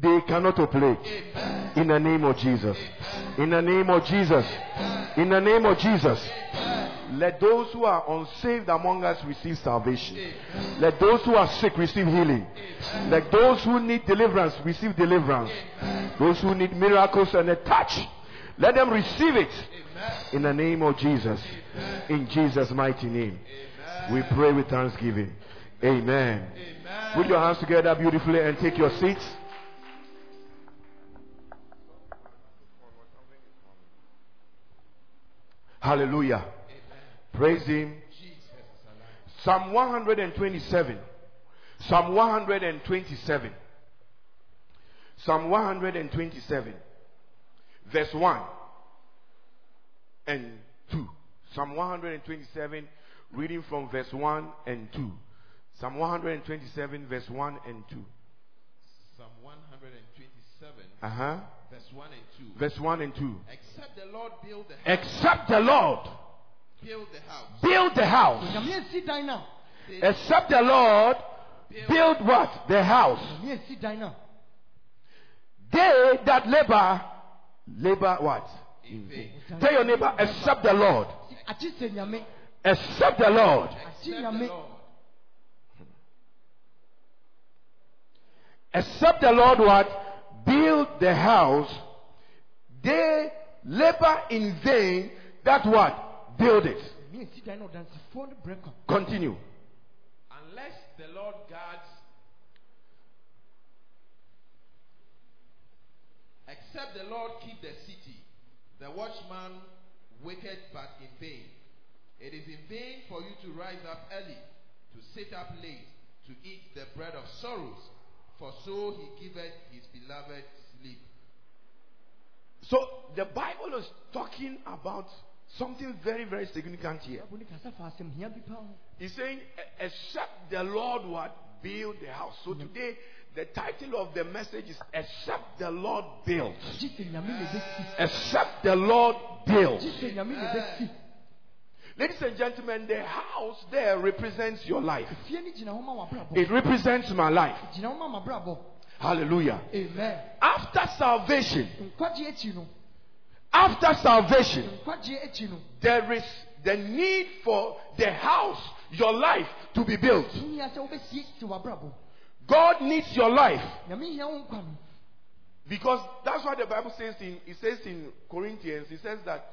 they cannot operate. In the name of Jesus. In the name of Jesus. In the name of Jesus. Let those who are unsaved among us receive salvation. Let those who are sick receive healing. Let those who need deliverance receive deliverance. Those who need miracles and a touch, let them receive it in the name of Jesus. In Jesus' mighty name. We pray with thanksgiving. Amen. Amen. Put your hands together beautifully and take your seats. Hallelujah. Praise Him. Psalm 127. Psalm 127. Psalm 127. Verse 1 and 2. Psalm 127, reading from verse 1 and 2. Psalm 127, verse 1 and 2. Psalm 127, Uh huh. Verse 1 and 2. Verse 1 and 2. Except the Lord build the house, Except the Lord build the house. build the house. nyame esi dan na They Except the Lord build what? The house. nyame esi dan na They that labor, labor what? in vain. Tell your neighbor, except the Lord. akyi sɛ nyame Except the Lord. akyi Except the Lord. Except the Lord what? Build the house. They labor in vain that what? Build it. nyame esi dan na ɔdansifoɔ no brɛ kwa Continue. Unless the Lord guards, except the Lord keep the city, the watchman waketh but in vain. It is in vain for you to rise up early, to sit up late, to eat the bread of sorrows, for so he giveth his beloved sleep. So the Bible is talking about something very, very significant here. abo ne kasa fa asɛm hia bi paa ho He's saying, "E- except the Lord what build the house. So today, the title of the message is except the Lord build. akyi sɛ nyame na ɛbɛsi Except the Lord build. akyi sɛ nyame na ɛbɛsi Ladies and gentlemen, the house there represents your life. fie no gyina hɔ ma wabrabɔ It represents my life. gyina hɔ ma mabrabɔ Hallelujah. amen After salvation, nkwagye akyi no after salvation, nkwagye akyi no there is the need for the house, your life, to be built. hia sɛ wobɛsie si wabrabɔ God needs your life. nyame hia wo nkwa no Because that's what the Bible says in it says in Corinthians, it says that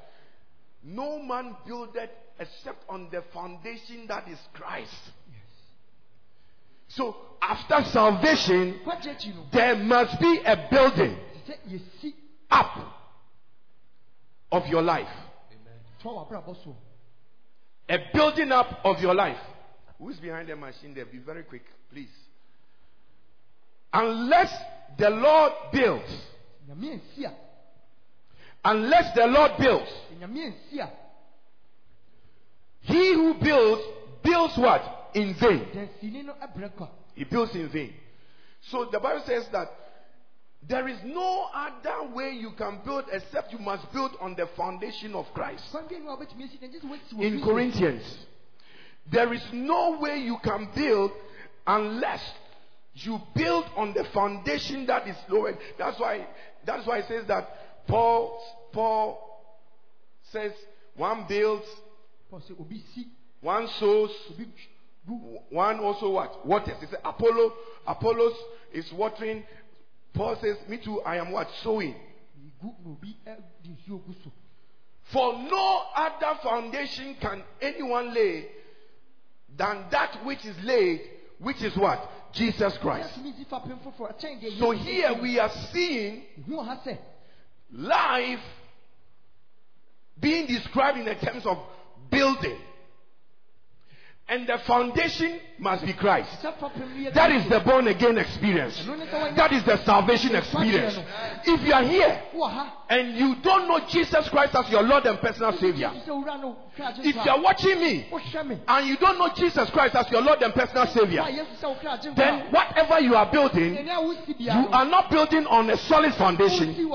no man buildeth except on the foundation that is Christ. So after salvation, nkwagye akyi no there must be a building up of your life. Amen. fa wabrabɔ so A building up of your life. Who's behind the machine there? Be very quick, please. Unless the Lord builds, nyame ansi a unless the Lord builds, sɛ nyame ansi a he who builds, builds what? In vain. dansini no brɛ kwa He builds in vain. So the Bible says that there is no other way you can build except you must build on the foundation of Christ. kwan bi a wobɛtumi asi dan gye sɛ woasi wɔ In Corinthians, there is no way you can build unless you build on the foundation that is lowered. That's why that's why it says that Paul Paul says one builds, Paul sɛ obi si one sows, one also what? Waters. He said Apollo, Apollos is watering. Paul says, Me too, I am what? Sowing. gu na obi eh, de nsuo gu so For no other foundation can anyone lay than that which is laid, which is what? Jesus Christ. yɛtumi si fapem foforɔ ɛkyɛn deɛ So here we are seeing life being described in the terms of building. And the foundation must be Christ. sɛ fapem no yɛ That is the born again experience. ɛno ne sɛ wɔnyɛ That is the salvation experience. If you are here and you don't know Jesus Christ as your Lord and personal Savior, Yesu sɛ wura no hwɛ agye if you are watching me and you don't know Jesus Christ as your Lord and personal Savior, Yesu sɛ wokra agye nkwa then whatever you are building, ɛnɛ a wosi you are not building on a solid foundation. You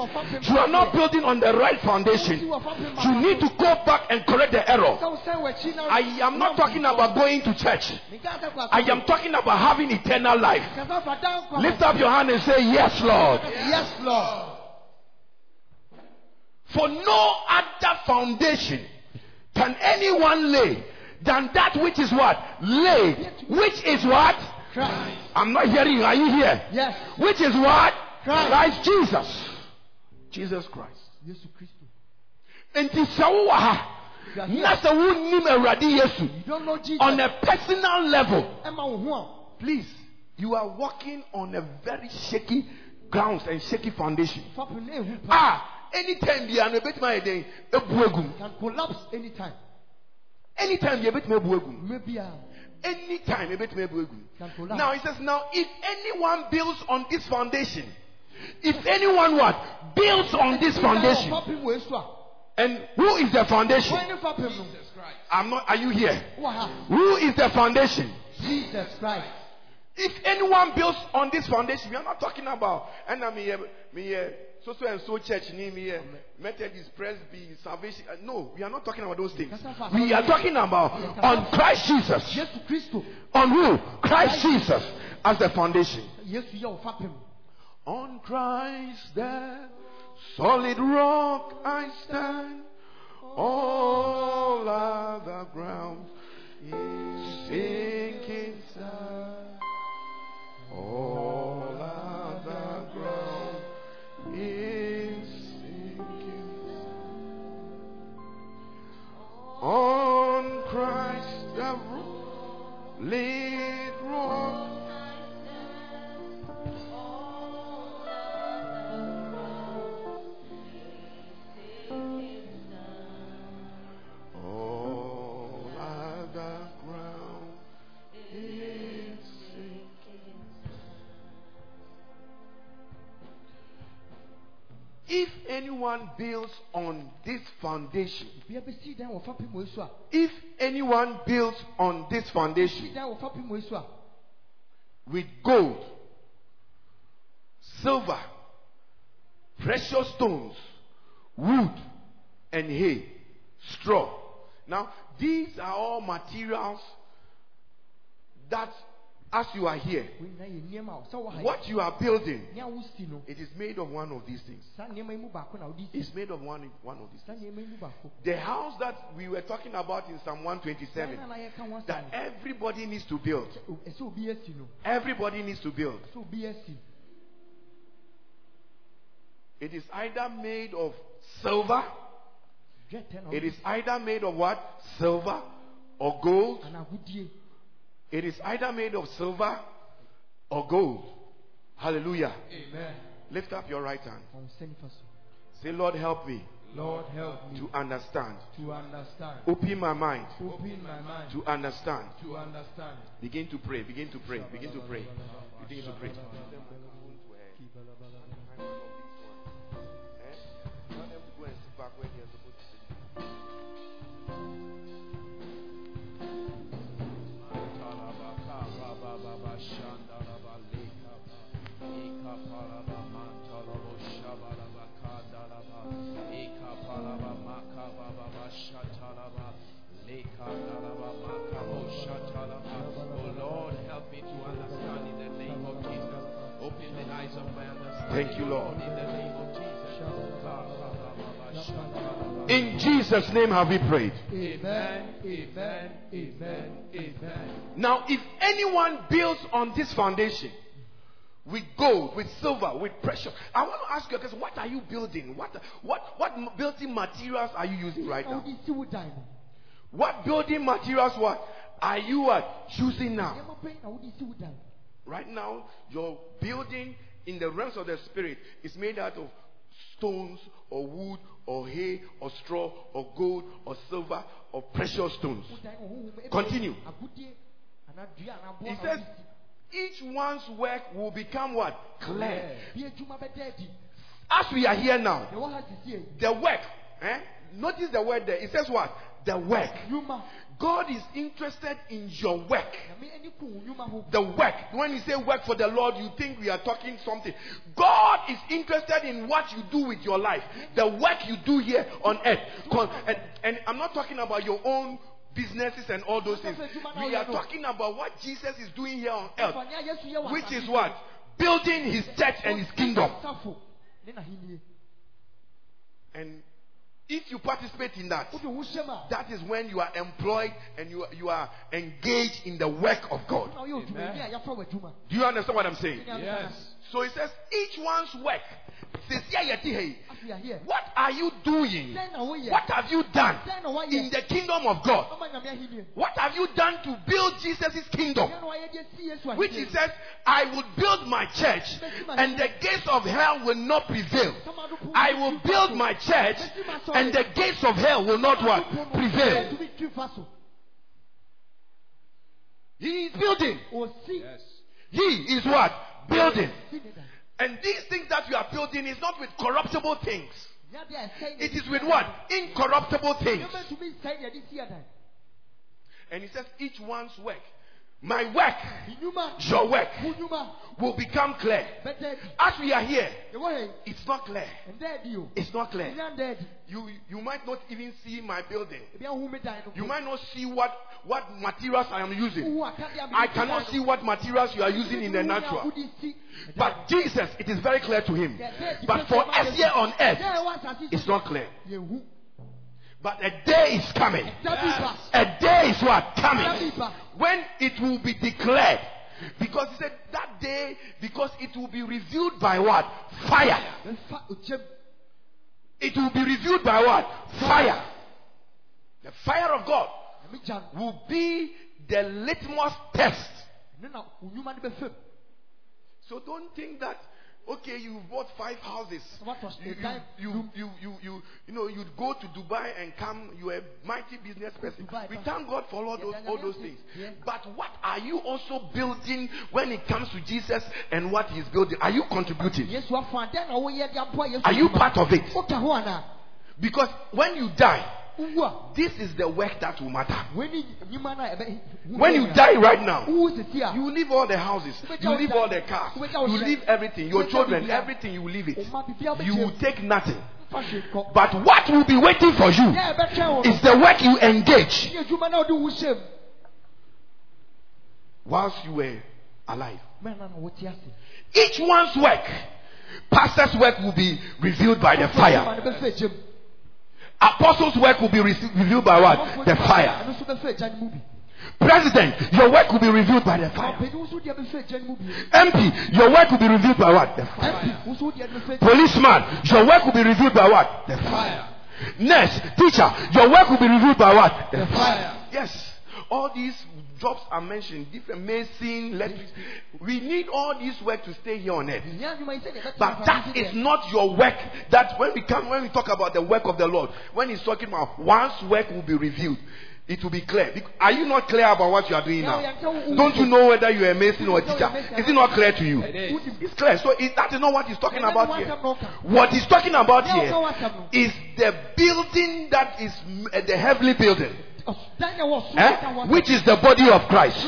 are not building on the right foundation. Wosi wɔ fapem You need to go back and correct the error. sɛ wo sɛ w'akyi na I am not talking about going to church. Mika sɛ kɔ I am talking about having eternal life. Kasa fa dan kɔ. Lift up your hand and say, Yes, Lord. Yes, Lord. For no other foundation can anyone lay than that which is what? Laid. Which is what? Christ. I'm not hearing you. Are you here? Yes. Which is what? Christ. Jesus. Jesus Christ. Yesu Kristo. Nti sɛ wowɔ ha You na sɛ wonnim Awurade Yesu don't know Jesus. on a personal level, Ɛma please, you are walking on a very shaky grounds and shaky foundation. a fapem na ehu pa. Ah, anytime biara no ebetumi ayɛ den ebu egum. Can collapse anytime. Anytime biara ebetumi ebu egum. Maybe uh, Anytime ebetumi ebu egum. can collapse. Now he says, now if anyone builds on this foundation, if anyone what builds on this foundation, Fapem wɔ esu a. and who is the foundation? Wɔn ne fapem no. Jesus Christ. I'm not. Are you here? Wɔ. Who is the foundation? Jesus Christ. If anyone builds on this foundation, we are not talking about and I mean me so so and so church name here, Methodist, Presby, Salvation. uh, No, we are not talking about those things. We are talking about on Christ Jesus. Yesu Kristo. On who? Christ Jesus as the foundation. Yesu yɛ wo. On Christ the solid rock I stand. All other ground is sinking sand. All other ground is sinking sand. On Christ the rock anyone builds on this foundation, Bia bɛsi dan wɔ fapem wɔ esu a. if anyone builds on this foundation dan wɔ fapem wɔ esu a. with gold, silver, precious stones, wood, and hay, straw. Now, these are all materials that, as you are here, what you are building, it is made of one of these things. It's made of one, one of these things. The house that we were talking about in Psalm 127, Saa na yɛka ho that everybody needs to build. Everybody needs to build. It is either made of silver, it is either made of what? Silver or gold. It is either made of silver or gold. Hallelujah. Amen. Lift up your right hand. Fa wo nsa nifa so. Say, Lord, help me Lord help me to understand. to understand. Open my mind Open my mind to understand. to understand. Begin to pray. Begin to pray. Begin to pray. Begin to pray. Oh Thank you, Lord. In the name of Jesus. Name have we prayed. Amen. Amen. Amen. Amen. Now, if anyone builds on this foundation with gold, with silver, with precious, I want to ask you because what are you building? What what what building materials are you using right now? wodi si wo dan no. What building materials what are you uh, using now? Nneɛma bɛn na wodi si wo dan. Right now, your building in the realms of the spirit is made out of stones or wood or hay or straw or gold or silver or precious stones. Continue. He says each one's work will become what? Clear. As we are here now, the work, eh? Notice the word there. It says what? The work. God is interested in your work. Nyame ani ko wo nnwuma ho. The work. When you say work for the Lord, you think we are talking something. God is interested in what you do with your life. The work you do here on earth. And, and I'm not talking about your own businesses and all those things. We are talking about what Jesus is doing here on earth, Ɛfa nea Yesu yɛ wɔ which is what? Building his church and his kingdom. Asafo ne n'ahenni. And if you participate in that, Wode wo hyɛm a, that is when you are employed and you, you are engaged in the work of God. na woyɛ odwumayɛni a yɛafa wo adwuma. Do you understand what I'm saying? Yes. Meka So he says, each one's work. Says, yeah, yeah, hey, no. Afei ahɛ. What are you doing? Sɛn na woyɛ? What have you done Sɛn na woayɛ? in the kingdom of God? Ɔma Nyame ahenni. What have you done to build Jesus' kingdom? Sɛn na woayɛ de asi Yesu Which he says, I will build my church and the gates of hell will not prevail. I will build my church and the gates of hell will not what? Prevail. Ɛtumi twi fa so. He is building. Osi. Yes. He is what? Building. Si ne da. And these things that you are building is not with corruptible things. Nyɛ de a ɛsɛe na It is with what? Incorruptible things. Nneɛma ntumi nsɛe na yɛde si adan. And he says, each one's work, my work, your work, will become clear. As we are here, Yɛwɔ ha yi. it's not clear. Ɛnda adi o. It's not clear. Ɛnya nda adi. You you might not even see my building. Ebi ahu mi dan no. You might not see what what materials I am using. Wohu akadeɛ a I cannot see what materials you are using in the natural. But Jesus, it is very clear to him. But for us here on earth, Yɛ ɛwɔ asase so it's not clear. But a day is coming. Ba. A day is what coming when it will be declared. Because he said that day, because it will be revealed by what? Fire. It will be revealed by what? Fire. The fire of God Nyame gya no. will be the litmus test. Ɛno na wo nnwuma no bɛfam. So don't think that okay, you bought five houses. What was You, the you, you, you, you, you, know, you'd go to Dubai and come, you're a mighty business person. We thank God for all those, all those things. But what are you also building when it comes to Jesus and what he's building? Are you contributing? Yesu afɔ adeɛ na woyɛ de aboa Yesu. Are you part of it? Woka ho anaa? Because when you die, this is the work that will matter. w'ani nnwuma no a ɛbɛ- When you die right now, Wowu sisi a, you leave all the houses, you leave all the cars, you leave everything, your children, everything, you leave it. You will take nothing. fa hwee kɔ. But what will be waiting for you Yɛ ɛbɛtwɛn wo no. is the work you engage Nyɛ adwuma na wode wo hyɛ mu. whilst you were alive. Mɛna na wote ase. Each one's work, pastor's work will be revealed by the fire. adwuma no bɛfa agya mu. Apostles' work will be revealed by what? The fire. no nso bɛfa agya no mu bi. President, your work will be revealed by what? the fire. Ɔpanin nso deɛ bɛfa agya no mu bi. MP, your work will be revealed by what? The fire. MP nso deɛ bɛfa agya Policeman, your work will be revealed by what? The fire. Nurse, teacher, your work will be revealed by what? The fire. Yes. All these jobs are mentioned, different mason, electric. We need all this work to stay here on earth. Nyɛ adwuma yi sɛdeɛ ɛbɛtena But fa that nso is deɛ. not your work. That when we come, when we talk about the work of the Lord, when He's talking about one's work will be revealed, it will be clear. Are you not clear about what you are doing now? Don't you know whether you are a mason or a teacher? Is it not clear to you? It's clear. So it, that is not what He's talking about here. What He's talking about here is the building that is uh, the heavenly building. Dan yɛ wɔ so eh, which is the body of Christ,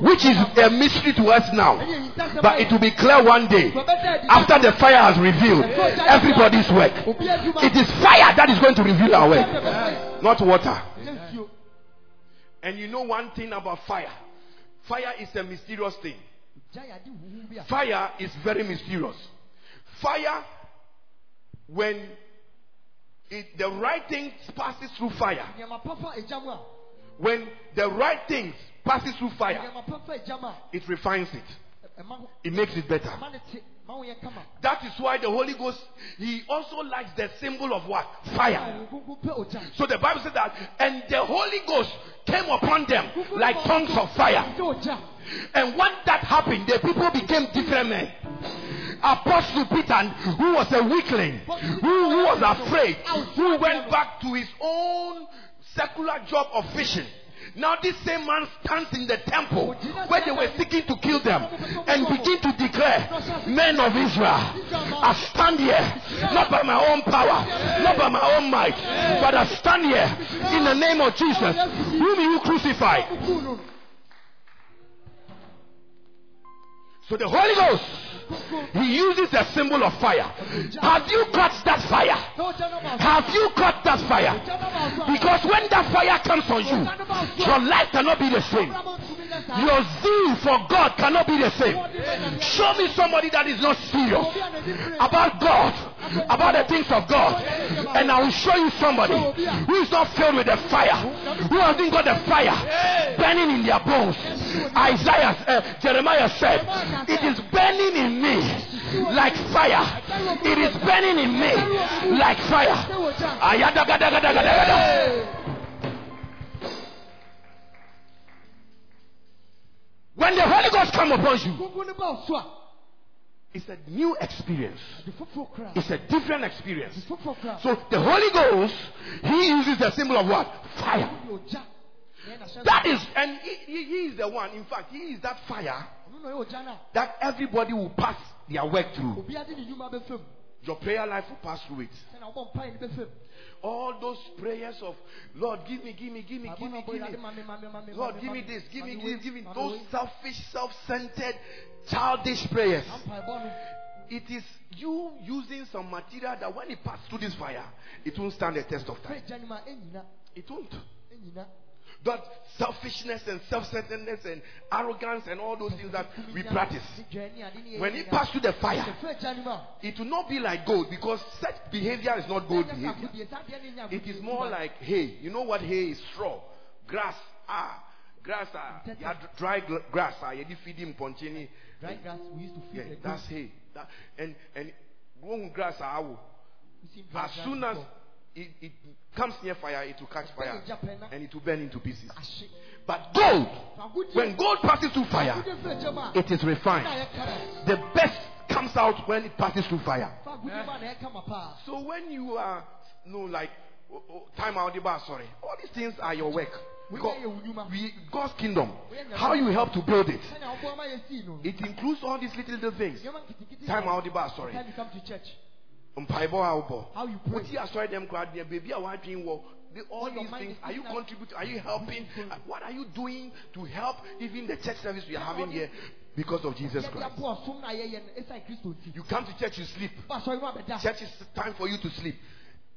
which is a mystery to us now, but it will be clear one day after the fire has revealed everybody's work. It is fire that is going to reveal our Fire work, not water. And you know one thing about fire? Fire is a mysterious thing. Gya yɛ ade huhu bi a. Fire is very mysterious. Fire, when it, the right thing passes through fire, Nneɛma papa agya mu a. when the right things passes through fire, Nneɛma papa agya mu a. it refines it. ɛ- ɛma ho- It makes it better. ɛma ne te. Ma wo yɛ kama. That is why the Holy Ghost, He also likes the symbol of what? Fire. Wo pɛ ogya. So the Bible says that, and the Holy Ghost came upon them like tongues of fire. And when that happened, the people became different men. Apostle Peter, who was a weakling, who, who was afraid, who went back to his own secular job of fishing. Now this same man stands in the temple where they were seeking to kill them and begin to declare, men of Israel, I stand here not by my own power, not by my own might, but I stand here in the name of Jesus, whom you crucified. So the Holy Ghost he uses a symbol of fire. Have you caught that fire? Have you caught that fire? Because when that fire comes on you, your life cannot be the same. Abrabɔ ntumi nyɛ saa Your zeal for God cannot be the same. Show me somebody that is not serious obi a n'ani bere about God, about the things of God, and I will show you somebody who is not filled with the fire, who hasn't got the fire burning in their bones. Isaiah, uh, Jeremiah said, "It is burning in me like fire. It is burning in me like fire." When the Holy Ghost come upon you, gungun no ba so a it's a new experience. ade foforɔ kora It's a different experience. ade foforɔ kora So the Holy Ghost, He uses the symbol of what? Fire. ɔde ɔgya na ɛna hyɛ That is, and he, he, is the one. In fact, He is that fire ɔno na ɔyɛ ɔgya no a that everybody will pass their work through. obiara de ne nnwuma bɛfam Your prayer life will pass through it. Sɛna wobɔ mpae no bɛfam All those prayers of Lord, give me, give me, give me, give me, give me. Lord, give me this, give me this, give me those selfish, self-centered, childish prayers. It is you using some material that when it passes through this fire, it won't stand the test of time. gya no ma ɛnyina It won't. That selfishness and self-centeredness and arrogance and all those things that we practice. When it passes through the fire, fɛ gya no ma it will not be like gold because such behavior is not gold behavior. It is more like hay. You know what hay is? Straw, grass. Ah, grass. Ah, you have dry grass. Ah, you feed him ponchini. dry grass we used to feed Yeah, that's hay. That, and and growing grass. Ah, as soon as. It, it comes near fire, it will catch fire and it will burn into pieces. But gold, when gold passes through fire, fagudie fɛ gya ma it is refined. The best comes out when it passes through fire. fagudie ma na yɛ kama paa So when you are, no, like, oh, oh, time out the bar, sorry. All these things are your work. Because we, God's kingdom, how you help to build it, sɛnea ɔbɔ ma yɛ sii no it includes all these little, little things. Time out the bar, sorry. Time you come to Mpaebɔ a wobɔ. how Woti asɔre dɛm koraa deɛ baabi a woadwen wɔ the- all these things are you contributing are you helping? what are you doing to help even the church service we are having here because of Jesus Christ? aboa som na yɛyɛ no ɛsiane kristo nti you come to church you sleep. Church is time for you to sleep.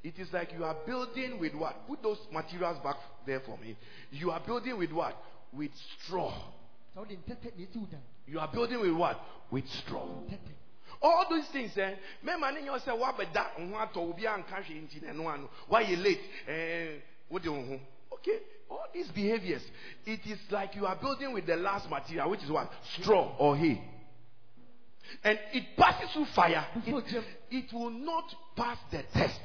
It is like you are building with what? Put those materials back there for me. You are building with what? With straw. Sɛ wode ntɛtɛ na ɛsi wo dan you are building with what? With straw all those things eh mɛma ne nyɛ sɛ woabɛda ho atɔ obi anka hwee nti na ɛno ano woayɛ late eh, wode wo ho okay all these behaviors it is like you are building with the last material which is what? Straw or hay. And it passes through fire. It, it will not pass the test.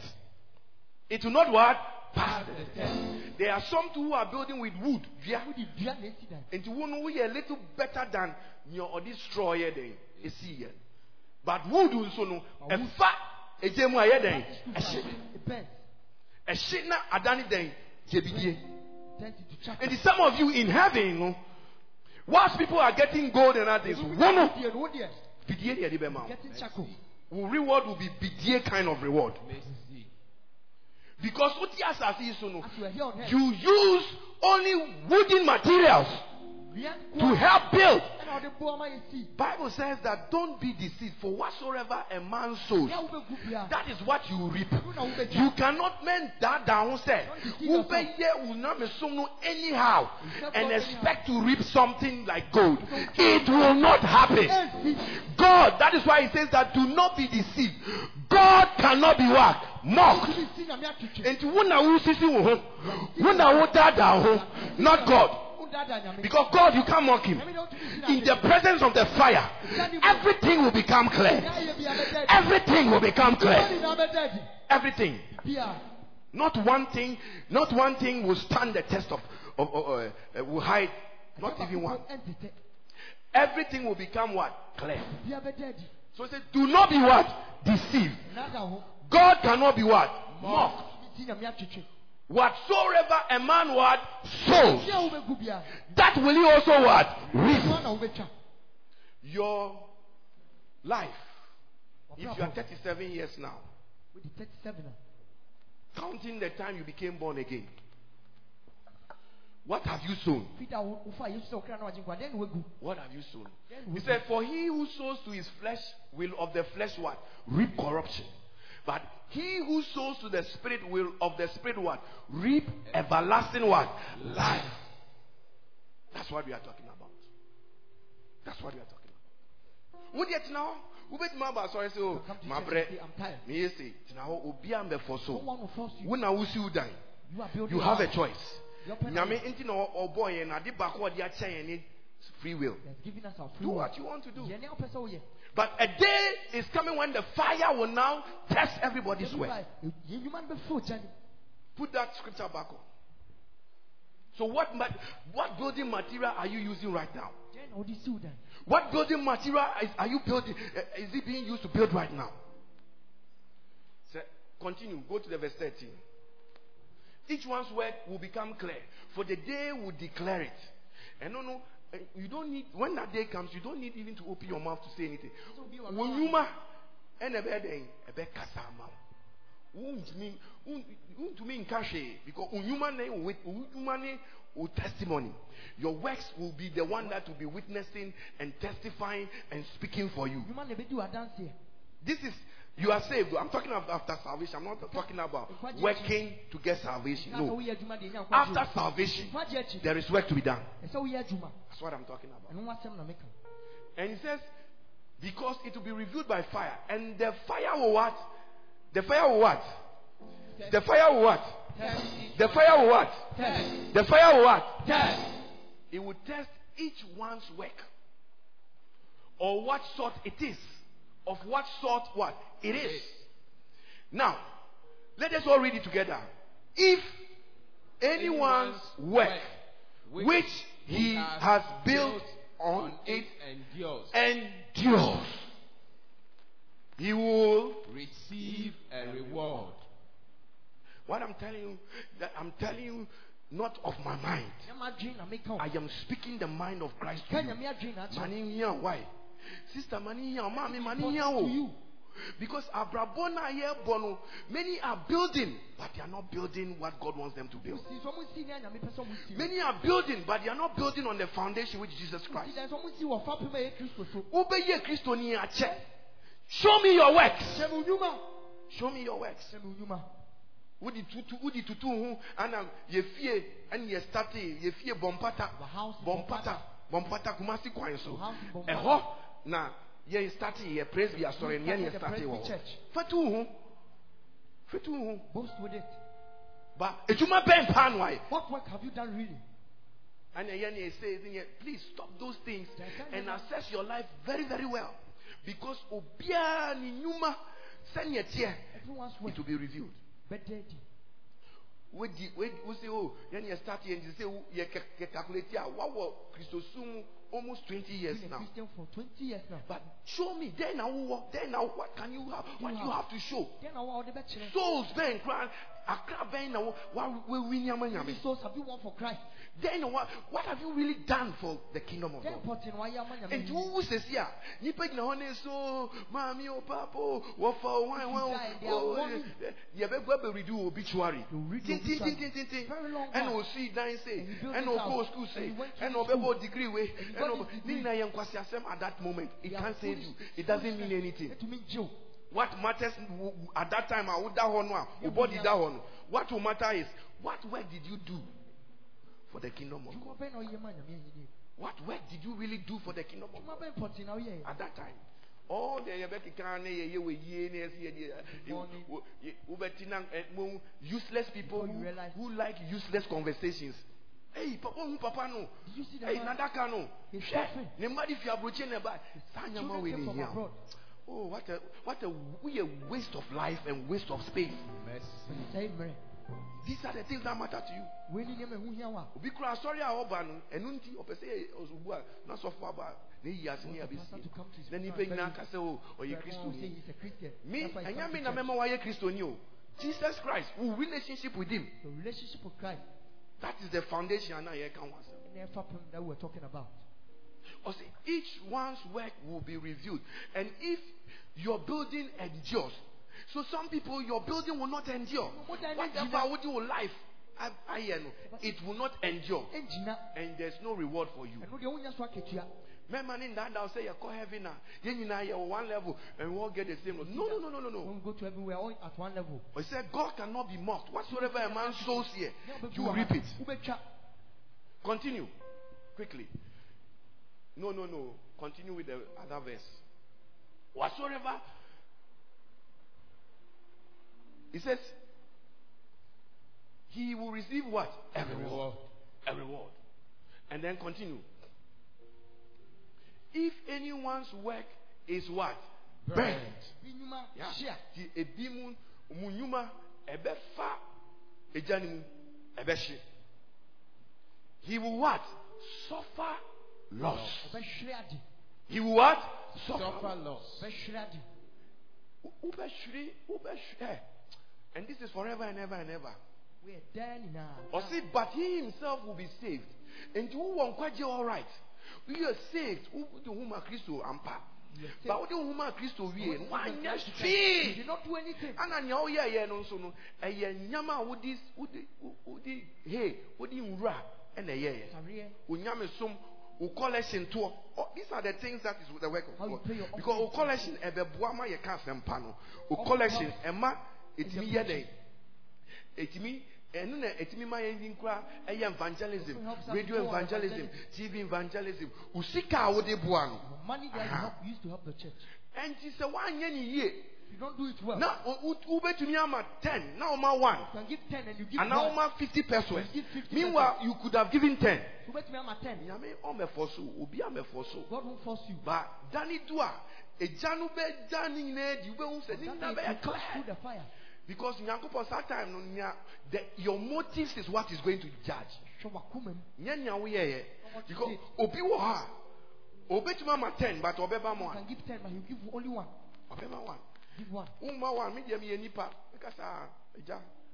It will not what? Pass the test. There are some who are building with wood. Dua na ɛsi dan nti wo no a little better than nea ɔde straw yɛ dɛn ɛsii yɛ but wood nso no ɛfa egya mu a yɛ dɛn ɛhye it burns ɛhye na adane dɛn gyebidie turns into and some of you in heaven oh, no whilst people are getting gold and others wo no no, bidie deɛ de bɛma wo getting charcoal. Wo reward will be bidie kind of reward. Mercy. because wote asase yi so no you are here on earth. you use only wooden materials. dua to help build bible says that don't be deceived for whatsoever a man sows That is what you reap. You cannot mend that down, say, anyhow and expect to reap something like gold. It will not happen. God, that is why he says that do not be deceived. God cannot be what? Mocked. wodaadaa. Not God. Because God, you can't mock him. nyame na wotumi si In the presence of the fire, everything will become clear. yɛayɛ bia bɛda adi Everything will become clear. Wɔn nyinaa bɛda adi Everything. Not one thing, not one thing will stand the test of, of, of uh, uh, will hide. Not even one. Everything will become what? Clear. bia bɛda adi So it says, do not be what? Deceived. God cannot be what? Mocked. Wotumi si nyame atwitwe Whatsoever a man what? Sows, bia wobɛgu bia that will he also what? Reap. ɛnoa na wobɛtwa Your life. If you are 37 years now, wode 37 counting the time you became born again, What have you sown? fida a wo- wofa yesu sɛ wokra na wagye nkwa dɛn na wagu What have you sown? He said, For he who sows to his flesh will of the flesh what? Reap corruption. But he who sows to the spirit will of the spirit what? Reap everlasting what? Life. That's what we are talking about. That's what we are talking about. Would yet now? Who bet my boss sorry so come to my church bread. and say, I'm tired. Me say, now obi am for no so. one will force you When I will see you die, you are building you have a choice. Nyame nti oh, na ɔbɔ yɛn na ade baako ɔde akyɛ yɛn ne free will. has given us our free Do what you want to do. But a day is coming when the fire will now test everybody's work. Put that scripture back on. So what ma- what building material are you using right now? What building material is, are you building? uh, Is it being used to build right now? Continue. Go to the verse 13. Each one's work will become clear, for the day will declare it. And no, no, you don't need. When that day comes, you don't need even to open your mouth to say anything. Sɛ obi wɔ When hɔ a- you ma, and a bed, a bed kasama. Wontumi wontumi nka hwee because onyuma ne wo wit- onyuma ne testimony your works will be the one that will be witnessing and testifying and speaking for you nnwuma na ɛbɛdi w'adanseɛ. this is you are saved. I'm talking about after salvation. I'm not talking about working to get salvation. No. woyɛ adwuma deɛ ɛnya nkwagye after salvation there is work to be done. Adwuma. that's what i'm talking about. Ɛno ho asɛm na meka. and he says because it will be revealed by fire. And the fire will what? The fire will what? The fire will what? The fire will what? The fire will what? It will test each one's work. Or what sort it is. Of what sort what it is. Now, let us all read it together. If anyone's work which he has built on it endures, endures, he will receive a reward. what I'm telling you, that I'm telling you not of my mind. Nyɛ m'adwene na meka o. I am speaking the mind of Christ to you. Nyame adwene na akyerɛ. Money here, why? Sister, mommy, money Important here. oh. you. Because Abrabona here, Bono, many are building, but they are not building what God wants them to build. Si so mo si ne Nyame pɛ sɛ mo si. Many are building, but they are not building on the foundation which is Jesus Christ. dan so mo si wɔ fapem a ɛyɛ Kristo so. Wobɛyɛ Kristo ni akyɛ. Show me your works. Hyɛ me nnwuma. Show me your works. Hyɛ me nnwuma. Wodi tutu wodi tutu ho ana yɛfie ɛne yɛ starte yɛfie bɔmpata bɔmpata bɔmpata kumasi kwan so Wɔ house Bɔmpata. ɛhɔ na yɛ starte yɛ praise bi asɔre ne yɛne yɛ wɔ Presby hɔ fatu ho fatu ho Boast with it. ba edwuma bɛn paa no ayɛ What work have you done really? ɛna yɛ ne say ɛsɛ yɛ please stop those things and assess your life very very well because ne nnwuma sɛnea teɛ Everyone's work. it will be revealed. Bɛda adi. wodi wodi wosi o oh, yɛn yɛ start yɛn sɛ wo- yɛ kɛ kɛ calculate a wawɔ kristo sum almost twenty years Been a now Christian for 20 years now. but show me then now wɔ then now what can you have what You you have. have to show Then I to souls bɛn kura akra bɛn na wo wa wa wi nyama How many nyame souls have you won for Christ? then what what have you really done for the kingdom of God. pɔtɛ no wayɛ ama Nyame nti yie. wowu nipa gyina hɔ so maame o papa o wɔfa o wan wan you die, they are o warning. yɛbɛgu abɛredi obituary one. dan se And you build ɛna it okɔɔ out. school And se you went to ɛna school. degree wei And you ɛna got ɔbɛ his ne degree. nyinaa yɛ nkwasi asɛm at that moment it can't save you it doesn't mean anything Ɛtumi gye wo. What matters at that time a woda hɔ no a wo Yeah, body yeah. da what will matter is what work did you do for the kingdom of God bɛn na ɔyɛ ma Nyame yie. what work did you really do for the kingdom of God Adwuma bɛn pɔtɛ na ɔyɛ. at that time. All the yɛbɛkeka ne yɛyɛ wɔ yie ne ɛsɛ wobɛti na useless people who, who like useless conversations. Hey, papa hu papa no. Did you see the Hey, nadaka no. Hwɛ, ne mma de fi aburokyi ne ba. Saa nyama wei ne hia. Abroad. Oh, what a what a we a waste of life and waste of space. Mercy. These are the things that matter to you. Wei ni nneɛma ɛho hia wo a. Obi kura asɔre a ɔba no, ɛnu nti ɔpɛ sɛ yɛ a na aba ne yi ase ne Want the abesi. pastor to come to his Na nipa front nyinaa and kasa o ɔyɛ kristo say oh, oh, ni. he's a Christian. Me, That's why he ɛnyɛ comes me to na church. mɛma wayɛ kristoni o. Jesus Christ, wo relationship with him. The relationship with Christ. That is the foundation ana yɛ kan wasa. And the fapem that we're talking about. Ɔsɛ each one's work will be reviewed, and if your building endures, so some people your building will not endure. Mo da ni What about your life? I, I no, it will not endure, and there's no reward for you. ɛno deɛ wonya so Remember, in that down say you call heaven now. Then you know you're one level and we all get the same. No, no, no, no, no, no. we go to are all at one level He said God cannot be mocked. Whatsoever a man sows here, you reap it. Continue quickly. No, no, no. Continue with the other verse. Whatsoever. He says, he will receive what? A reward. A reward. And then continue. If anyone's work is what? Burnt. Yeah. hye a Ti ebi mu mu nnwuma ɛbɛfa egya ne mu ɛbɛhye. He will what? Suffer loss. Ɔbɛhwere He will what? Suffer. Suffer loss. ɔbɛhwere ade Wobɛhwere, wobɛhwere. eh. And this is forever and ever and ever. We are nyinaa now. but see, but he himself will be saved. Nti wowɔ nkwagye all right. We are saved. Wode wo ho ma Kristo ampa. You are saved. But wode wo ho ma Kristo wie no, When you woanyɛ accept Christ, hwee. you did not do anything ana nea woyɛɛyɛ no nso no ɛyɛ nyama a wode wode wode he wode nwura ɛna ɛyɛɛyɛ areɛ onyame som wo collection toɔ Oh, these are the things that is the work of God. because collection ɛbɛboa ma yɛka asɛmpa no. Wo All collection comes ɛma ɛtumi yɛ dɛn preaching. ɛtumi ɛno na ɛtumi ma yɛn nkura ɛyɛ evangelism Also helps us radio evangelism evangelism. tv evangelism. Wo sika a wode boa no. Money that you ah. used to help the church. Ɛnti sɛ woanyɛ ne yie if you don't do it well na wo- wo- wobɛtumi ama 10 na woma 1 you can give 10 and you give and now over 50 pesos. You give 50 Meanwhile, you could have given 10. wobɛtumi ama 10 Nyame so, obi amɛfɔ so. God won't force you But Danny Dua, egya no bɛda ne nyinaa di wobɛhu sɛ ne That nyinaa way bɛyɛ through clear. the fire Because time the, your motives is what is going to judge. hwɛ wakoma mu Nyɛ nea woyɛyɛ. What you Because did. obi wɔ ha a, obɛtumi ama 10 but ɔbɛba mo you a, can give 10 but you give only one ɔbɛma 1. Give one Womma 1, me deɛ meyɛ nipa. Meka saa,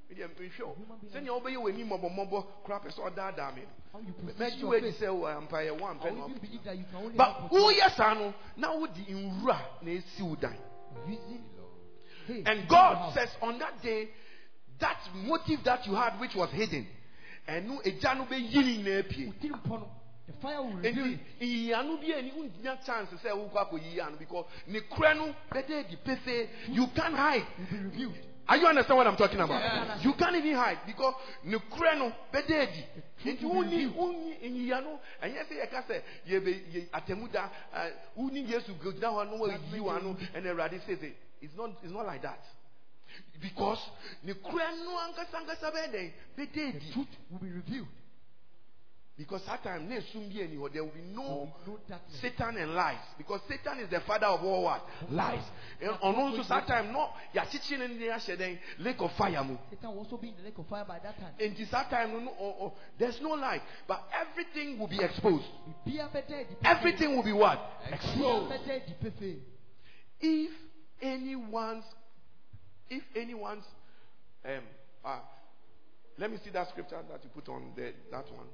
me deɛ mehwɛ wo. Human being. Sɛnea wobɛyɛ w'ani mmɔbɔmmɔbɔ koraa pɛ sɛ ɔdaadaa me. No. how you position mɛgye your wadi faith sɛ wɔ ampayɛ wɔ I ampɛ will na even ɔpɛ believe that you can only but help with woyɛ saa no? Na wode nwura na ɛsi wo dan one. using hey, and god says on that day that motive that you had which was hidden ɛno egya no bɛyi ne nyinaa pie Wotiri mpɔ no, the fire will reveal it. nyiyanu bi ani wonnya chance sɛ wokɔ akɔyiyi ano because korɛ no bɛda adi pefee you can't hide will be revealed Are you understand what I'm talking about? Yes. You can't even hide because ne kura no bɛda Nti will be wonni revealed. wonni nyiya no ɛnyɛ sɛ yɛka sɛ yɛbɛ yɛ atɛmuda ɛ wonni Yesu gyina hɔ no wɔyi wa no ɛna Awurade sɛ sɛ it's not it's not like that. Because ne kura no ankasa ankasa bɛyɛ dɛn bɛda the truth will be revealed Because that time na esum bi ani there will be no no Satan and lies because Satan is the father of all what lies. Ɔno nso saa time no ne ne ahyɛ dɛn lake of fire. Satan will also be in the lake of fire by that time In this time, no, no, oh, oh, there's no light, but everything will be exposed. biribiara bɛda adi pefee. Everything will be what? Exposed. bɛda adi pefee. If anyone's, if anyone's, um, uh, let me see that scripture that you put on there, that one.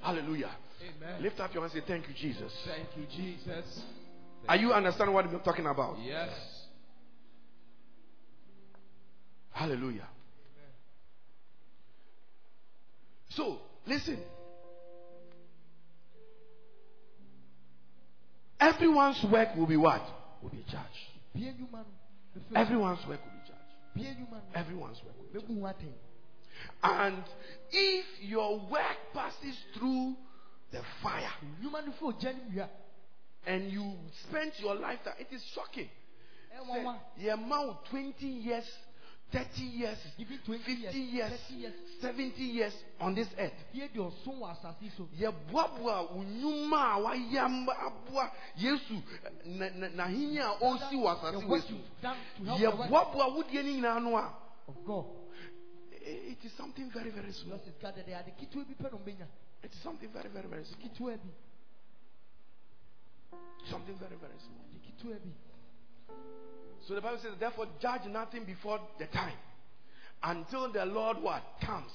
Hallelujah. Amen. Lift up your hands and say, Thank you, Jesus. Thank you, Jesus. Are you understanding what I'm talking about? Yes. Hallelujah. So, listen. Everyone's work will be what? Will be judged. Bie nnwuma no, bɛfɛ- Everyone's work will be judged. bie nnwuma no, Everyone's work will be judged. Bɛbu ho atɛn. And if your work passes through the fire Nnwuma no fo ogya and you spent your lifetime, it is shocking. Eh, nwa. The amount 20 years, 30 years, 50 years, years, 30 years. 70 years on this earth. Bie de ɔso wɔ asase so. yɛboaboa wo nnwuma a wayɛ ama aboa yesu na- na- n'ahenni a ɔresi wɔ The asase wɔ work so you've done to help the work yɛboaboa wo deɛ no nyinaa no a of God. I- it is something very very small. Because it's gathered there. Ade ketewa bi pɛ na ɔmbɛnya. it is something very very very small. something very very small. Ade ketewa bi. so the bible says therefore judge nothing before the time until the lord what comes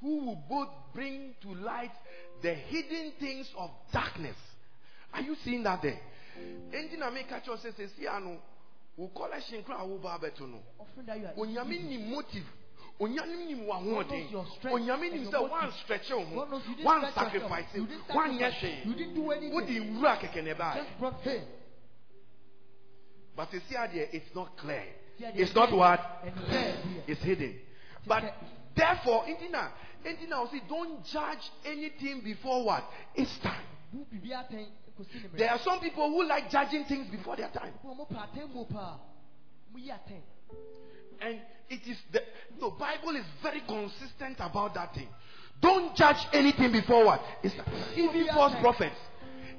who will both bring to light the hidden things of darkness. Are you seeing that there? Enti na meka kyerɛ wo sɛ sɛsi a no wo collection koraa a woba abɛto no. Offering that you are onyame nim motive onyame nim knows w'ahoɔden onyame nim sɛ motive. woanstretche wo ho God knows you didn't stretch yourself. woansacrifice You didn't woanyɛ. Hwee didn't do anything. wode nwura kɛkɛ Just brought but you see adeɛ it's not clear it's not what and clear here. it's hidden but therefore nti na nti na ɔsi don't judge anything before what it's time Bu biribi atɛn kɔsi ne mmerɛ. there are some people who like judging things before their time Wɔn mo pɛ atɛn mu paa. Mo yi atɛn. And it is the, Bible is very consistent about that thing. Don't judge anything before what? It's, even false prophets.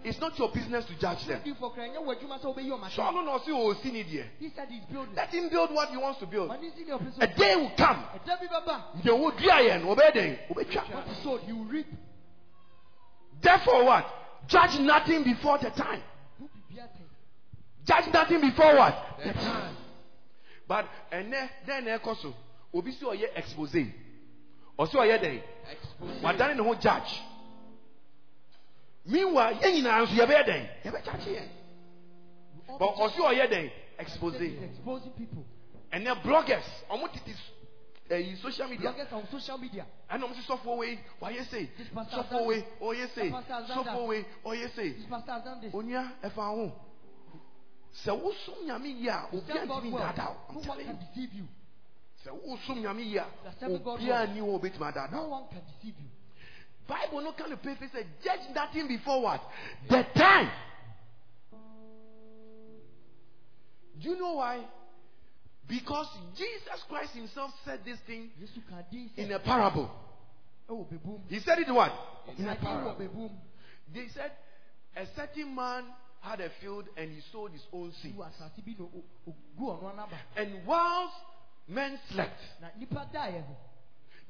It's not your business to judge them. Odi fɔ kura nyɛ wɔ adwuma sɛ ɔbɛyi ɔmo I don't know, see, oh, see, need here. He said he's building. Let him build what he wants to build. Ɔne si ne ɔpɛ A day will come. ɛda bi bɛba. Will do again. Obey them. Obey them. What he sowed, he will reap. Therefore, what? Judge nothing before the time. Bu biribi atɛn. Judge nothing before what? The time. But and then also, obi si oye expose. Or si oye day. Expose. wadane ne ho judge meanwhile yɛn nyinaa nso yɛbɛyɛ dɛn yɛbɛkyakye yɛn All but ɔsi ɔyɛ dɛn expose He's exposing people. ɛnɛ bloggers ɔmo tete eh, ɛyi social media Bloggers on social media. ɛna ɔmo si sɔfo wei wayɛ sei This pastor has sɔfo done wei this. ɔyɛ sei That pastor sɔfo that. wei ɔyɛ sei This pastor has done this. onua ɛfa ho sɛ wosom nyame yie a obi Serve God antumi well. daadaa No i'm telling can you deceive you. sɛ wosom nyame yie a You are serving God obi well. ani wɔ obetumi No adaadaa one can deceive you. Bible no kind of pay say judge nothing before what? The time. Do you know why? Because Jesus Christ himself said this thing Yesu ka din in a parable. He said it what? In a Ka din wɔ parable. They said a certain man had a field and he sowed his own seed. And whilst men slept, Na nipa da yɛ no.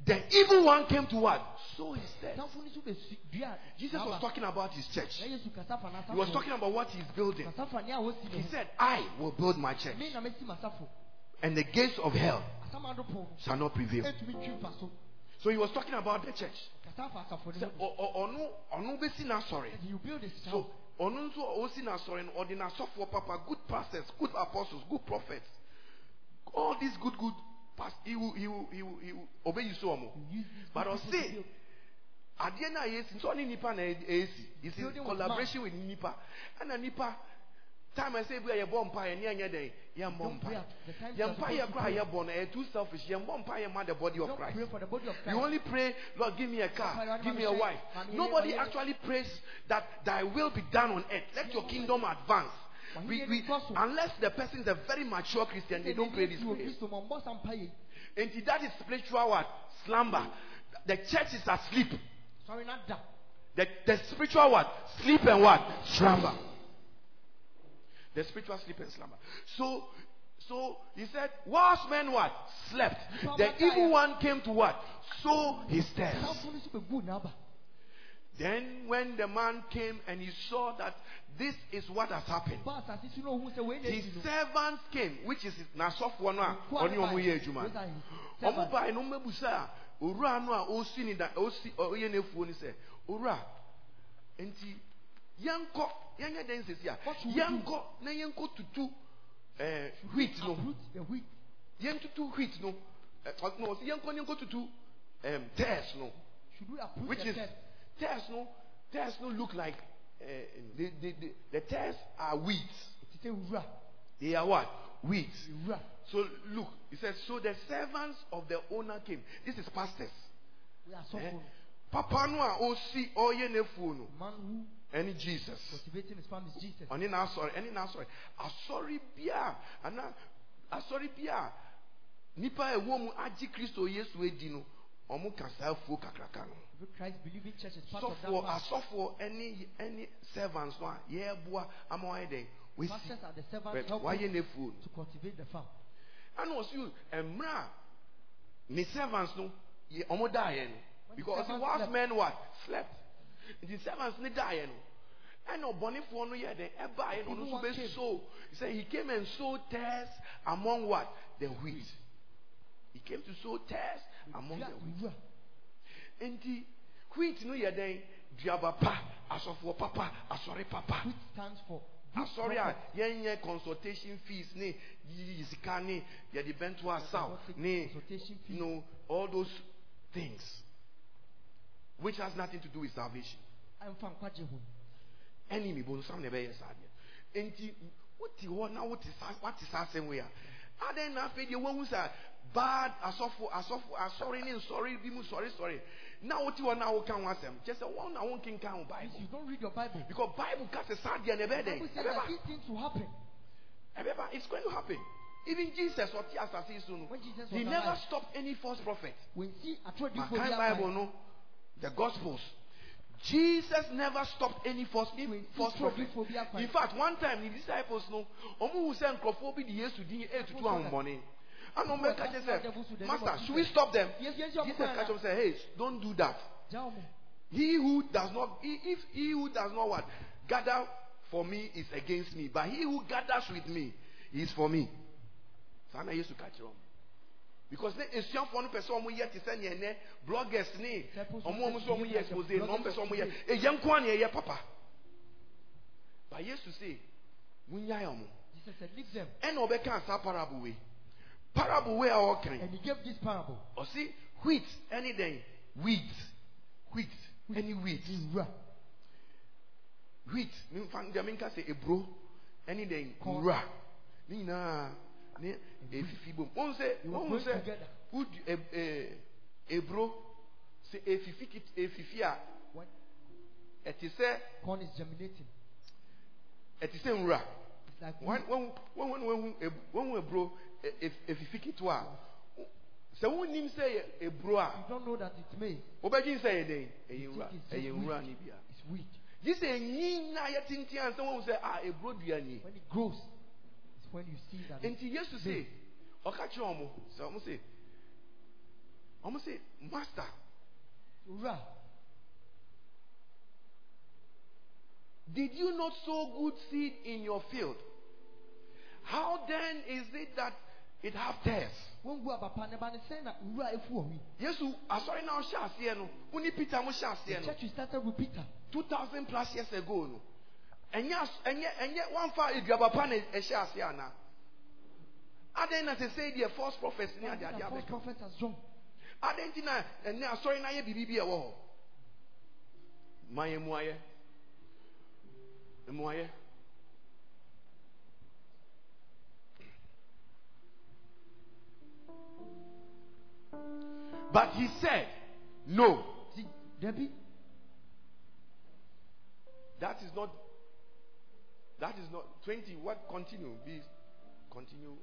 the evil one came to what? Sow his seed. Sanfo ni so si dua. Jesus was talking about his church. Na Yesu kasa fa n'asafo. He was talking about what he's building. Kasa fa nea wosi He said, I will build my church. Me na mesi m'asafo. and the gates of hell shall not prevail. Etumi twi mfa so. He was talking about the church. Said So. Ɔno nso a ɔsi n'asɔre no ɔde n'asɔfoɔ papa good pastors good apostles good prophets all these good good past he will he will he will he ɔbɛyi so ɔmo. You use these But good I'll people to say- build. adeɛ no a yɛsi nso ɔne nipa na it's in collaboration with nipa ɛna nipa time ɛsɛ bi a yɛbɔ mpa yɛ ne ɛnyɛ dɛn yɛmbɔ Don't mpa pray at the time you yɛn are mpa supposed yɛ to kora a pray. yɛbɔ no ɛyɛ too selfish yɛmbɔ mpa yɛ ma the body of Christ pray for the body of You only pray, Lord, give me a car, give me a wife. Nobody actually prays that thy will be done on earth. Let your kingdom advance. We, we, unless the person is a very mature Christian, they don't pray this You prayer. Kristo ma ɔmbɔ sampa yi. And that is spiritual what? Slumber. The church is asleep. Sɔre na da. The, the spiritual what? Sleep and what? Slumber. The spiritual sleep and slumber. So, so he said, whilst men what? Slept. The evil one came to what? Sow his tares. So bɛ gu. Then when the man came and he saw that this is what has happened, Ba asase si na ohun sɛ wei na his servants came, which is n'asɔfoɔ no ah, a ɔne ɔmo yɛ adwuma. His Ɔmo baa no ɔmo ebusa a owura no a osi ni da osi ɔyɛ n'efuo ni sɛ owura nti yɛnkɔ yɛnyɛ dɛn sisi a What should we do? yɛnkɔ na yɛnkɔ tutu ɛɛ wheat no Uproot the wheat. yɛntutu wheat no ɛ ɔ no ɔsi yɛnkɔ na yɛnkɔ tutu ɛɛm tares no. Should we uproot which is test? tares no tares no look like uh, the, the, the, the tares are weeds Ti sɛ wura. they are what weeds so look he says so the servants of the owner came this is pastors eh? papa no a osi ɔyɛ n'efuo no Man who ɛne jesus. Cultivating his farm is Jesus. ɔne n'asɔre ɛne n'asɔre asɔre bia ana asɔre bia nipa ɛwɔ mu agye kristo yesu edi no ɔmo ka saa afuo kakraka no. Every Christ believing church is part sɔfoɔ asɔfoɔ ɛne ɛne servants no a yɛreboa ama wɔayɛ dɛn? Wesi. Pastors are the servants but helping wayɛ no to cultivate the farm. ɛna ɔsi mmerɛ a ne servants no yɛ ɔmo daeɛ no. Because whilst men what slept. Nti servants ne daeɛ no ɛna ɔbɔnefoɔ no yɛ no ɔno Evil nso one bɛ sow he said he came and sowed tares among what? The wheat. He came to sow tares among the wheat. Wura. nti wheat no yɛ dɛn duaba pa asɔfoɔ papa asɔre papa. Which stands for asɔre a yɛnyɛ consultation fees ne yiyi sika ne yɛde bɛnto asaw ne you know all those things which has nothing to do with salvation ɛmfa nkwagye ho enemy bonsam na ɛbɛyɛ saa deɛ nti wote hɔ na wote saa wate saa asɛm wei a adɛn na afei deɛ woahu sɛ bad asɔfo asɔfo asɔre ah, ne nsɔre bi mu sɔre sɔre na wote hɔ na woka ho asɛm kyɛ sɛ wɔn na wonkenka ho bible. You don't read your Bible, because bible ka sɛ saa deɛ na ɛbɛyɛ dɛn ɛbɛba these things will happen. ɛbɛba it's going to happen. Even jesus yi so no When he never stopped any false prophet. Atrodifo makan bible no the gospels jesus never stopped any false prophet. told you for in fact one time the disciples no ɔmo hu sɛ nkurɔfoɔ bi de yesu din etutu ahombɔne ana ɔmo bɛka kyerɛ sɛ master should we stop them? Jesus ka kyerɛ sɛ hey don't do that. He who does not he- if he who does not what? Gather for me is against me but he who gathers with me is for me. Saa na yesu ka kyerɛ ɔmo because ne esuafoɔ no pɛ sɛ ɔmo yɛ te sɛ nea ɛnɛ bloggers ne ɔmo ɔmo sɛ ɔmo yɛ expose na ɔmo pɛ sɛ ɔmo yɛ. eyɛ nko a na ɛyɛ papa. But yesu se ɔmo. Jesus said, Leave them. ɛna ɔbɛka saa parable wei. Parable wei a ɔkan And he gave this parable. ɔsi wheat ɛne dɛn? Wheat. Wheat ɛne wheat. Nwura. wheat mfa deɛ menka sɛ eburo ɛne dɛn? Nwura. Ne nyinaa efifi mhm. bom wɔn sɛ They were wɔn going sɛ together. wodu eh, eh, eb ɛɛ eburo sɛ efifi eh, kit efifi a When ɛte sɛ corn is germinating, ɛte sɛ nwura. Wɔn wɔn eburo ɛ- ef- efifi ketewa a sɛ wɔn nim sɛ yɛ eburo a You don't know that it's made. wɔbɛgye sɛ yɛ dɛn ɛyɛ nwura ɛyɛ nwura ne bia gye sɛ enyi na yɛ tenten ansa wɔn sɛ a ah, eburo dua nie. When it grows, it's when you see that. nti yesu se ɔka kyerɛ ɔmo sɛ ɔmo se ɔmo se master Nwura. did you not sow good seed in your field how then is it that it have tares When we are papa ne ba ne say efu omi. yesu asɔre na ɔhyɛ aseɛ no wo ne peter mo hyɛ The aseɛ no church started with Peter. two thousand plus years ago no ɛnyɛ ɛnyɛ ɛnyɛ wɔnfa eduaba pa na ɛhyɛ aseɛ ana adan na sɛ deɛ false prophets ne eh, ade ade The false abɛka prophet adan ti eh, na ɛnɛ asɔre na ayɛ biribi bi ɛwɔ hɔ ma yɛ mu ayɛ mu ayɛ but he said no. Debbie, that is not that is not 20 what continue please continue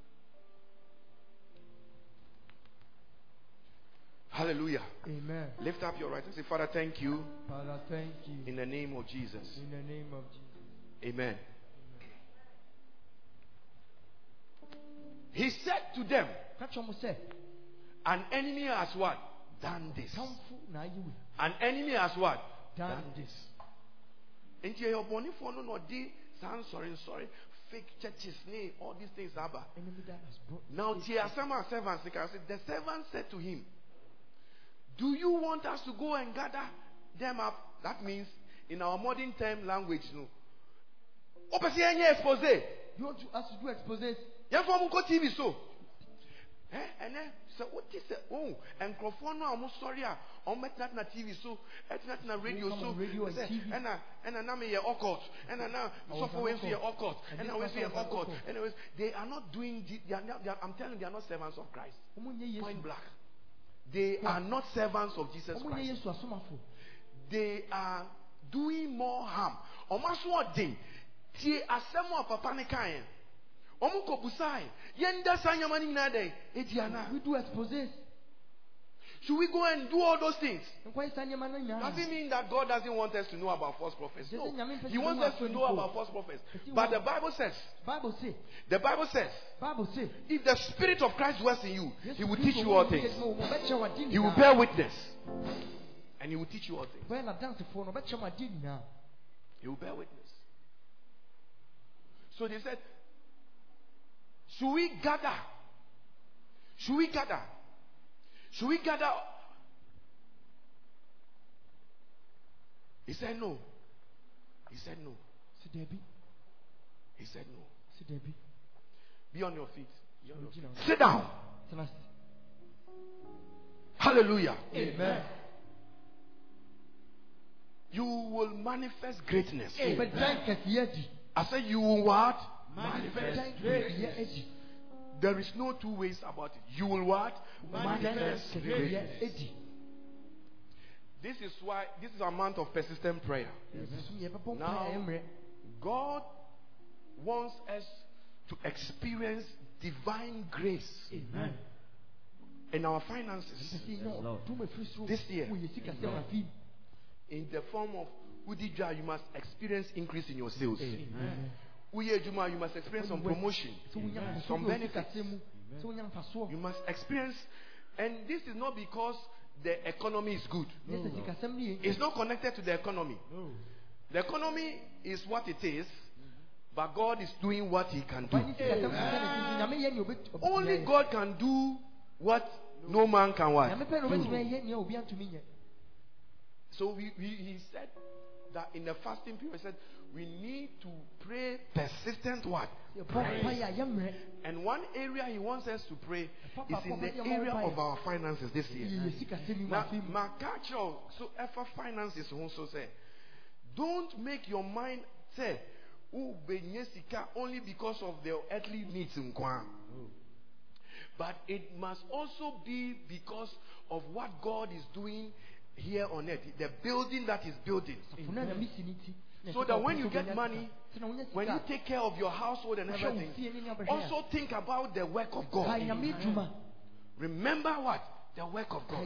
hallelujah Amen. lift up your right and say father thank you Father, thank you. in the name of jesus In the name of Jesus. amen he said to them Catch on say, an enemy has what done this Kamfu na you. an enemy has what Done this. nti ɛyɛ ɔbɔnefoɔ no na ɔde nsɔre nsɔre fake churches ne all these things aba Enemy that has brought. Now, tie asɛm a servants ka say, the servant said to him, Do you want us to go and gather them up? That means, in our modern term language, no. Wopɛ sɛ yɛnyɛ expose. You want to us to do exposes? Ɔmo nkɔ TV so. Eh, ɛnɛ sɛ wote sɛ oh nkurɔfoɔ no a ɔmo sɔre a ɔmo bɛtenatena TV so ɛtenatena radio so. on radio and sɛ ɛna ɛna na meyɛ ɔkɔt ɛna na sɔfo wei nso yɛ ɔkɔt And ɛna wei nso yɛ ɔkɔt ɛna wei they are not doing the- they are they are, I'm telling you they are not servants of Christ. Point black they are not servants of Jesus Christ. They are doing more harm. Ɔmo aso ɔden tie asɛm a papa ne kan yɛ ɔmo busae. Yɛn da saa nyama no nyinaa dɛn edi ana. We do exposes. should we go and do all those things? Nkwa isa nyama na nya. doesn't mean that God doesn't want us to know about false prophets? No. He wants us to know about false prophets. but the Bible says Bible the Bible says Bible say. if the spirit of Christ dwells in you he will teach you all things. yɛ adwuma, wo mu bɛkyerɛ wo ade he will bear witness. And he will teach you all things. Bɛyɛ n'adansefoɔ no, ɔbɛkyerɛ wo ade nyinaa. He will bear witness. So they said, Should we gather? Should we gather? Should we gather? He said, No. He said, No. Sɛ Debbie, He said, No. sɛ dabi Be on your feet. On your feet. Sit down. Hallelujah. amen You will manifest greatness. bɛdan kɛseɛ adi I said, You will what? Bɛdan kɛseɛ adi There is no two ways about it. You will what? bɛdan Manifest greatness. This is why this is a month of persistent prayer. Now- God wants us to experience divine grace amen. in our finances. Sɛ yɛ ɔdom afiri soro This year. wɔ yɛ sikasɛm afi in the form of Udija, you must experience increase in your sales. Uye Juma, you must experience some promotion, sɛ some benefits. sikasɛm mu sɛ wonya mfasoɔ You must experience, and this is not because the economy is good. nyɛ sɛ sikasɛm ne yɛ It's not connected to the economy. The economy is what it is, but God is doing what He can do. sikasɛm sɛ ne nti nyame yɛ nea obɛt- obɛtumi Only. God can do what no man can what. nyame pɛ na obɛtumi ayɛ nea obi antumi nyɛ So we, we, he said that in the fasting period, he said we need to pray persistent what? yɛbɔ mpaeɛ a yɛmmerɛ And one area he wants us to pray is in the area of our finances this year. yɛ yɛ sikasɛm yi mu Now, afi mu my culture, so ever finances also say, don't make your mind say, only because of the earthly needs in Kwan. But it must also be because of what God is doing here on earth, the building that is building. Funu a nyame si ne ti, na So that when you get money, sika. Sɛ na wonya When you take care of your household and a, na bɛhwɛ wo everything, fie ne nea bɛhwɛ a, also think about the work of God. Remember what? The work of God.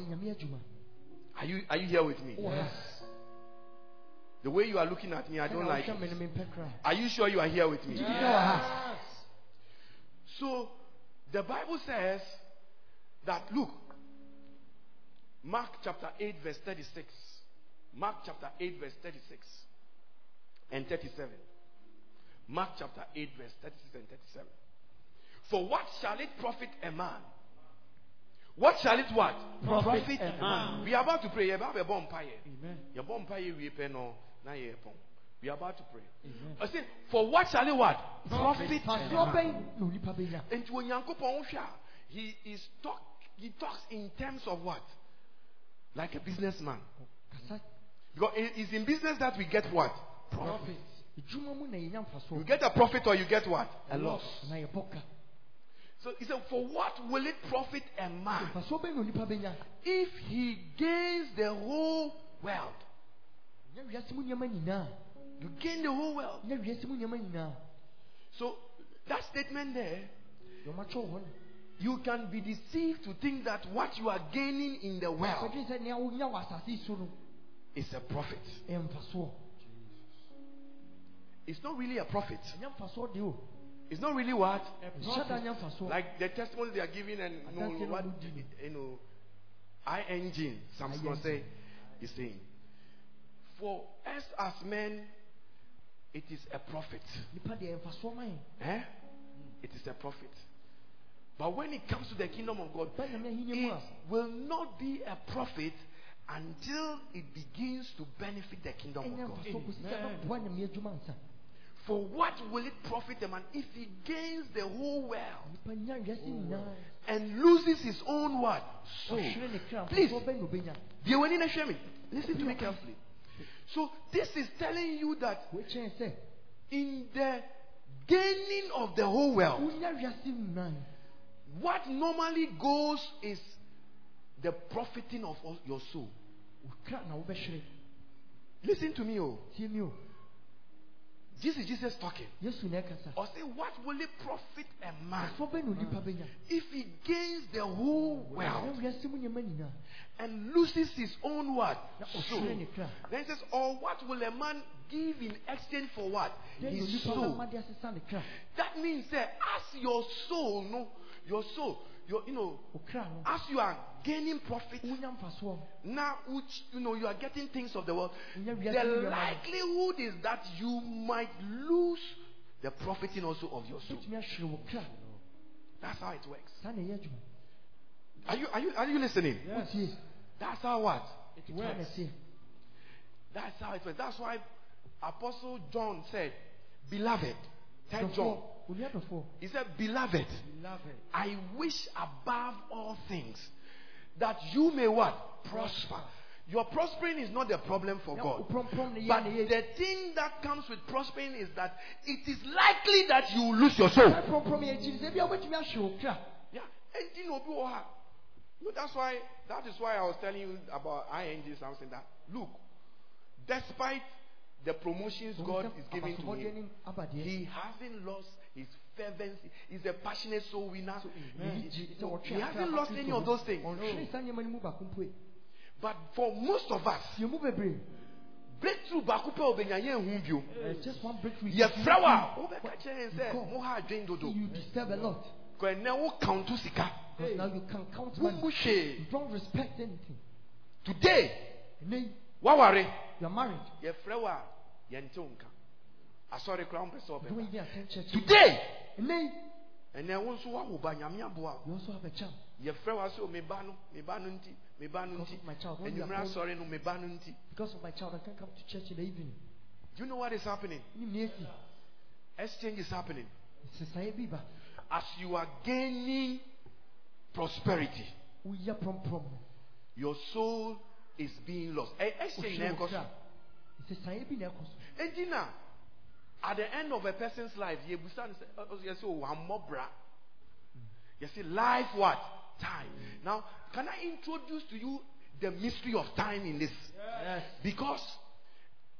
Are you, are you here with me? ha The way you are looking at me, I don't like it. no mempɛ koraa. Are you sure you are here with me? Gye di sɛ wɔ ha So, the Bible says that, look, Mark chapter 8, verse 36. Mark chapter 8, verse 36 and 37. Mark chapter 8, verse 36 and 37. For what shall it profit a man? What shall it what? Profit a man. We are about to pray. About to bomb. Amen. Your bomb we pay no. Now you're. We are about to pray. Amen. I say, for what shall it what? Profit a Fasoɔ man. bɛn na onipa bɛnya Nti onyankopɔn hwɛ a, he is talk he talks in terms of what? Like a businessman. Because it is in business that we get what? Profit. edwuma mu na yɛnya You get a profit or you get what? A loss. na yɛbɔ ka So he said, For what will it profit a man mfasoɔ bɛn na onipa bɛnya if he gains the whole world? nya wiase mu nneɛma nyinaa You gain the whole world. nya wiase mu nneɛma nyinaa So that statement there, deɛ ɔmatwerɛ wɔ hɔ no you can be deceived to think that what you are gaining in the world ɔdwen sɛ nea wonya wɔ asase yi so no is a profit. Ɛyɛ mfasoɔ It's not really a profit. ɛnya mfasoɔ de o It's not really what? nhyɛ da nya mfasoɔ Like the testimony they are giving and you know, Adanse no what mu di no. you know I engine some I gonna say engine. is saying for us as men it is a profit. nipa deɛ ɛyɛ mfasoɔ ma yɛn Eh? It is a prophet. But when it comes to the kingdom of God, ba nyame ahinya mu it will not be a prophet until it begins to benefit the kingdom of God. mfasoɔ For what will it profit a man if he gains the whole world and loses his own what? Kra Please. Listen to me carefully. So this is telling you that in the gaining of the whole world, what normally goes is the profiting of your soul. Listen to me, oh. Tie mi o This is Jesus talking. Or say, what will it profit a man mfasoɔ bɛn na onipa bɛnya if he gains the whole world wiase mu nneɛma nyinaa and loses his own what? Soul. ɔhwere ne kra Then he says, or what will a man give in exchange for what? His soul. bɛma de asesa ne kra That means that as your soul, no, your soul, your, you know, as you are gaining profit, now which you know you are getting things of the world, the wiase mu nneɛma no likelihood is that you might lose the profiting also of your soul. wotumi ahwere wo kra That's how it works. saa na ɛyɛ adwuma Are you are you are you listening? wotie That's how what? saa na ɛteɛ That's how it works. That's why Apostle John said, Beloved, Third John. Dɔfoɔ, onua dɔfoɔ. He said, Beloved, Beloved. I wish above all things that you may what? Prosper. Your prospering is not the problem for God. prom-prom ne yɛ But the thing that comes with prospering is that it is likely that you will lose your soul. Na prom-prom yɛ akyi sɛ bi a wobɛtumi ahwe wo kra. Yeah. Engine obi wɔ ha. No, that's why that is why I was telling you about ING something that look, despite the promotions God is giving to him, he hasn't lost fervency. He's a passionate soul winner. Ne He, gye sɛ no, ɔtwe he akra hasn't lost any of those things. Ɔnhwere saa nneɛma no mu baako mpo yi. But for most of us, Yɛn mu bebree. breakthrough baako pɛ obenya yɛn hu bio. It's just one breakthrough. Yɛfrɛ wo a wobɛka kyerɛ yɛn sɛ mo ha adwen dodo. You disturb a lot. Kɔ ɛnɛ wo count sika. Because now you can count money. Wombu hwee. You don't respect anything. Today, And then waware. you are married. yɛfrɛ wo a yɛnte wo nka asɔre ah, koraa wompɛ sɛ You don't ɔbɛba even attend church. today And then ɛnɛ wo nso woawo ba nyame aboa you also have a child. yɛfrɛ wo a sɛ meba no meba no nti meba no nti of my child. When you are anwummerɛ asɔre no meba no nti because of my child, I can't come to church in the evening. do you know what is happening? Exchange is happening. As you are gaining prosperity Uya prom prom. your soul is being lost. Exchange na ɛkɔ so Sisaye bi na ɛkɔ so. enti na at the end of a person's life yɛbusa no sɛ ɔ- ɔ- yɛsɛ o wammɔ bra. Yɛsɛ life what? Time. Now can i introduce to you the mystery of time in this? Yes. because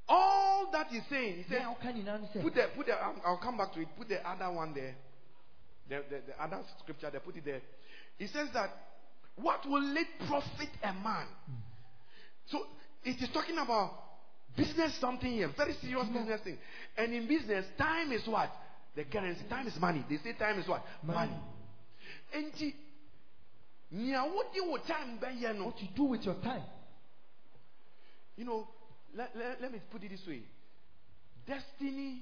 all that he's saying he said you now say? put the put the I'll, I'll come back to it. Put the other one there. The, the, the other scripture they put it there. He says that what will it profit a man? Mm. So it is talking about business something here very serious mm-hmm. business thing and in business time is what the currency time is money they say time is what money, Money. Enti, nea wode wo time bɛyɛ no What you do with your time? you know, let, let, let me put it this way. Destiny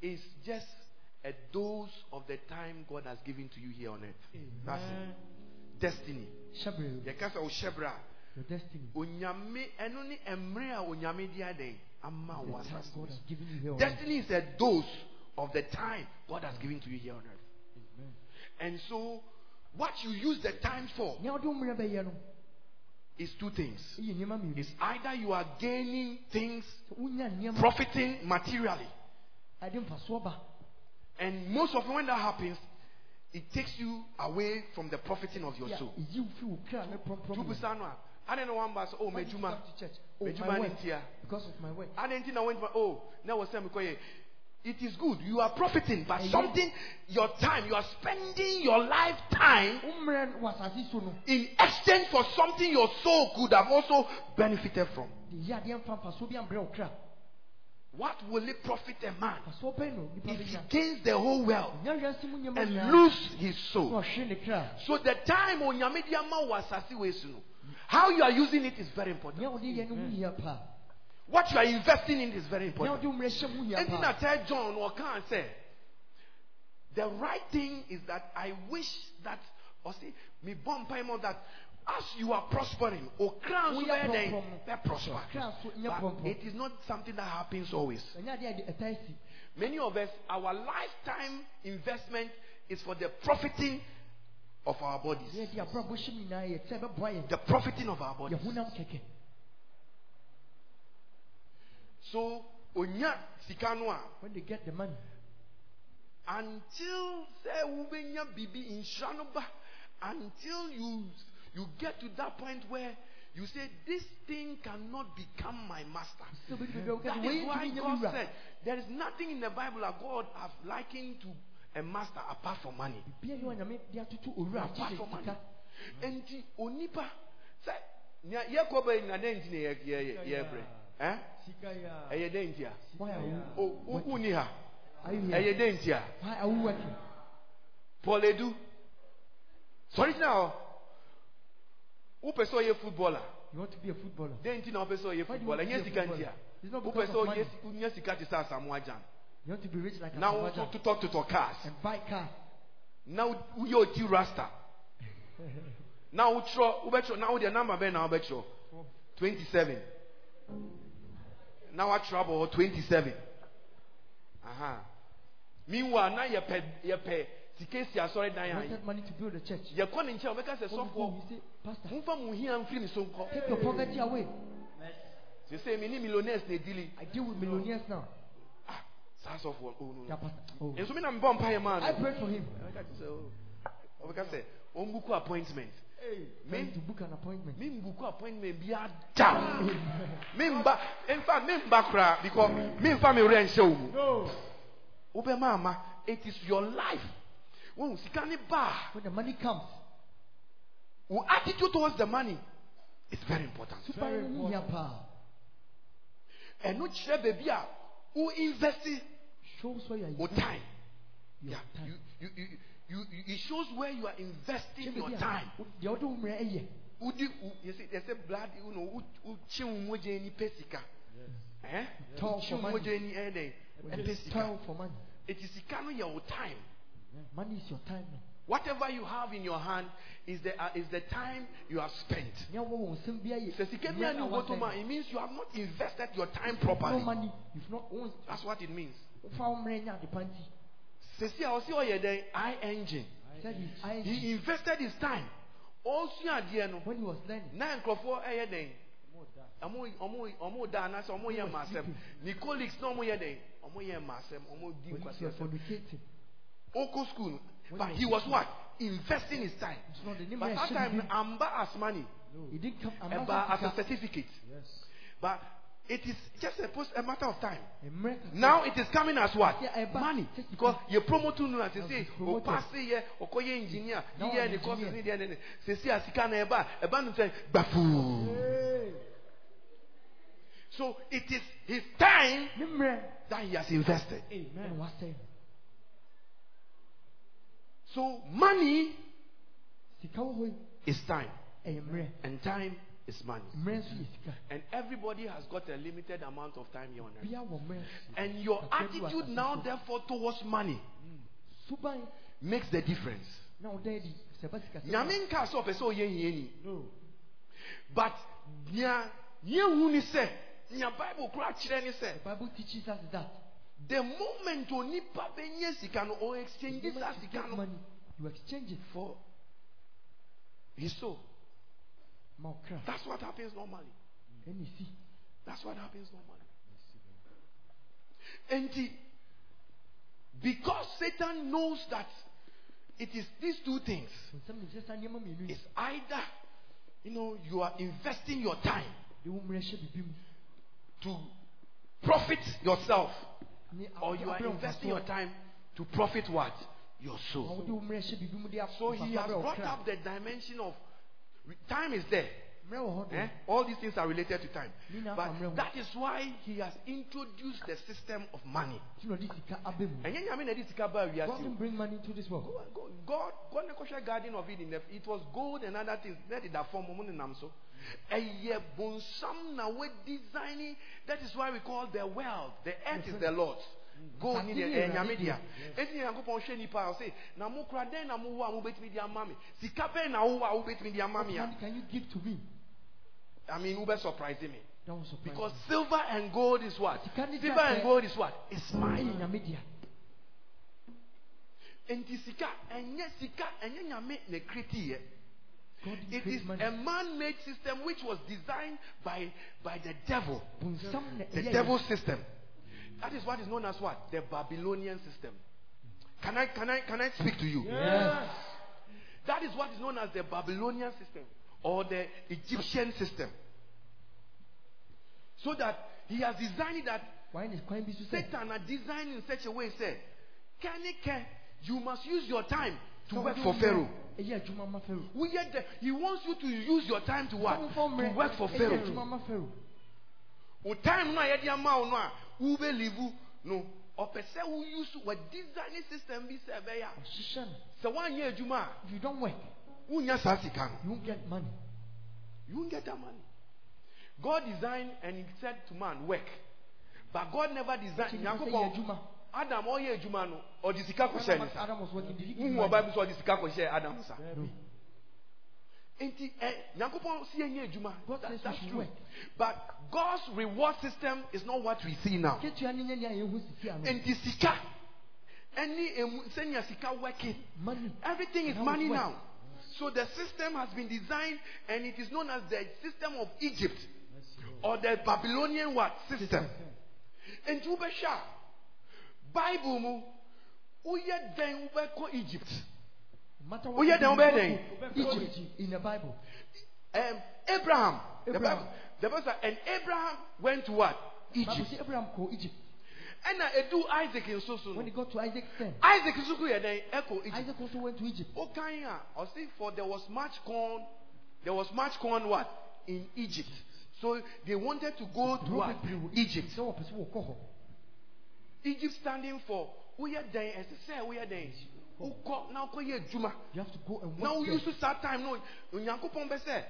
is just a dose of the time God has given to you here on earth. That's it. Destiny. Shabre. Yɛka sɛ ɔhyɛbrɛ Your destiny. a onyame ɛno ne mmerɛ a onyame de adɛn ama The asase God so. has given you here on earth. Destiny is a dose of the time God has given to you here on earth. And so, what you use the time for Nea ɔde wo mmerɛ bɛyɛ no, is two things. ɛyɛ nneɛma mmienu. It's either you are gaining things, Sɛ wonya nneɛma profiting materially, a ɛde mfasoɔ ba, And most often when that happens, it takes you away from the profiting of your soul. Ɛyi wo fi wo kra ne prɔmprɔm mu. Tubusa no a, ade no one bus oh Why did you medjuma. come to church? Oh, Medjuma my ne work. ntia. Because of my work. Nti na went oh, now was saying it is good. You are profiting, but something your time, you are spending your lifetime Wo mmerɛ wɔ asase so no, in exchange for something your soul could have also benefited from. de yɛ adeɛ mfa mfasoɔ bi ambrɛ wo kra. What will it profit a man Mfasoɔ bɛn no nipa if he gains the whole world Nya wiase mu nneɛma and lose his soul? ɔhwere ne kra. So the time onyame de ama wo asase wei so no, how you are using it is very important. Nea wode yɛ no ho hia paa. What you are investing in is very important. wode wo mmerɛ hyɛ mu hia Anything paa. I tell John or can say, the right thing is that I wish that, or see, me bomb more that as you are prospering, or crown Woyɛ so then prɔmprɔm no. they prosper. Kra so nyɛ But it is not something that happens always. Ɛnyɛ adeɛ a ɛde- ɛtaa si. Many of us, our lifetime investment is for the profiting of our bodies. Deɛ ɛde abrabɔ hyɛ mu nyinaa yɛ sɛ ɛbɛboa yɛn. The profiting of our bodies. Yɛ honam kɛkɛ. So, onya sika no a, When they get the money, until sɛ wobɛnya biribi nhyira no ba until you you get to that point where you say this thing cannot become my master sɛ wobɛdi baabi a woka that is "Wei why god said there is nothing in the bible that god have likened to a master apart from money Bia yɛ onyame de atoto owura apart from money onipa sɛ nea yɛkɔ bɛ na dɛn nti na yɛ- yɛ- yɛ- yɛbrɛ ɛyɛ dɛn nti a Why are you o wo- wonni ha ɛyɛ dɛn nti a Why are you working? Paul Edu. Sorry now. Wopɛ sɛ ɔyɛ footballer. You want to be a footballer. Dɛn nti na wopɛ sɛ ɔyɛ Why do you footballer? want to Nyɛ a sika. It's not Wopɛ sɛ ɔyɛ sika te sɛ Asamoah Gyan. You want to be rich like a Na Asamoah wo Gyan totɔ totɔ cars. and buy car. Wo- woyɛ oti rasta. Wotwerɛ wobɛtwerɛ na wode number bɛn na wobɛtwerɛ? 27. Na woatwerɛ abɔ hɔ 27. Aha. meanwhile na yɛpɛ yɛpɛ sika si asɔre dan You a wanted money to build a church. yɛkɔ ne nkyɛn sɛ you go, sɔfoɔ you say, Pastor, momfa mo hia mfiri me so nkɔ take your poverty away. sɛ sɛ mene millionaires na ɛdili I deal with millionaires now. Saa sɔfoɔ oh, no, Yeah, no. Pastor. Oh. nso me na mebɔ mpaeɛ maa I no prayed for him. Ɔbɛka kyerɛ sɛ, oh. ɔbɛka sɛ ɔmbuku appointment Trying to book an appointment. membuku appointment bia da memba mfa memba koraa because memfa me werɛ nhyɛ wo mu No. wobɛma ama it is your life wohu sika ne ba a When the money comes, wo attitude towards the money is very important super here power ɛno kyerɛ baabi a wo invest shows where you are. wo time Your yeah. time. you, you, you, you, it shows where you are investing your time The other woman here. wodi wo- yɛsɛ yɛsɛ blood you know wo mogya ni pɛ Eh? Toil wokye for money. mogya ni dɛn ɛpɛ for money. ɛti sika no yɛ wo time Money is your time. whatever you have in your hand is the, uh, is the time you have spent Nyɛ wo wo nsɛm bi ayɛ. sɛ sika bi Nyɛ a ne na wobɔtɔ mu a wasɛn. it means you have not invested your time properly money. If not, that's what it means fa wo mmerɛ nya ade panti. sɛsi a ɔsi ɔyɛ dɛn i engine. Said his eyes. he invested his time. Ɔsua adeɛ no When he was learning. Eh, na nkurɔfoɔ ɛyɛ dɛn ɔmo da. Anaasɛ ɔmo yɛ ma asɛm ne colleagues na ɔmo yɛ dɛn ɔmo yɛ ma asɛm ɔmo di nkwasi was asɛm oko school no but he was what? investing his time. It's not the name but that time amba as money He didn't come. I'm as a certificate. But it is just a, post, a matter of time America. now it is coming as what Yeah, I money because you promote no as Now say he's o oh, promoted. pass yɛ ɔkɔ oh, engineer Now yiyɛ I'm ne courses engineer. ne deɛ ne ne sisi a sika na ɛba ɛba no sɛ gbafu so it is his time Ne that he has invested Ɛna wasɛn. so money Sika wɔ hɔ yi. is time Ɛyɛ mmerɛ. and time is money and everybody has got a limited amount of time here on earth Bia wɔ mmerɛ. and your Kakra bi wɔ attitude now therefore towards money makes the difference na ɔda adi sɛ ɛba sika sɛ- nyame nka sɛ ɔpɛ sɛ ɔyɛ hiani No. but nea yɛhu ni sɛ nea bible koraa kyerɛ ne The sɛ Bible teaches us that. the moment onipa bɛnya sika no The saa you sika no money, you exchange it for his soul. That's what happens normally. That's what happens normally. And because satan knows that it is these two things Nsɛm ne sɛ saa nneɛma mmienu yi. it's either you know you are investing your time De wo mmerɛ hyɛ bibi mu. to profit yourself or you are investing your time to profit what? Your soul. Wode wo mmerɛ hyɛ bibi mu de a- so he has brought up the dimension of time is there Mmerɛ wɔ hɔ eh? all these things are related to time but that is why he has introduced the system of money Nti na ɔde sika aba mu. ɛnyɛ nyame na ɛde God didn't bring money into this world. God, God, God, kɔhwɛ garden of Eden. It was gold and other things. That is that form ɔmo nenam so. Ɛyɛ bonsam na we designing. That is why we call the world. The earth is the Lord's. Ni deɛ ɛyɛ nyame dea. Eti Nyankopɔn hwɛ nipa a ɔse na mo kura den na mo wɔ a mo betumi di ama mi. Sika bɛn na wo wɔ a wo betumi di ama mi a. can you give to me? I mean, wo bɛ surprise me. Surprising. Because silver and gold is what? Silver and gold is what? It's mine. nyame dea. Enti sika ɛnyɛ sika ɛnyɛ nyame na kreti yɛ. God didn't It is money. a man-made system which was designed by, by the devil. The devil system. That is what is known as what? The Babylonian system. Can I can I can I speak to you? Yes. That is what is known as the Babylonian system or the Egyptian system. So that he has designed it that Why is kwan bi Satan are designed in such a way, say, can it can you must use your time to work for Pharaoh. ɛyɛ adwuma ma Pharaoh. We get the, he wants you to use your time to what? Sɛ womfa wo To work for Pharaoh. adwuma ma Pharaoh. o time no a yɛde ama no. A wobɛlivu no ɔpɛ sɛ wouse wadesign system bi sɛ ɛbɛyɛ a Ɔhyehyɛ no. sɛ woanyɛ adwuma a If you don't work, wonya saa sika no you won't get money. you won't get that money. God designed and he said to man work. But god never designed. Kyɛ nipa sɛ yɛ nyankopɔn adam oh, ɔyɛ adwuma no. Ɔde sika kɔhyɛ ne sa. Adam was working. Did he give wohu ɔba bi sɛ ɔde sika kɔhyɛ adam sa No. nti ɛ eh, nyankopɔn si God says that's true. work. but god's reward system is not what we see now. Ketewa ne nyɛ nea yɛhu sisi ano. nti sika. Any emu- sika working. Money. everything is money now. So the system has been designed and it is known as the system of egypt. Or the babylonian what? System. Nti wobɛhwɛ a bible mu woyɛ dɛn wobɛkɔ egypt No matter what. yeah, you do, then you where go then? to Egypt in the Bible. um, abraham, The, Abraham. Bible, the Bible said, and abraham went to what egypt say Abraham called Egypt. ɛna edu isaac nso so When he got to isaac tent, isaac nso ko yɛ dɛn ɛkɔ egypt Isaac also went to Egypt. Okan a ɔsi for there was much corn there was much corn what in Egypt so they wanted to go to what Egypt So what person will call her? Egypt standing for woyɛ dɛn ɛsɛ sɛ woyɛ dɛn wokɔ na wokɔ yɛ adwuma You have to go and na work wo there. use that time no onyankopɔn bɛ sɛ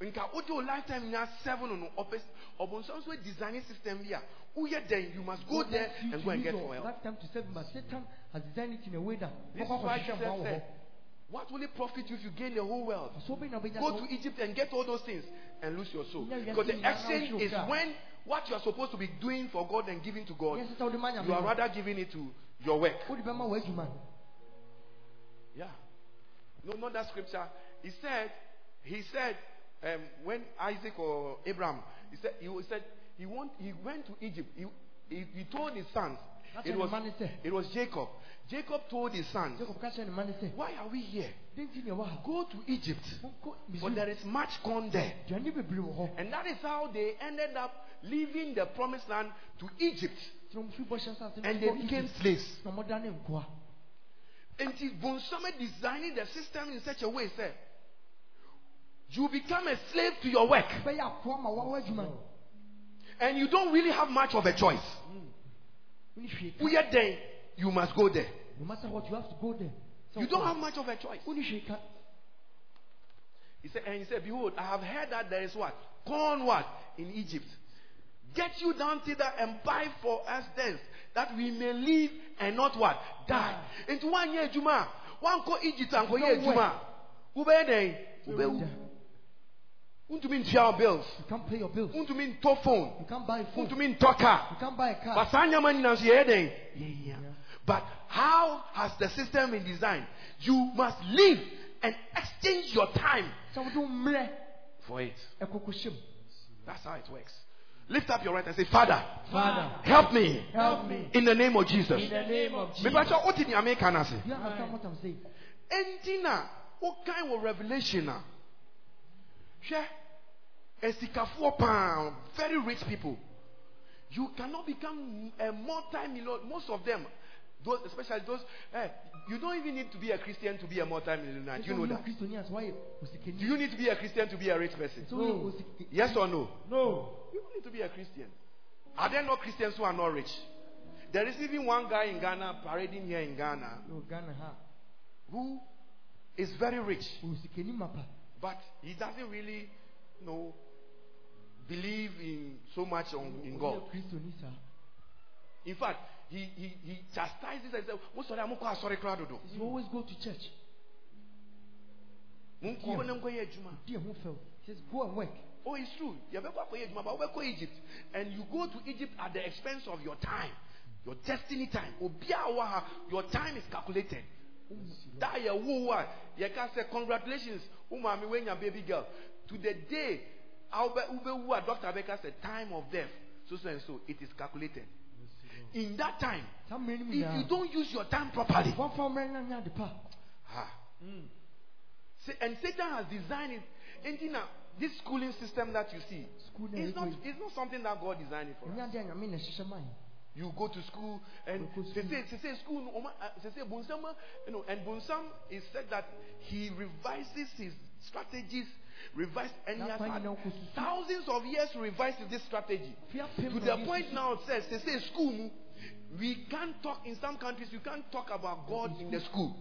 nka wode wo lifetime nya seven no ɔbɔnsɔn nso designing system bi a woyɛ dɛn? You must go there and go and get oil. lifetime to serve but Satan has designed it in a way that this is why what will it profit you if you gain the whole world So be na benya Go to Egypt and get all those things and lose your soul. Because the exchange is when what you are supposed to be doing for God and giving to God, Yes, it's all the man you are rather giving it to your work. No, not that scripture. He said, he said, um, when Isaac or Abraham, he said, he said he want, he went to Egypt. He, he, he told his sons. It was, it was Jacob. Jacob told his sons, Jacob catch the man "Why are we here? "Didn't you know what? Go to Egypt, for there is much corn there." Johnny be blue ho. And that is how they ended up leaving the promised land to Egypt. From free bush and And they became slaves. No more than him kwa. And Bonsame designing the system in such a way, sir. You become a slave to your work. Be ya kwa ma wa wa adwuma. And you don't really have much of a choice. Hwe. Where then you must go there. No matter what you have to go there. So You don't have much of a choice. Uni hwe ka. He said, and he said, Behold, I have heard that there is what? Corn what? In Egypt. Get you down thither and buy for us thence, that we may live and not what? Die. Into one year Juma. One ko Egypt and ko year Juma. Ube den. Ube Untumi ntua bills. You can't pay your bills. Untumi ntɔ phone. You can't buy food. Untumi ntɔ car. You can't buy a car. But saa nneɛma nyinaa nso yɛyɛ dɛn? Yɛyɛ. But how has the system been designed? You must live and exchange your time So we do mre. for it. That's how it works. Lift up your right and say, Father, Father, help me help me. in the name of Jesus. In the name of Jesus. Mepakyɛ wote nea meka no ase. You understand what I'm saying? Na wokan wɔ revelation a hwɛ asikafoɔ paa very rich people you cannot become a multi-million most of them those especially those eh, you don't even need to be a Christian to be a multi-millionaire do you know that do you need to be a Christian to be a rich person So we yes or no No. You don't need to be a Christian are there no Christians who are not rich there is even one guy in Ghana parading here in Ghana No Ghana ha. who is very rich oh, But he doesn't really, you know, believe in so much on, in oh, God. Oh, Christian sir. In fact, he, he, he chastises and says, of them are sorry, crowd. You always go to church. He says go and work. Oh, it's true. You better go Egypt, but go Egypt, and you go to Egypt at the expense of your time, your destiny time. Obiawa, Your time is calculated. That year, who what? You can say congratulations, umami when your baby girl. To the day, ube ube who Doctor Baker said time of death, so so and so. It is calculated. In that time, if you don't use your time properly, one from right now the pa. ah, and Satan has designed it. And you know, this schooling system that you see, is not, it's not something that God designed for us. Nya dia nyame na hyehyɛ man. You go to school and You go to they say, they say school, Oma- uh, they say Bunsam, uh, you know, and Bunsam is said that he revises his strategies, revise, and he has had you know, 'cause you- thousands of years to revise this strategy. To the point now it says, they say school, we can't talk in some countries, you can't talk about God in the school.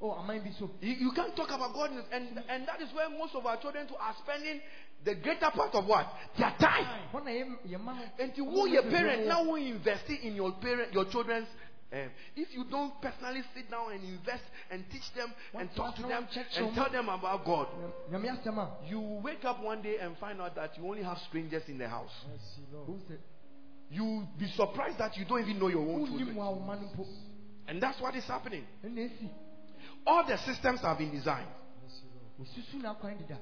Ntumi kan na me wa sɛ mo school mu. Oh, aman bi so. You, you can't talk about God, and and that is where most of our children too are spending the greater part of what their time. Hɔ na yɛ yɛ ma ho. And to who your parent now who invest in your parent your children's. Um, if you don't personally sit down and invest and teach them and talk to them and tell them about God, Nyame asɛm a. you wake up one day and find out that you only have strangers in the house. You'll be surprised that you don't even know your own children. wo a wo mma no mpo. And that's what is happening. All the systems have been designed. Osusu n'akwan deda.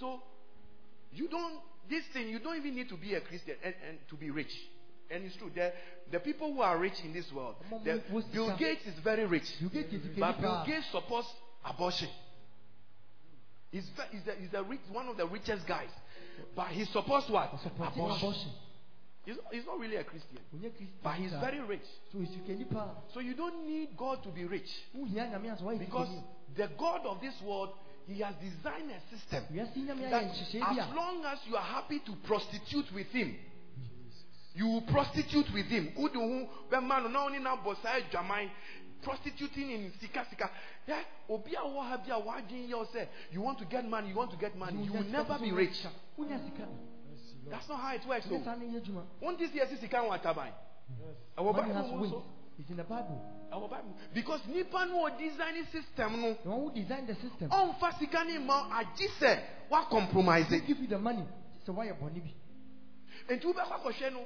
So you don't this thing you don't even need to be a Christian and, and to be rich. And it's true. The, the people who are rich in this world, the, Bill Gates is very rich. But Bill. Gates supports abortion. He's, he's, the, he's the rich, one of the richest guys. But he supports what? Abortion. abortion. He's, not- he's not really a Christian. But he's very rich. So esikani paa. So you don't need God to be rich. Wohia nyame ase wayɛ Because the God of this world, he has designed a system Wiase nyame ayɛ that as long as you are happy to prostitute with him, you will prostitute with him. Who do who bɛma no na ɔne na bɔ prostituting in sika sika. Yeah, obi a wɔ ha bi a wadwin yɛ o sɛ you want to get money, you want to get money, you will never be rich. That's not how it works. So, Won't this year wɔ ataban? Ɛwɔ Money has Bible mu weight. It's in the Bible. Ɛwɔ Bible. Because nipa no design system no. The one who designed the system. ɔmfa sika ne ma agye sɛ woacompromise They give you the money. Sɛ wayɛ bɔne bi. enti wobɛkɔ akɔhwɛ no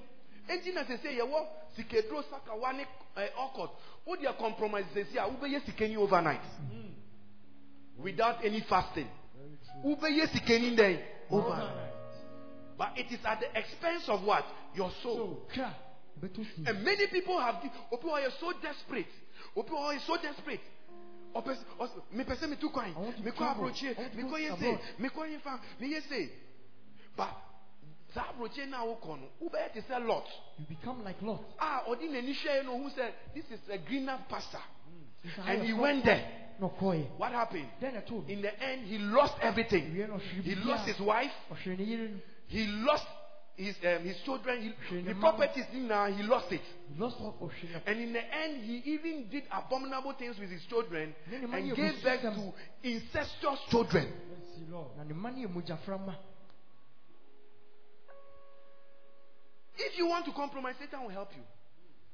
enti na sɛ sɛ yɛwɔ sikaduro sakawa ne eh, ɔkɔt wodeɛ compromise sɛsi a wobɛyɛ sikani overnight without any fasting wobɛyɛ sikani dɛn overnight but it is at the expense of what? Your soul. Kra. Bɛtɔ si. and many people have obi wɔ so desperate? Wɔ yɛ so desperate? Ɔpɛ sɛ ɔsɛ mepɛ sɛ metu kwan I want to mekɔ travel. aburokyire I want to mekɔ go yɛ se. abroad. mekɔ yɛ fa. Meyɛ se. But saa aburokyire no a wokɔ te sɛ lot. You become like Lot. Ah, a ɔde n'ani hwɛɛ no ohu sɛ this is a greener pasture. Hmm. It's and he went there. Na what happened? Then I told in the end he lost everything. Na he lost his wife Ɔhwere ne yere no. he lost his um, his children he, the properties now he lost it lost all ɔhwere no. And in the end, he even did abominable things with his children Ne ne mma and gave birth to incestuous children. Na ne mma no yɛ mogyaframa. If you want to compromise, Satan will help you.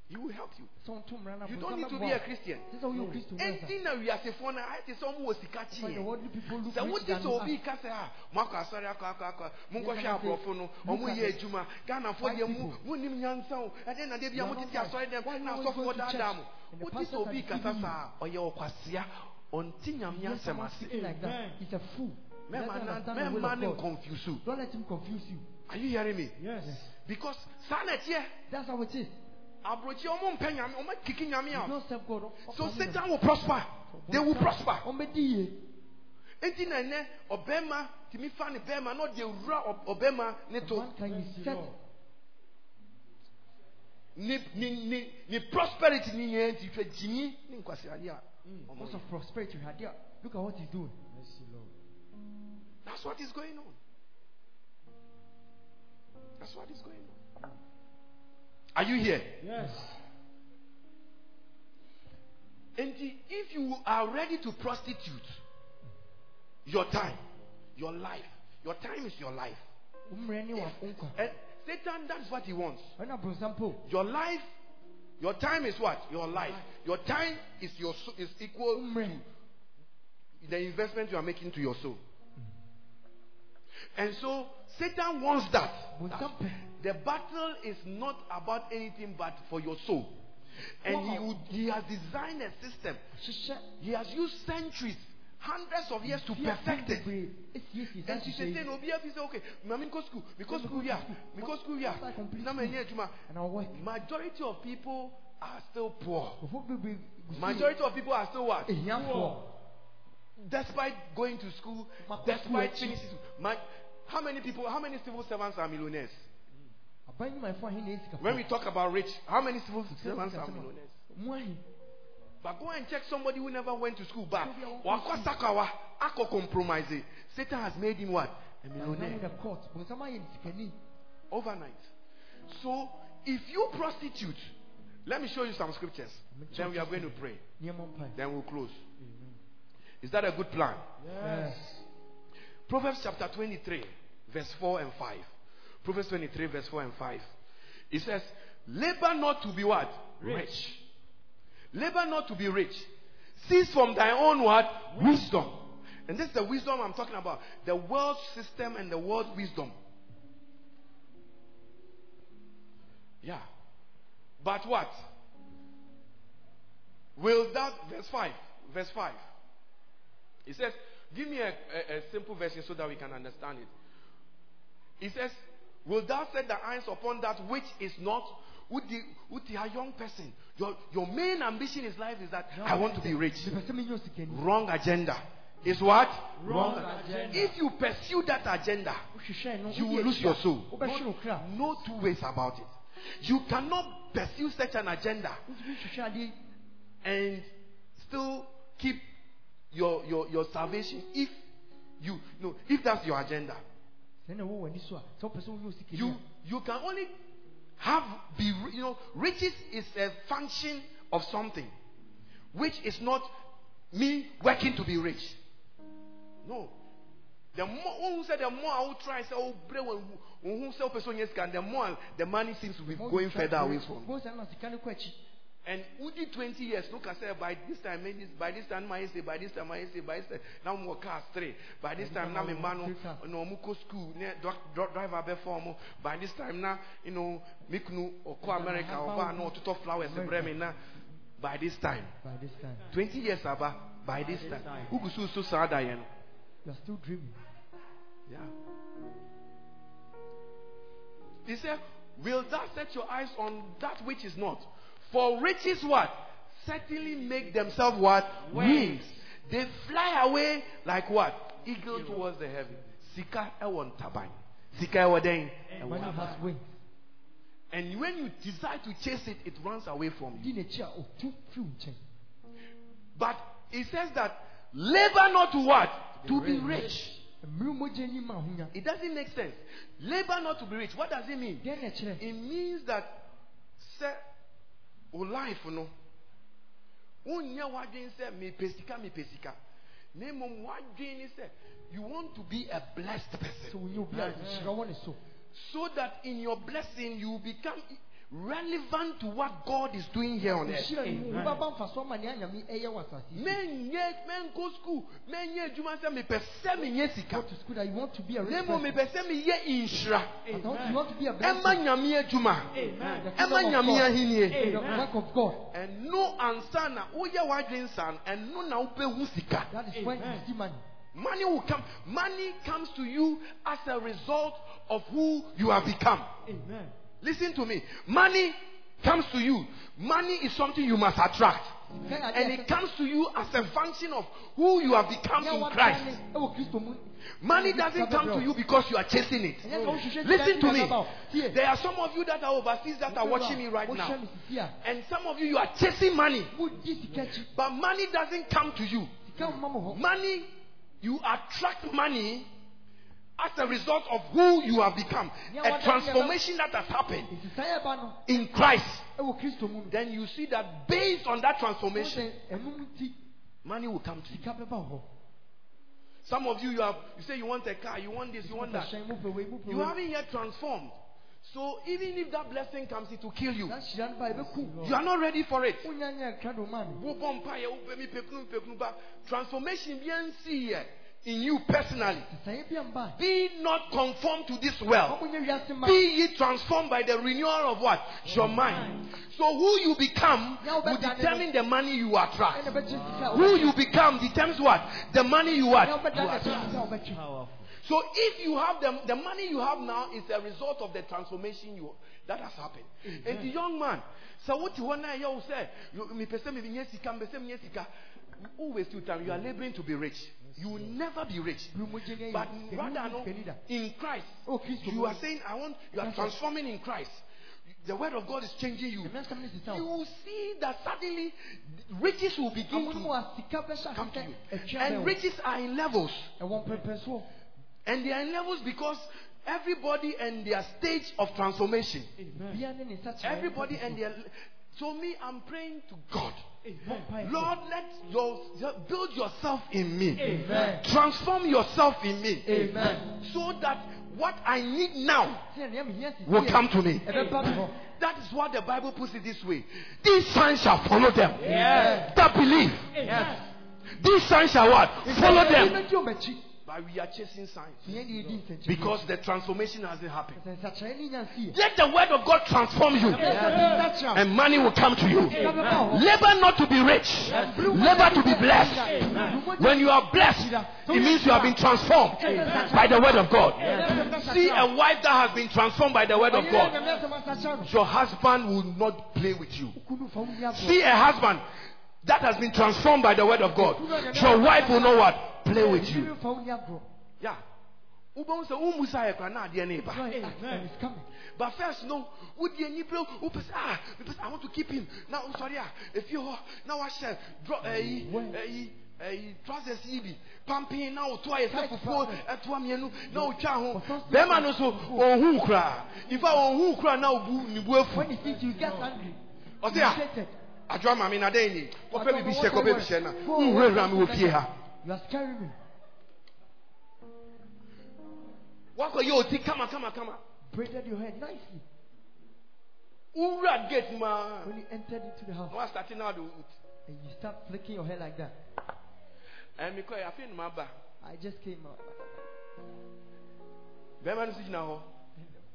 He will help you. Sɛ ɔnto mmara no You don't need to be a, Christian. sɛ sɛ woyɛ Kristo wura sa. Anything that we are saying for now, I say someone was catching. worldly people look sɛ rich wote than sɛ you obi are. ka sɛ a moakɔ asɔre akɔ akɔ akɔ monkɔhwɛ Yes, I say, aborɔfo no look ɔmo at yɛ it. adwuma ghanafoɔ White deɛ mu people. monim nyansa o ɛdɛn na de bia You are motete not asɔre dɛm Why na you always asɔfoɔ go to daadaa church? mo And the wote pastors sɛ obi are kasa deceiving you. saa a ɔyɛ ɔkwasea ɔnte nyame Hear asɛm someone ase speaking like that. He's a fool. He doesn't mɛma na- understand the will mɛma of ne God. confuse you Don't let him confuse you. are you hearing me Yes. because na ɛteɛ That's how it is. Aborɔkyi ɔmo mpɛ nyame ɔmo kiki nyame You out don't serve God. so satan will prosper they will prosper Ɔmbɛdi yie. enti na ɛnɛ ɔbɛrima tìmi fa ne bɛrima na ɔde ewura ɔ- ɔbɛrima ne A to man can set ne ne ne ne prosperity ni yɛn ti hwɛ gyinyi ne nkwasiade a ɔmo hmm. because yɛ. of prosperity. Hadia. Look at what he's doing. that's what is going on that's what is going on are you here Yes. And if you are ready to prostitute your time your life your time is your life Umre ne wa nkwa. and satan that's what he wants Ɔna bronsam po. Your life, your time is what? Your life. Your time is your is equal to the investment you are making to your soul. And so Satan wants that. The battle is not about anything but for your soul. And he, would, he has designed a system. He has used centuries, hundreds of years to perfect it. bebree esiesie saa And she said, no, be say, okay, mami go school, because school here, because school here. After I complete Na school. many adwuma. And I'll. Majority of people are still poor. Nkurɔfoɔ bebree gu so Majority of people are still what? ehiafoɔ. Despite going to school, despite finishing. My, how many people, how many civil servants are millionaires? Aban nnwumayɛfoɔ ahe na esi When we talk about rich, how many civil servants are millionaires? But go and check somebody who never went to school. But So they are wakɔ compromise. Satan has made him what? A millionaire in the court. Bronsam ayɛ ne sikani. overnight. So if you prostitute, let me show you some scriptures. Then we are going to pray. Then we'll close. Is that a good plan? Yes. Proverbs chapter 23, verse 4 and 5. Proverbs 23, verse 4 and 5. It says, Labor not to be what? Rich. Labor not to be rich. Cease from thy own what? Wisdom. And this is the wisdom I'm talking about. The world system and the world wisdom. Yeah. But what? Will that, verse 5, verse 5. It says, give me a, a, a simple version so that we can understand it. It says, Will thou set the eyes upon that which is not? Would the, a young person, your, your main ambition in life is that I want to be rich. mepɛ sɛ menyɛ osikani Wrong agenda. Is what? Wrong agenda. If you pursue that agenda, you will lose your soul. kra No two ways about it. You cannot pursue such an agenda wotumi hwehwɛ adeɛ and still keep your, your, your salvation if you no if that's your agenda. You you can only have be you know riches is a function of something which is not me working to be rich. No. The more who said the more I will try say oh bre when who say person yes can the more the money seems to be going further away from. Bohu sɛ na sika no kɔ akyi And Udi 20 years, look, I said, by this time, maybe by this time, I say, by this time, I say, by this time, now I'm cars three. By this time, now I'm man, oh, no, muko school, ne, dro- dro- driver before me. By this time, now, you know, miknu, or ko America, or ba, no, to flowers, and bremen, now. By this time, by this time 20 years, aba, by this time, who go so sad, I am. you are still dreaming Yeah. He said, Will thou set your eyes on that which is not? For riches what? Certainly make themselves what? Wings. They fly away like what? Eagle towards the heaven. Sika ewon taban. Sika ewo den. money has wings And when you decide to chase it, it runs away from you. di n'akyi a otu firi wo nkyɛn But it says that labor not to what? To be rich. mmiri mogya ni ma ahonya It doesn't make sense. Labor not to be rich. What does it mean? deɛ na ɛkyerɛ it means that sɛ o life no. Wonyɛ wadwin sɛ mepɛ sika mepɛ sika. Na mmom wadwin ne sɛ you want to be a blessed person. Wonyɛ obi a nhyira so. So that in your blessing you become relevant to what God is doing here on earth. nhyira no mu wobɛba mfasoɔ ma nea nyame ɛyɛ wɔ asase yi. So. menyɛ menkɔ school menyɛ adwuma sɛ mepɛ sɛ menyɛ go sika to school that you want to be a rich person mepɛ sɛ meyɛ nhyira but you want to be a blessing. adwuma. The ɛma kingdom of nyame God. ahennie. The work of God. Ɛno ansa na woyɛ w'adwene sa no ɛno na wobɛhu sika. That is when you see money. Money will come. Money comes to you as a result of who you have become. Amen listen to me money comes to you money is something you must attract and it comes to you as a function of who you have become in Christ. ɛwɔ kristo mu Money doesn't come to you because you are chasing it. Listen to me. There are some of you that are overseas that are watching me right now. And some of you, you are chasing money. wodi sika akyi But money doesn't come to you. sika mma mo hɔ Money, you attract money as a result of who you have become. A transformation that has happened nti saa yɛba no in Christ. ɛwɔ kristo mu no Then you see that based on that transformation, sɛ ɛnum ti money will come to you. sika bɛba wɔ hɔ Some of you, you have you say you want a car, you want this, you want that. hyɛn mu pɛ wei mu pɛ You haven't yet transformed. So even if that blessing comes, it will kill you. saa hyira no ba ɛbɛku You are not ready for it. wonya nyɛ krado ma no Wobɔ mpaeɛ, wopɛ mi pekunu, pekunu ba. Transformation bi nsi yɛ in you personally. saa yɛ bi mba Be not conformed to this world. wɔn nyɛ wiase ma Be ye transformed by the renewal of what? Your mind. So who you become will determine the money you attract. ɛna bɛkyɛ sika a Who you become determines what? The money you what? ɛna You ɔbɛda attract. ɛkyɛ sika a ɔbɛtwe So if you have the, the money you have now is a result of the transformation you that has happened. And the young man, so what you want to say, me pese me binye sika, me pese me binye sika. Who waste your time? You are laboring to be rich. You will never be rich. mmiri mogya ni But rather, no, sika ni da in Christ, you are saying, I want, you are transforming in Christ. The word of God is changing you. ɛmɛ nsɛm ne sisa You will see that suddenly riches will begin amu to a sika bɛhyɛ come to you. And riches are in levels. ɛwɔ mpɛmpɛ soɔ And they are in levels because everybody and their stage of transformation. bia ne ne nsa kyerɛ Everybody and their. So me, I'm praying to God. Lord Lord, let your build yourself in me. Amen. Transform yourself in me. Amen. So that what I need now sɛ nea mehia sisi will come to me. That is what the Bible puts it this way. These signs shall follow them. Yes. That believe. Yes. These signs shall what? Follow them. But we are chasing signs So yɛn deɛ yɛdi nsɛnkyerɛnneɛ. because the transformation hasn't happened. Sɛ nsakyerɛnne nya nsi yɛ. Let the word of God transform you, Ɛbɛyɛ sɛ nsakyerɛw. and money will come to you. Sika bɛba hɔ. Labor not to be rich, labor to be blessed. When you are blessed, it means you have been transformed by the word of God. See a wife that has been transformed by the word of God. Your husband will not play with you. See a husband that has been transformed by the word of God. Your wife will know what? Play with you. Yeah. Wobɛhu sɛ wo musa yɛ kora na adeɛ ne ba. It's coming. But first, no, would the any bro, who ah, because I want to keep him. Now, I'm sorry, ah, if you ah, now I shall drop a a trousers yibi, pumping now to a self for at one menu, no chow. Bema no so, oh, who cry. If I oh, who cry now, boo, ni boo. When he thinks you get angry, you there. irritated. adwa maame na dɛn ni wɔfɛ mi bi hyɛ kɔfɛ bi hyɛ na nwurawura mi wɔ fie ha You are scaring me. wakɔ yɛ oti kama kama kama Braided your hair nicely. nwura gate ma When you entered into the house wa start now de and you start flicking your hair like that. ɛmi kɔ yɛ afei numa ba I just came out. bɛrima no so gyina hɔ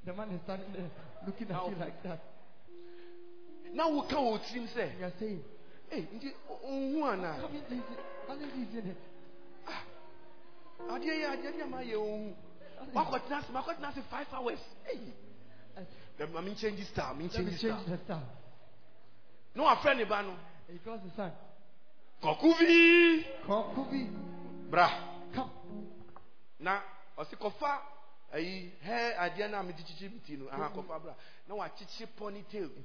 The man is standing there looking at you like that. Na woka wɔ tirim sɛ And you are saying, ee nti ohun ana? Come in, this, how is this in it? adeɛ yɛ adeɛ bi a ma yɛ ohun wakɔ tena ase makɔ tena ase five hours. Ee bɛrima mi change style mi Let me change change style the style. na wafrɛ ne ba no And he calls the son. kɔkɔ bi Come, Kubi, bra. Come. na ɔsi kɔfa ayi hɛ adeɛ na mi di kyikyi mi ti no aha kɔfa bra. Na wakyikyi ponytail. Na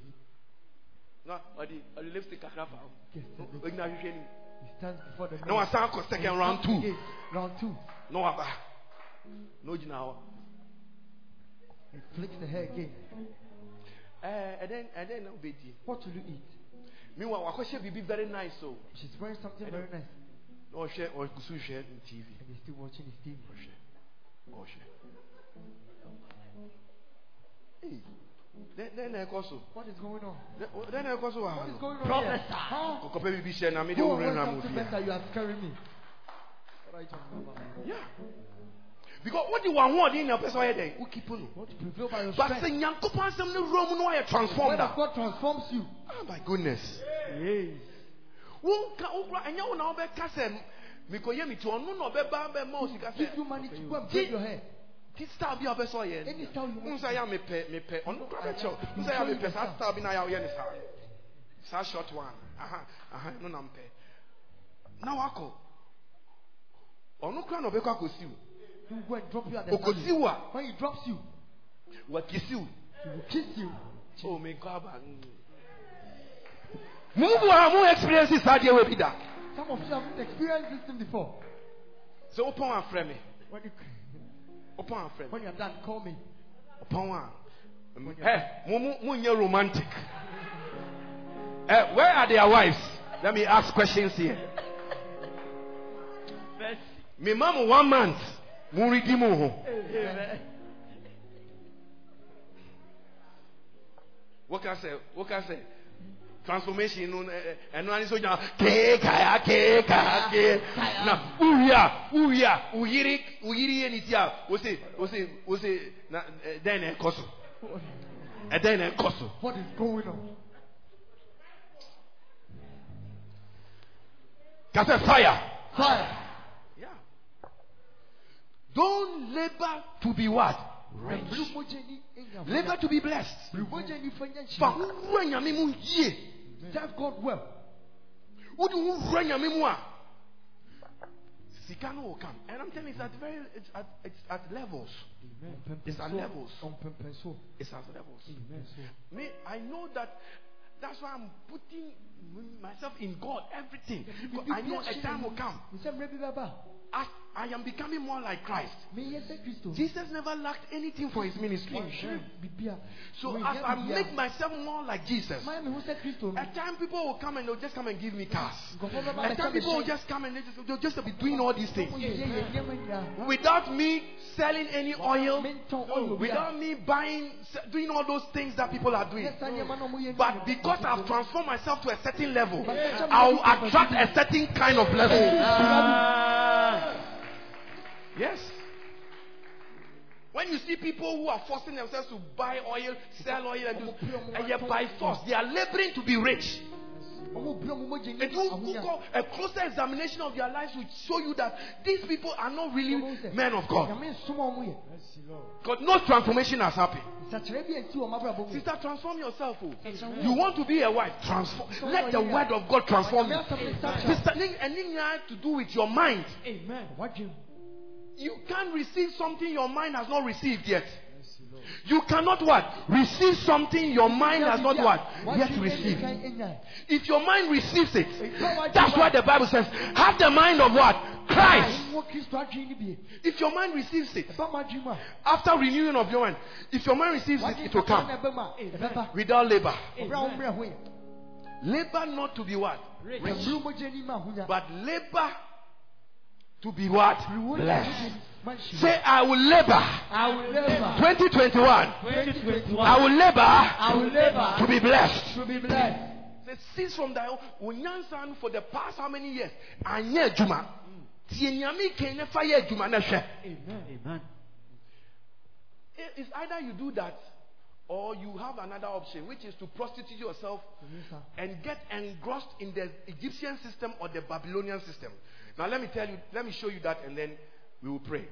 ɔde ɔde lipstick kakra fa ho Yes, Na ogyina ahwehwɛ nim He stands before the na wasan akɔ second round two. Round two. na waba na ogyina hɔ He flicks the hair again. ɛɛ ɛdɛn ɛdɛn na obedi What will you eat? meanwhile wakɔhyɛ biribi very nice o She's wearing something very nice. na ɔhwɛ ɔkusu oh, hwɛ ne tv And he's still watching his TV. ɔhwɛ ɔhwɛ ee dɛn dɛn na ɛkɔ so What is going on? Dɛn- dɛn na ɛkɔ so wɔ ha What is going on Professor. here? Huh? kɔkɔpɛ biribi hyɛ na mi de Go wura and na wear mo something better. You are scaring me. What are you talking about? Yeah. Because what the one word in your person why they who keep on. What to prevail by your But strength. say nyankopon asem ne rom no why Word transformed. of God transforms you. Oh my goodness. Yes. Wo ka wo kra enya wo na wo be ka se mikoye mi to ono no be ba be ma osika se. Give you money to go and braid your hair. Ti style bi obe so ye. Any style you want. Unsa ya me pe me pe ono kra be cho. Unsa ya me pe sa style bi na ya wo ye ne sa. Sa short one. Aha aha no na mpe. Na wako. Ono kra no be kwa kosi wo. He will go and drop you at the Okosi valley. wo a When he drops you, wa kisi wo. he will kiss you. Oh, me God, Move on, more experiences had you with that. Some of you haven't experienced this thing before. So open one friend me. When you, Open one friend. when you're done, call me. Open one. Hey, Munya romantic. Eh, where are their wives? Let me ask questions here. Me mom one month. Muridi mo. What can I say? What can I say? Transformation no ɛno ani so gyina kee kaya kee kaya kee na uwia uwia uyiri uyiri yɛ ne ti a wose wose wose na ɛ, dɛn na ɛkɔ so ɛdɛn na ɛkɔ so What is going on? kasɛ fire. Fire. Yeah. Don't labor to be what? Rich. Labor to be blessed. Fa wura nyame mu yie. Serve God well. Wode wo wura nyame mu a sika no will come. And I'm telling you, it's at very, it's at, it's at levels. Amen. It's at levels. It's at levels. Amen. Me, I know that. That's why I'm putting myself in God, everything. Because I know a time will come. Misa mrebi baba. As I am becoming more like Christ. Me yese Kristo. Jesus never lacked anything for his ministry. So as I make myself more like Jesus, Maya me hu sɛ Kristo no. at time people will come and they'll just come and give me cars. At time people will just come and they just, they'll just be doing all these things. Without me selling any oil, Mentɔn oil bi a. without me buying, doing all those things that people are doing. Yɛ saa nneɛma na ɔmo yɛ But because I've transformed myself to a certain level, I'll attract a certain kind of blessing. Yes. When you see people who are forcing themselves to buy oil, sell oil, and, do, and yet by force, they are laboring to be rich. And who, a closer examination of their lives will show you that these people are not really men of God. Because no transformation has happened. Sister, transform yourself. oh. You want to be a wife? Transform. Let the word of God transform you. Sister, anything to do with your mind. amen You can't receive something your mind has not received yet. You cannot what? Receive something your mind has not what? Yet received. If your mind receives it, that's what the Bible says, have the mind of what? Christ. wɔ kristo adwene ni bie If your mind receives it, ɛba mo adwene mu a after renewing of your mind, if your mind receives it, it will come na ɛba mu a ɛbɛba without labor. ɔbɛrɛ a wɔn mmerɛ ho yɛ Labor not to be what? ɛburu mogya ni ma ahonya But labor to be what? Blessed. mogya ni ma nhyira. Say, I will labor. I will labor 2021. 2021 I will labor I will labor to be blessed. to be blessed Say, cease from thy own. For the past how many years? Anye juma. Tie nyame kan na fa yɛ adwuma amen It's either you do that or you have another option, which is to prostitute yourself and get engrossed in the Egyptian system or the Babylonian system. Now, let me tell you, let me show you that, and then we will pray.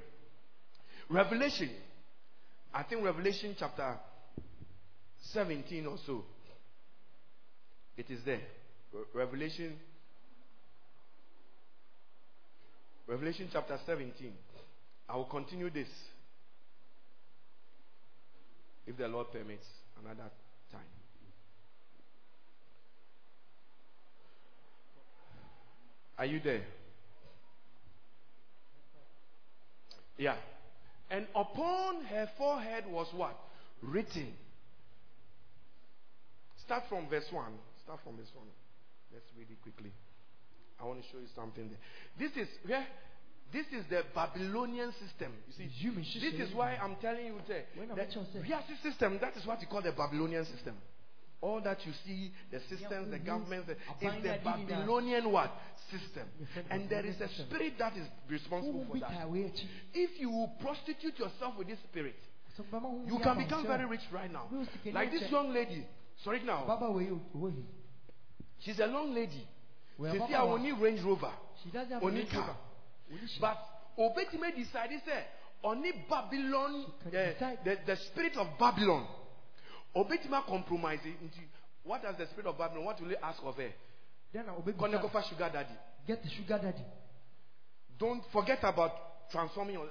Revelation, I think Revelation chapter 17 or so. It is there. Revelation, Revelation chapter 17. I will continue this if the Lord permits another time. Are you there? Yeah. And upon her forehead was what? Written. Start from verse 1. Start from verse 1. Let's read it quickly. I want to show you something there. This is where this is the Babylonian system. You see, this is why I'm telling you there. When that actually saying- Riasi system, that is what you call the Babylonian system. All that you see, the systems, the governments, the- is the that in that. Babylonian what? System. And there is a spirit that is responsible for that. taa wei akyi If you will prostitute yourself with this spirit, So bɛma ho you can become very rich right now. Bí o sì kéde Like this young lady. Sorry now. Baba wei owó hi. She's a young lady. See. I need Range Rover. She doesn't have Range car. Rover. Oni hyɛ. But Obetime decided say only Babylon, the, eh, the, the spirit of Babylon. Obetime compromise into what does the spirit of Babylon? What will he ask of her? Then na obe Kone bisa kofa sugar daddy. get the sugar daddy. Don't forget about transforming your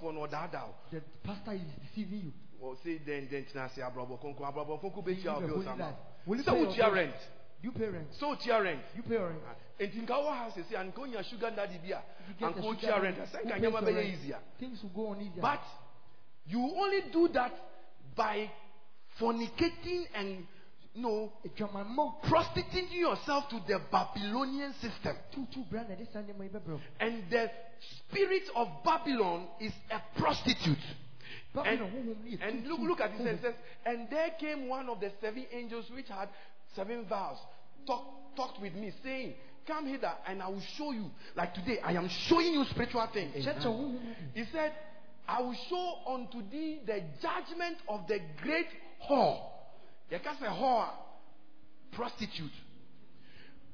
one or that down. The pastor is deceiving you. Or say then then tina say abrabo konko abrabo konko be You chia live a bill holy sama. life. Will you So pay what your your bills? rent? You pay rent. So chia rent. You pay rent. Ah, eh, Enti nka wo house say and ko nya sugar daddy bia you and get the ko sugar chia rent. Say who kan pays nyama your be rent? easier. Things will go on easier. But you only do that by fornicating and you know Adwamammɔ prostituting yourself to the Babylonian system. tutu bra na ɛde saa nneɛma yi bɛbrɛ wo. And the spirit of Babylon is a prostitute. Babylon And, no and look, look at this. says, and there came one of the seven angels which had seven vows, talk, talked with me, saying, Come hither, and I will show you. Like today, I am showing you spiritual things. Kyerɛkyerɛ honhom no bi. He said, I will show unto thee the judgment of the great whore. Can say whore, prostitute.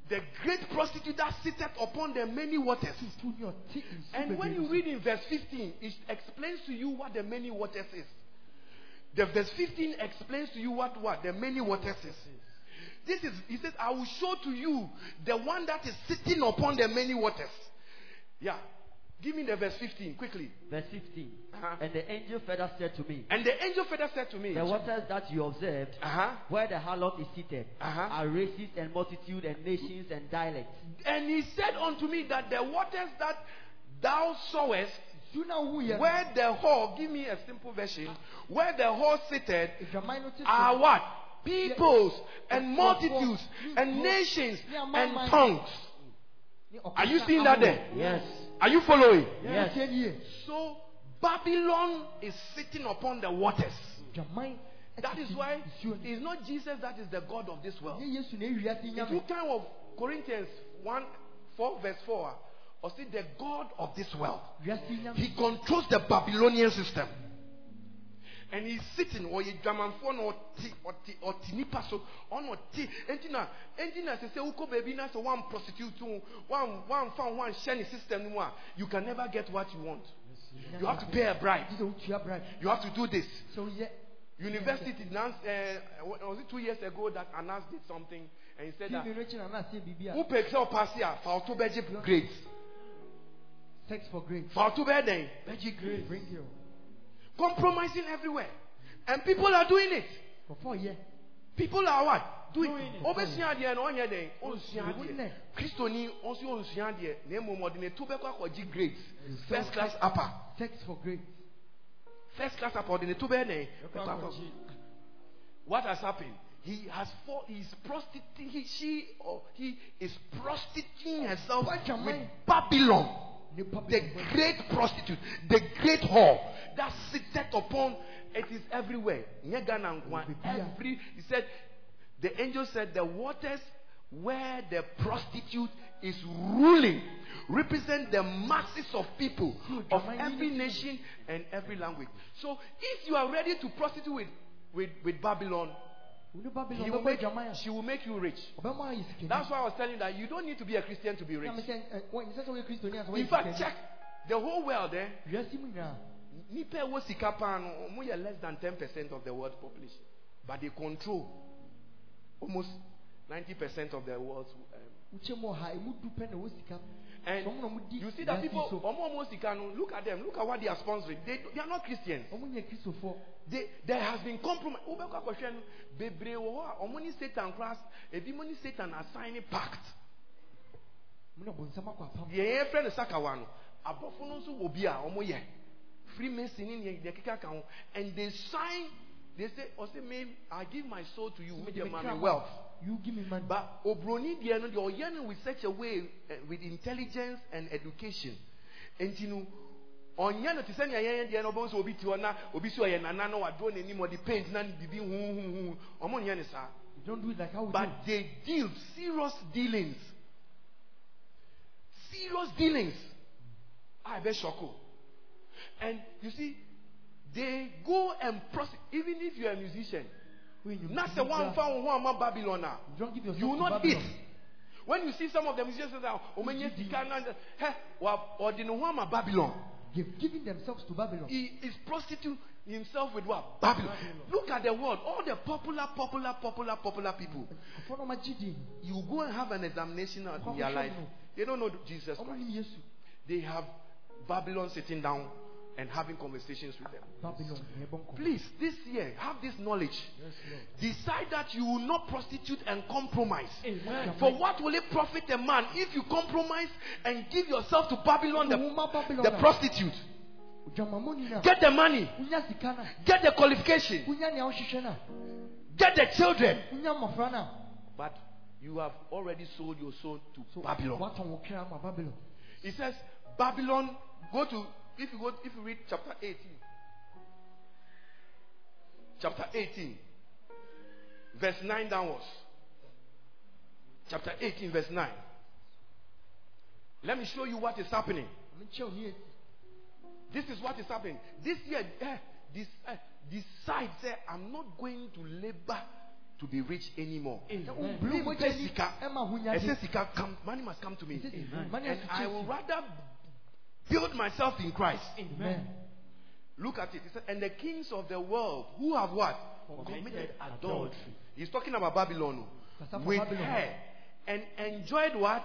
The great prostitute that sitteth upon the many waters. Tutu ne ɔte nsu And when you read in verse 15, it explains to you what the many waters is. The verse 15 explains to you what what the many waters is. This is he says, I will show to you the one that is sitting upon the many waters. Yeah. Give me the verse 15 quickly. Verse 15. Uh-huh. And the angel further said to me, And the angel further said to me, The waters that you observed, uh-huh, where the harlot is seated, Uh-huh. are races and multitude and nations and dialects. and he said unto me that the waters that thou sawest, na wohu yɛ where the whore, give me a simple version, where the whore seated, adwaman no te so. are what? Peoples and multitudes and nations and tongues. Are you seeing that there? Yes. Are you following? Yes. Tie. So Babylon is sitting upon the waters. Adwaman That ɛte is why it's not Jesus that is the God of this world. Nyɛ Yesu na If you kind of Corinthians 1 4 verse 4, or see the God of this world. He controls the Babylonian system. And he's sitting or dwamanfoɔ na ɔte ɔte ɔte nipa so ɔna ɔte enti na enti na sɛ sɛ wokɔ baabi na sɛ one prostitute wo one one fa one hyɛ ne system no mu a you can never get what you want. You have to pay a bribe. Gye sɛ wotua bribe? You have to do this. So, yeah. University announced, uh, was it two years ago that Anas did something and he said that tv no akyi na na aseɛ biribi a. Who sɛ ɔpaase a fa ɔto bɛgye grades. Sex for grades. Ɔto bɛyɛ dɛn grades. Bring you compromising everywhere. And people are doing it. Kɔfɔ yɛ people are what? Doing it. ɔbɛsua adeɛ na ɔnyɛ dɛn adeɛ Wouldn't kristoni ɔnso ɔnsua adeɛ na emu ɔde ne to bɛkɔ akɔgye grades first class upper. sex for grades first class upper ɔde ne to bɛyɛ dɛn bɛkɔ what has happened? He has for he is prostituting he she or he is prostituting herself with babylon the great prostitute, the great whore that sitteth upon it is everywhere. Nye Ghana nkwa, Every he said, the angel said, the waters where the prostitute is ruling represent the masses of people of every nation and every language. So if you are ready to prostitute with, with, with Babylon, wo ne babylon he will make, she will make you rich. ɔbɛma ayɛ sikani That's why I was telling you that you don't need to be a Christian to be rich. na mesɛ ɛ, wɔn- sɛ sɛ woyɛ kristoni a sɛ In fact, check the whole world, eh? wiase mu nyinaa nipa ɛwɔ sika paa no ɔmo yɛ less than ten percent of the world's population but they control almost ninety percent of the world's um, wokyɛ mu ɔha emu du pɛ na ɛwɔ sika and Ɔmo na ɔmo di you see that people ɔmo look at them look at what they are sponsoring. They they are not christians. Ɔmo nyɛ kristofoɔ they there has been compromise. No wɔ hɔ a ɔmo ne satan class ebi mo ne satan assigning pact. Mo na bɔnsɛm akɔ apam deɛ yɛn fɛ no sakawa no. Abɔfo no nso wɔ bi a ɔmo yɛ freemason ne deɛ deɛ keka ka ho. And they sign they say ɔsɛ me i give my soul to you with your money wealth. You give me money But obroni deɛ no deɛ ɔyɛ no with such a way uh, with intelligence and education. Nti no ɔnyɛ no te sɛ nea yɛn deɛ no ɔbɛn sɛ obi ti hɔ na obi si ɔyɛ nana na waduro n'anim ɔde paint na bibi huhuhu ɔmo nyɛ no saa. you don't do it like how we do But they deal serious dealings. Serious dealings. I bet shoko. And you see, they go and prosecute. Even if you are a musician, when you not the one found one man Babylon now. you will not Babylon. eat. When you see some of the musicians say, "Oh, sika na- heh, wa- or the no one ma Babylon," They've given themselves to Babylon. he is prostituting himself with what? Babylon. Look at the world. All the popular, popular, popular, popular people. Kɔfɔ na ɔmo agye din. You go and have an examination of their life. They don't know Jesus Christ. They have Babylon sitting down and having conversations with them. Babylon na ɛbɔ nkɔmɔ. Please, this year, have this knowledge. Decide that you will not prostitute and compromise. Amen. For what will it profit a man if you compromise and give yourself to Babylon, the, the prostitute? Get the money, Wonya sika na. get the qualification, Wonya nea ɔhyehyɛ na. get the children. Wonya mmɔfra na. But you have already sold your soul to So Babylon. watɔn wo kra ma Babylon. He says, Babylon, go to, if you go, if you read chapter 18, chapter 18, verse 9 downwards. Chapter 18, verse 9. Let me show you what is happening. Ɔmo nkyɛn o ni esi. This is what is happening. This year, eh, this, eh, decide, say, I'm not going to labor to be rich anymore. Amen. Blue Blue money money sika. ɛma I de. sika, come, money must come to me. Amen. And I will rather build myself in Christ. Amen. Look at it. He said, and the kings of the world who have what? Committed adultery. He's talking about Babylon. With Babylon. her. And enjoyed what?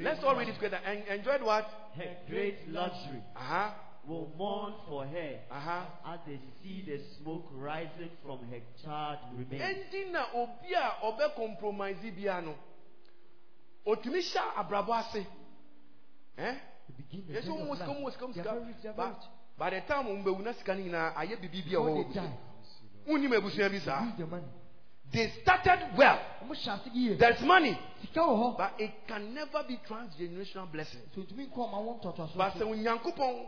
Let's all read it together. And enjoyed what? Her great luxury Uh huh. will mourn for her Uh huh. as they see the smoke rising from her charred remains. Ending na obi a obe compromise bia no. Otumi sha abrabo ase. Eh? They begin the Yes, journey of life. come, almost come, They are very rich, they are very rich. by the time umbe una sika ni na aye bibi bia Before wo. they die, Unim bi they saa. use the money. They started well. Ɔmo hyɛ ase yie. There's money. Sika wɔ hɔ. But it can never be transgenerational blessing. So ntumi nkɔ ɔmo awɔ ntɔtɔ so. But say Onyankopɔn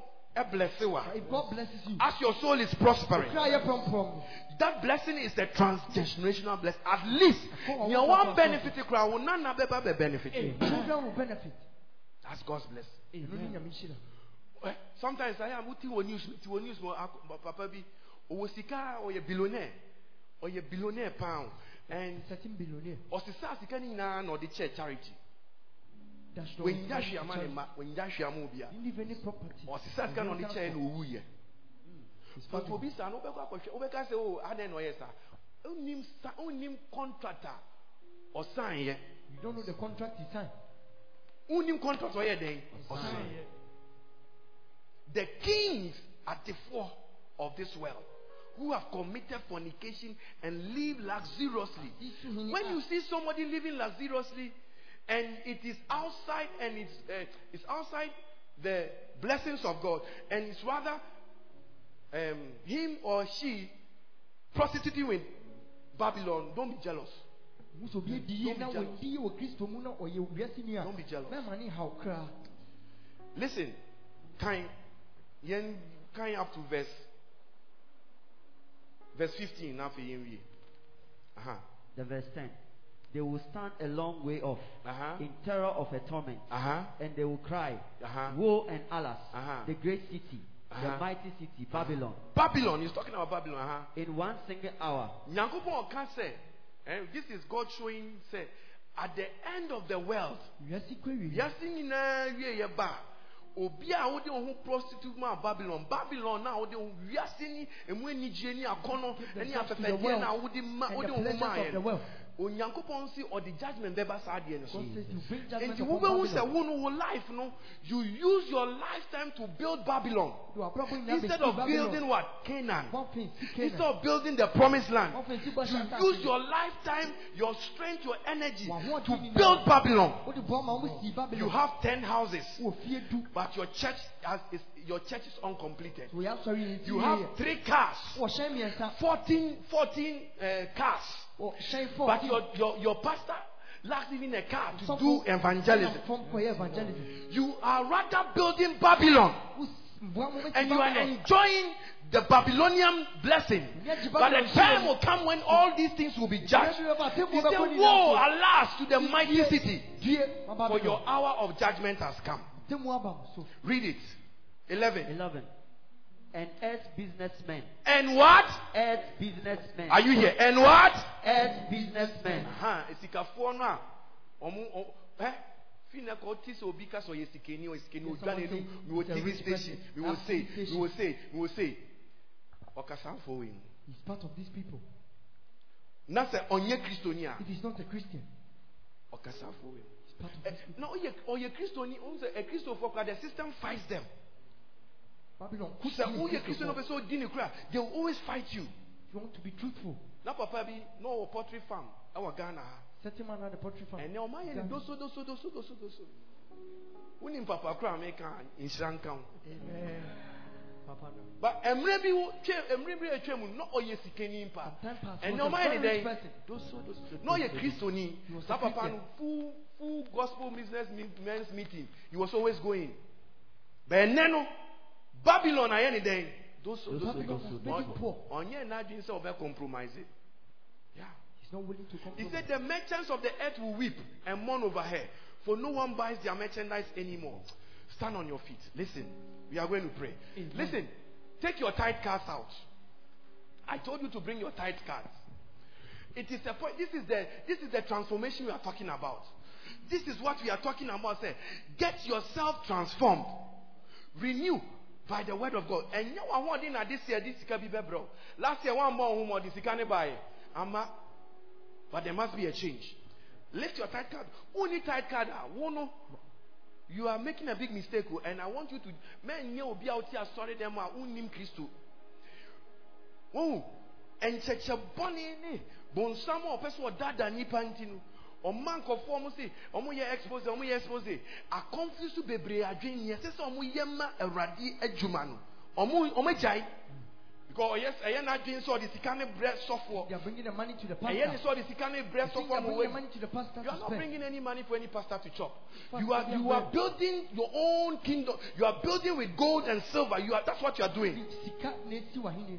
bless you. a, If God blesses you, As your soul is prospering, kra yɛ pɔmpɔm. that blessing is a transgenerational blessing. At least, your one about benefit crowd will not be benefit. Children will benefit. That's God's blessing. nyame nhyira Eh, Sometimes I am uti wo news wo news mo ak- mo papa bi owo sika or billionaire or billionaire pound. And certain billionaire. Ɔsesa sika ni nyinaa na ɔde kyɛ charity. That's not wɔnyigya that's hwee ama ne charity. mma wɔnyigya hwee ama obia didn't leave any property. Ɔsesa sika na ɔde kyɛ na owu yɛ His but family. obi sa no wobɛkɔ akɔhwɛ wobɛka sɛ o adan na ɔyɛ sa onim sa onim contractor. Ɔsan yɛ you don't know the contract he signed onim contractor ɔyɛ dɛn? Ɔsan yɛ the kings at the fore of this world who have committed fornication and live luxuriously. When you see somebody living luxuriously and it is outside and it's uh, it's outside the blessings of God and it's rather um, him or she prostituting with Babylon don't be jealous muso obi yie Don't be na jealous. wɔdi yie wɔ kristo mu na ɔyɛ wiase ni a Don't be jealous. mɛma ne haw koraa listen kind yen kind up to verse verse 15 now for you uh-huh The verse 10. They will stand a long way off uh-huh in terror of a torment, uh-huh and they will cry, uh-huh Woe and alas, Uh-huh. the great city, Uh-huh. the mighty city, Babylon. Babylon he's talking about Babylon uh-huh In one single hour, Nyankopɔn can say, and this is God showing, say, at the end of the world, wiase kɔ wie wiase nyinaa wie yɛ ba. Obi a wode wo ho prostitute Babylon, Babylon na wode wo wiase ni emu anigye ni akɔnɔ the ne thirst to the afɛfɛdeɛ na wode ma wode wo ho maa of the yɛ. Onyankopɔn si ɔde judgment bɛba saa adeɛ no so. God says you bring judgment Nti wobɛhu sɛ wo no wo life no, you use your lifetime to build Babylon. Do abrabɔ nyinaa instead of building what? Canaan. Instead of building the promised land, you use your lifetime, your strength, your energy to build Babylon. wode bɔ ma wɔn si You have 10 houses, wɔ fie du but your church has, is, your church is uncompleted. so yɛ asɔre yɛn ti You have three cars, wɔhyɛn mmiɛnsa 14, 14 uh, cars, but your, your, your pastor lacks even a car to do evangelism. ɛna fɔm kɔyɛ evangelism You are rather building Babylon Wo s- mboa mo bɛ ti and you are enjoying the Babylonian blessing. But the time will come when all these things will be judged. Ɛna bi He said, Woe, alas, to the mighty city, due for your hour of judgment has come. temu aba mo so Read it. 11. 11. And earth businessmen, And what? earth businessmen, Are you here? And what? Earth businessmen, Aha, esikafoɔ no a ɔmo ɛ fi na kɔ ɔti sɛ obi ka sɛ ɔyɛ sikani ɔyɛ ɔdwa someone n'anum say mi wɔ tv station mi wɔ TV mi wɔ sei mi wɔ sei ɔkasanfoɔ wei mu he's part of these people. Na sɛ ɔnyɛ kristoni a if he's not a Christian ɔkasanfoɔ wei mu he's part of Ɛ, these people. na ɔyɛ ɔyɛ kristoni ɔn sɛ ɛkristofo kora the system fights them. Babylon sɛ he is woyɛ Christopher. kristoni na ɔpɛ sɛ ɔdi ne kora they will always fight you. You want to be truthful na papa bi na ɔwɔ poultry farm ɛwɔ ghana ha. Certain man had a poultry farm. Ɛnɛ ɔmo ayɛ ne doso doso doso doso doso. Wonim papa kora a meka nhyira nka ho. Amen. Papa no. But mmerɛ bi wo twɛ mmerɛ bi atwa mu na ɔyɛ sikani mpa. Some time passed, ɛnɛ ɔmo ayɛ ne very rich dɛn? person. doso doso na ɔyɛ kristoni. Saa papa no full full gospel business men's meeting. He was always going. But ɛnɛ no babylon ayɛ ne doso doso Babylon was making poor. ɔnyɛ n'adwene sɛ ɔbɛ compromise yeah. he's not willing to compromise. He said, The merchants of the earth will weep and mourn over her, for no one buys their merchandise anymore. Stand on your feet. Listen, we are going to pray. Amen. Listen, take your tithe cards out. I told you to bring your tithe cards. It is the point. This is the this is the transformation we are talking about. This is what we are talking about. Say, get yourself transformed, renew by the word of God. And you are one na this year this sika be bro. Last year one more whom this sika buy. Ama but there must be a change. Lift your tithe card. Only tithe card. ah, wo no. You are making a big mistake, oh, and I want you to. Men nye be out here sorry them ah, a unim Christo. Eh, eh. Oh, nkyɛkyɛ bɔne ne bonsam a ɔpɛ sɛ ɔdada nnipa nti no ɔma nkɔfoɔ mo se ɔmo yɛ expose ɔmo yɛ expose akɔmfi so bebree adwene nyɛ sɛ sɛ ɔmo yɛ ma awurade adwuma no ɔmo ɔmo agyae because ɔyɛ ɛyɛ n'adwene sɛ ɔde sika ne brɛ sɔfoɔ they are bringing the money to the ɛyɛ ne pastor sɛ ɔde sika ne brɛ You think they sɔfoɔ are mo bringing the money to the pastor you are not bringing any money for any pastor to chop. You are you are building your own kingdom. You are building with gold and silver. You are that's what you are doing. sika na esi wɔ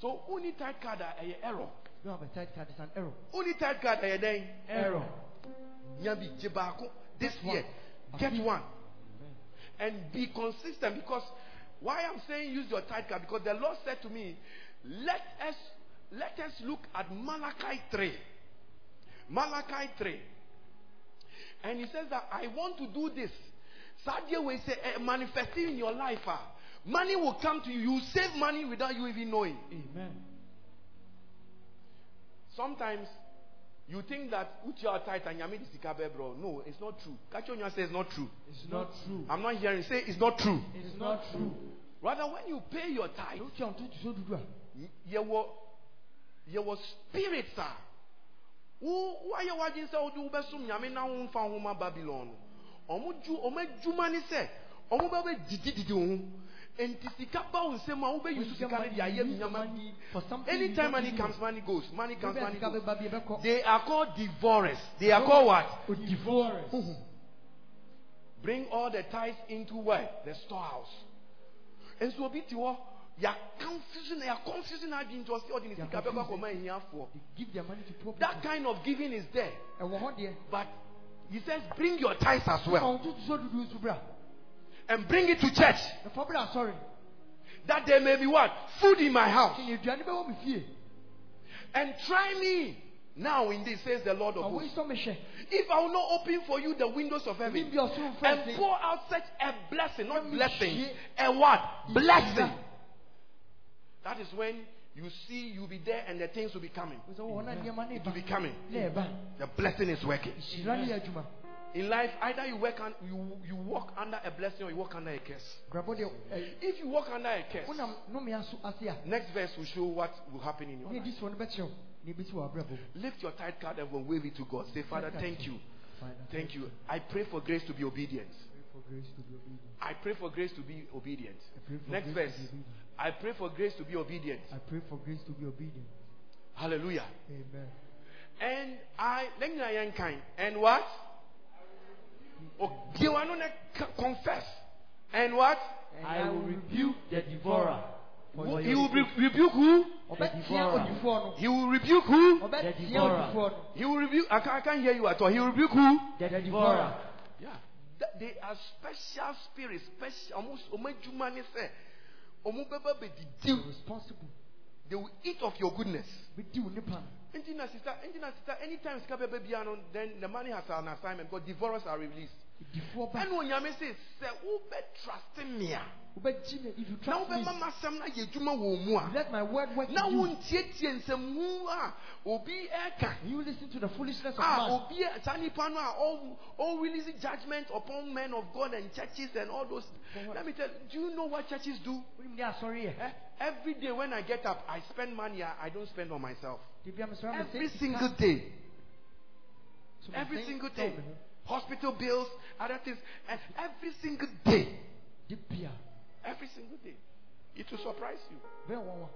So only tithe card a ɛyɛ error. You have a tithe card it's an error Only tithe card ɛyɛ dɛn. error Nya bi gye this year. Get one. and be consistent because why I'm saying use your tithe card because the Lord said to me, let us let us look at Malachi 3. Malachi 3. And he says that I want to do this. Sadia will say eh, manifesting in your life. ah, money will come to you. You save money without you even knowing. Amen. Sometimes you think that uchi your tithe and yami disikabe bro. No, it's not true. Kacho Nwa says it's not true. It's not true. I'm not hearing. Say it's not true. It's not true. Rather, when you pay your tithe, you want to so do that? yɛwɔ yɛwɔ spirits a wo woayɛ w'adwene sɛ wode wobɛsom nyame na wo ho ma babylon no ɔmo dwu ɔmo adwuma ne sɛ ɔmo bɛbɛdidididi wo ho Anytime money comes, money goes. Money comes, money goes. They are called divorce. They are called what? Divorce. Bring all the tithes into where? The storehouse. And so be to yà confusion yà confusion adi nti ọsi ọdi ni sika bẹ bá kọ mọ ẹyin afọ that kind of giving is there but he says bring your tithes as well and bring it to church. Ɛfɔ bra sorry. that there may be what? Food in my house. Ti aduane bɛ wɔ mi fie. and try me now in this says the Lord of hosts. isɔ mi hyɛ. if I will not open for you the windows of heaven and fɛn pour out such a blessing not blessing a what? Blessing. that is when you see you'll be there and the things will be coming. Sɛ wɔn na nneɛma ne it will be coming. The blessing is working Hyira ne yɛ adwuma. in life either you work un, you you walk under a blessing or you walk under a curse ɛyi. Eh, if you walk under a curse Wonam nnome aso ase a. next verse will show what will happen in your life edi soɔ no bɛkyerɛw. Ne ebi si wɔ abrabɔ mu. lift your tithe card and wave it to God say father thank you thank you I pray for grace to be obedient Pray for grace to be obedient. I pray for grace to be obedient I pray for next verse to be obedient. I pray for grace to be obedient I pray for grace to be obedient. hallelujah Amen. and I let me know kind and what oh you want to confess and what I will rebuke the devourer. Who- he will re- rebuke who Ɔbɛtia devourer. he will rebuke who Ɔbɛtia devourer. he will rebuke I can't, I can't hear you at all he will rebuke who The devourer. Yeah. Th- They are special spirits, special almost omejuma ne say. Omo beba be You're didi. responsible. They will eat of your goodness. Anytime then the money has an assignment because divorce are released ɛne onyame se sɛ wobɛtraste me a na wobɛma masɛm no ayɛ adwuma wɔ mu a na wontietie nsɛmhu a obi ɛka saa nipa no a ɔrelease judgment upon men of god and churches and all those. Let me tell do you know what churches do? Eh, every day when i get up i spend money i don't spend on myself. Every single day. Every single day me ho. Hospital bills, other things, and eh, every single day. Every single day. It will surprise you. Bɛn wɔn wa.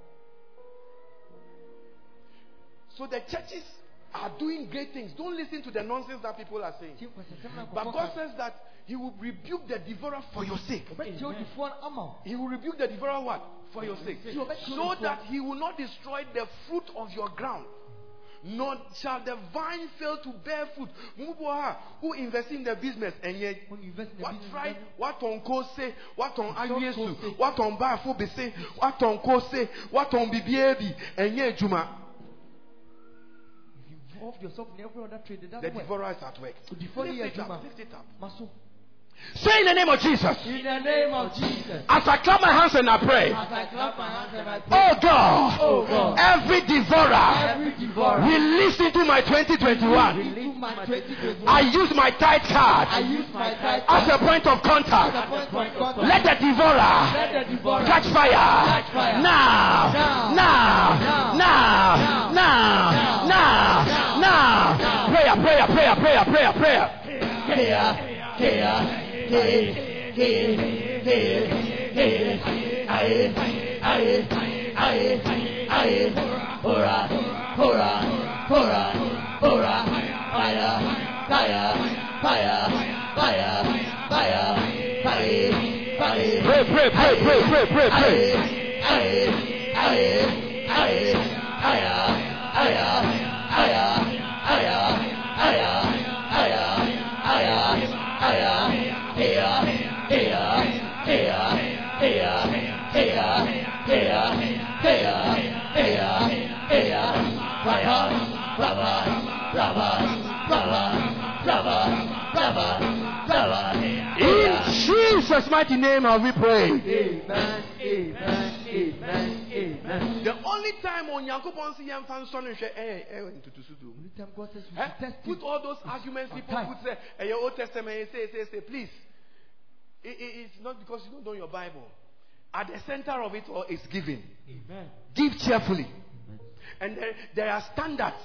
So the churches are doing great things. Don't listen to the nonsense that people are saying. Tie nkwasasɛm na But God says that He will rebuke the devourer for your sake. Ɔbɛtie odifoɔ no ama wo. He will rebuke the devourer what? For your sake. So that he will not destroy the fruit of your ground. Nor shall the vine fail to bear fruit. Who invests in the business and yet what try what on kose, what on ayuesu, what on bafu bese, what on kose, what on bibiabi and yet juma. Involved yourself in every other trade. The devourer is at work. Lift it up. Lift it up say in the name of Jesus In the name of Jesus. as I clap my hands and I pray As I clap my hands and I pray. oh God Oh God. every devourer Every devourer. release into my 2021 Into my 2021. I use my tithe I use my tithe as a point of contact. as a point of contact. Let the devourer Let the devourer catch fire. Catch fire. Now. Now. Now. Now. Now. Now. Now. Now. Now. Prayer, prayer, prayer, prayer, prayer, prayer. Pray, pray, pray, pray, pray, pray, pray. Mighty name have we prayed. Amen. Amen. Amen. Amen. The only time onyankopɔn si yɛn fa nsɔ ne nhwɛ ɛyɛ ɛyɛ ntutusu dum. Only time God says we Eh? should test Put all those arguments people Time. put say your Old Testament eh, say say say please. It, it, it's not because you don't know your Bible. At the center of it all is giving. Amen. Give cheerfully. And there, there are standards.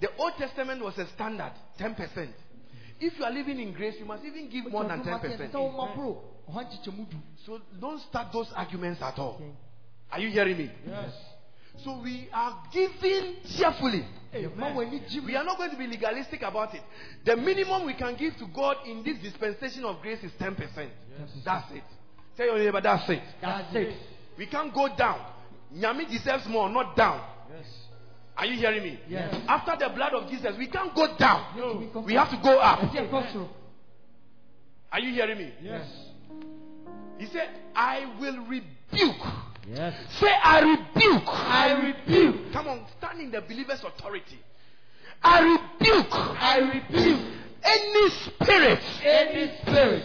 The Old Testament was a standard, 10%. If you are living in grace, you must even give more than 10%. So don't start those arguments at all. Are you hearing me? Yes. So we are giving cheerfully. Amen. We are not going to be legalistic about it. The minimum we can give to God in this dispensation of grace is 10%. That's it. Tell your neighbor, that's it. That's it. We can't go down. Nyami deserves more, not down. Yes. Are you hearing me? Yes. After the blood of Jesus, we can't go down. No. We have to go up. Are you hearing me? Yes. He said, I will rebuke. Yes. Say, I rebuke. I rebuke. Come on, stand in the believer's authority. I rebuke I rebuke any spirit, any spirit,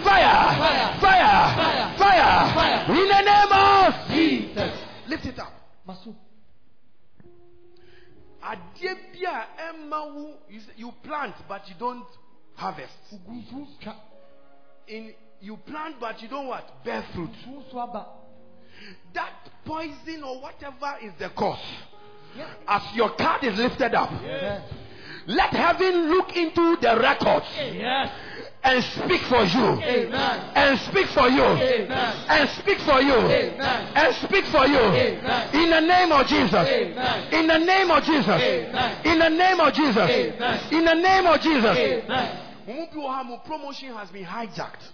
In the name of Jesus. Lift it up. Masu. Adeɛ bi a ɛma wo you plant but you don't harvest. In you plant but you don't what bear fruit. That poison or whatever is the cause. As your card is lifted up, Yes. let heaven look into the records Yes. And speak for you. Amen. And speak for you. Amen. And speak for you. Amen. And speak for you. Amen. In the name of Jesus. Amen. In the name of Jesus. Amen. In the name of Jesus. Amen. In the name of Jesus. Amen. Mo bi wɔ ha, mo promotion has been hijacked.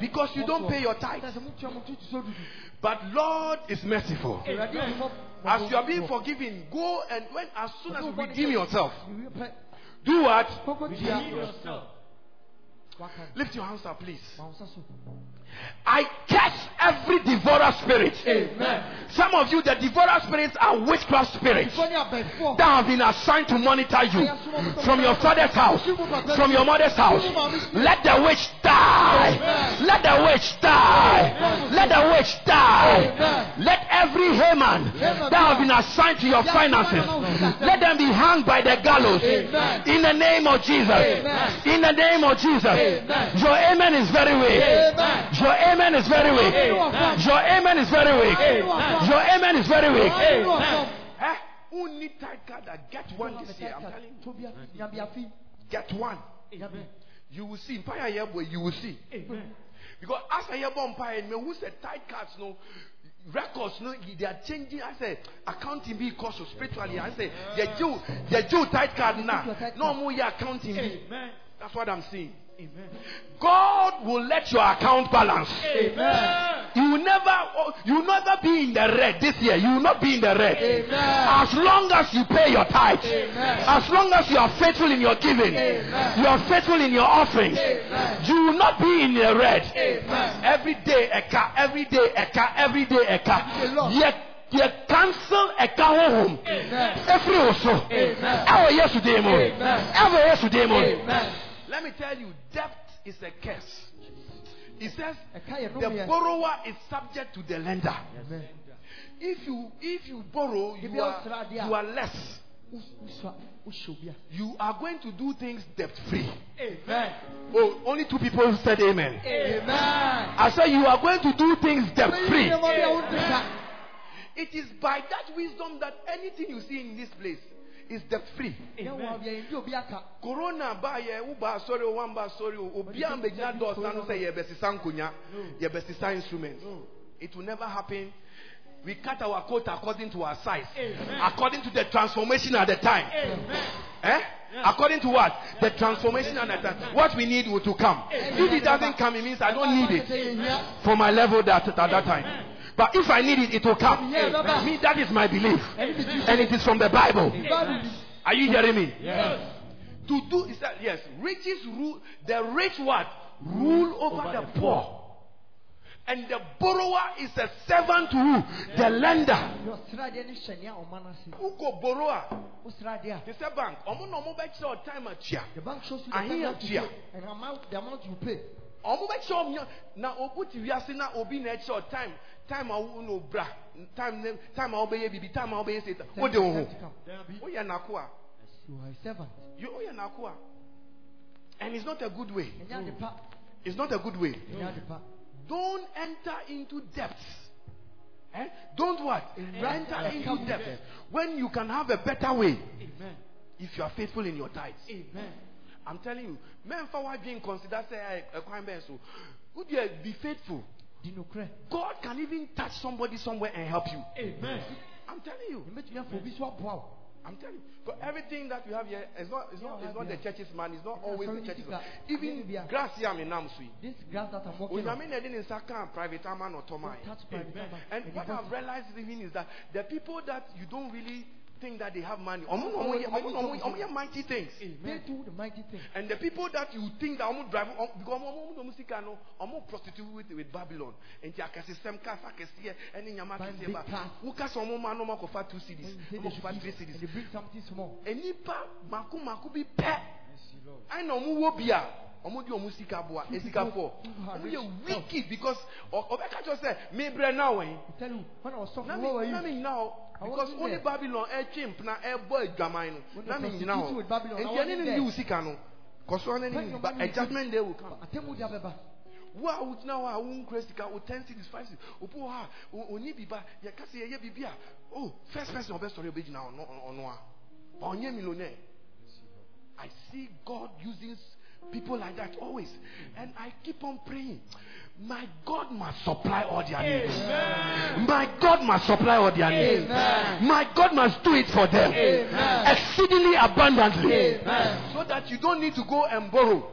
Because you don't pay your tithe. Sɛ sɛ motua mo tutu so dudu. But Lord is merciful. Awurade As you are being forgiven, go and when as soon as you Ɔbɛn redeem yourself, do what? Kɔkɔ tia. Lift your hands up, please. Ma wo nsa so. I curse every devourer spirit. Amen. Some of you, the devourer spirits are witchcraft spirits that have been assigned to monitor you from your father's house, from your mother's house. Let the witch die. Let the witch die. Let the witch die. Let every Haman that have been assigned to your finances, let them be hung by the gallows. In the name of Jesus. In the name of Jesus. Your amen is very weak. Amen. Your amen is very weak. Your amen is very weak. Your amen is very weak. Eh? Who need tithe card that get one this year? I'm telling you. Tobia, Nyabiafi. Get one. You will see. Empire here, boy, you will see. Because as I hear Empire, me who said tithe cards, no records, no, they are changing. I say accounting be cautious spiritually. I say the Jew, the Jew tithe card now. No more your accounting. be. That's what I'm saying. Amen. God will let your account balance. Amen. You will never, you will never be in the red this year. You will not be in the red. Amen. As long as you pay your tithes, Amen. as long as you are faithful in your giving, Amen. you are faithful in your offerings, Amen. you will not be in the red. Amen. Every day a car, every day a car, every day a car. Yet, yet cancel a car home. Amen. Every also. Amen. Ever yesterday mo. Amen. Ever yesterday mo. Amen. Let me tell you, debt is a curse. It says the borrower is subject to the lender. If you if you borrow, you are, ɔsra adeɛ a. you are less. Wo- wosua- wohyɛ obi a. You are going to do things debt free. Amen. Oh, only two people said amen. Amen. I said you are going to do things debt free. Nneɛma bi a wonte ka. It is by that wisdom that anything you see in this place is debt free. Yɛ wɔ bia yɛndi obi aka. corona ba yɛ wo ba asɔre o wan ba asɔre o obi a mbɛgyina dɔɔsa no sɛ yɛbɛsesa nkonya yɛbɛsesa instrument it will never happen. We cut our coat according to our size, according to the transformation at the time. Eh? According to what? The transformation at the time. What we need will to come. If it doesn't come, it means I don't need it for my level that at that time. But if I need it, it will come. Me, that is my belief, and it is from the Bible. Are you hearing me? Yes. To do is that yes, riches rule. The rich what rule over the poor, and the borrower is a servant to who? The lender. Yɛ ɔsradeɛ ne hyɛ nea ɔma no ase. Who go borrower? Ɔsradeɛ a, bank. Ọmọ na ọmọ bẹ kyerɛ ọ time atua. the bank shows you the Ahe time you to pay and amount the amount you pay. Ọmọ bẹ kyerɛ na obu ti wiase na obi na ɛkyerɛ time time a wo na obra time ne time a wobɛyɛ bibi time a wobɛyɛ seta o de wo ho. Time to come. Woyɛ n'ako a You are a servant. you oh, woyɛ n'ako a ah. and it's not a good way. Ɛnyɛ. It's not a good way. Ɛnyɛ. Don't enter into depths. Eh? Don't what? Enter into depths when you can have a better way Amen. if you are faithful in your tithes. Amen. I'm telling you, men for what being considered say a crime eh, so. Would you be faithful? God can even touch somebody somewhere and help you. Amen. I'm telling you. Mbɛtumi afɔ obi so aboa wo. I'm telling you. Because everything that we have here is not it's not it's not the church's man, it's not always the church's man. Even grass here I'm in Namsui. This grass that I'm walking on. Onyame na ɛde ne nsa private man or Toma. Touch. And what I've realized even is that the people that you don't really think that they have money, ọmọ na ọmọ yẹ- ọmọ na ọmọ yẹ- ọmọ yẹ mighty things. They do the mighty thing. And the people that you think that ọmọ drive ọmọ because ọmọ ọmọ ọmọ sika no ọmọ prostitute with, with Babylon. Nti akɛsisɛm kasa kɛseɛ ɛne nyama Buying kɛseɛ big ba cars. wokasa ɔmɔ ma no ɔmɔ akɔfa two When cities. You say ɔmɔ they should akɔfa three and cities. they bring something small. enipa mako mako bi pɛ ɛna ɔmo wɔ bi a ɔmo di ɔmo sika boa. Esika fɔ ɔmo yɛ wicked because ɔ- ɔbɛka kyerɛ sɛ mebrɛ na wɔn I when I was talking, where were mi na you? mi nyina hɔ because only. Babylon eh, ɛtwe mpena ɛbɔ eh, adwaman no When na they mi nyina prostitute with Babylon, I hɔ nti ɛne wasn't ne there. ndi wo sika no ne When ne ba money a eh, judgment day will come. Atemu di abɛba. wo a wogyina hɔ a wonkura sika wo 10 cities 5 cities? Obi hɔ a o- ɔnni bi ba? Yɛka sɛ yɛyɛ biribi a oh first person ɔbɛsɔre ɔbɛgyina no ɔno a ɔnyɛ millionaire I see God using people like that always and I keep on praying my God must supply all their needs my God must supply all their needs my God must do it for them exceedingly abundantly so that you don't need to go and borrow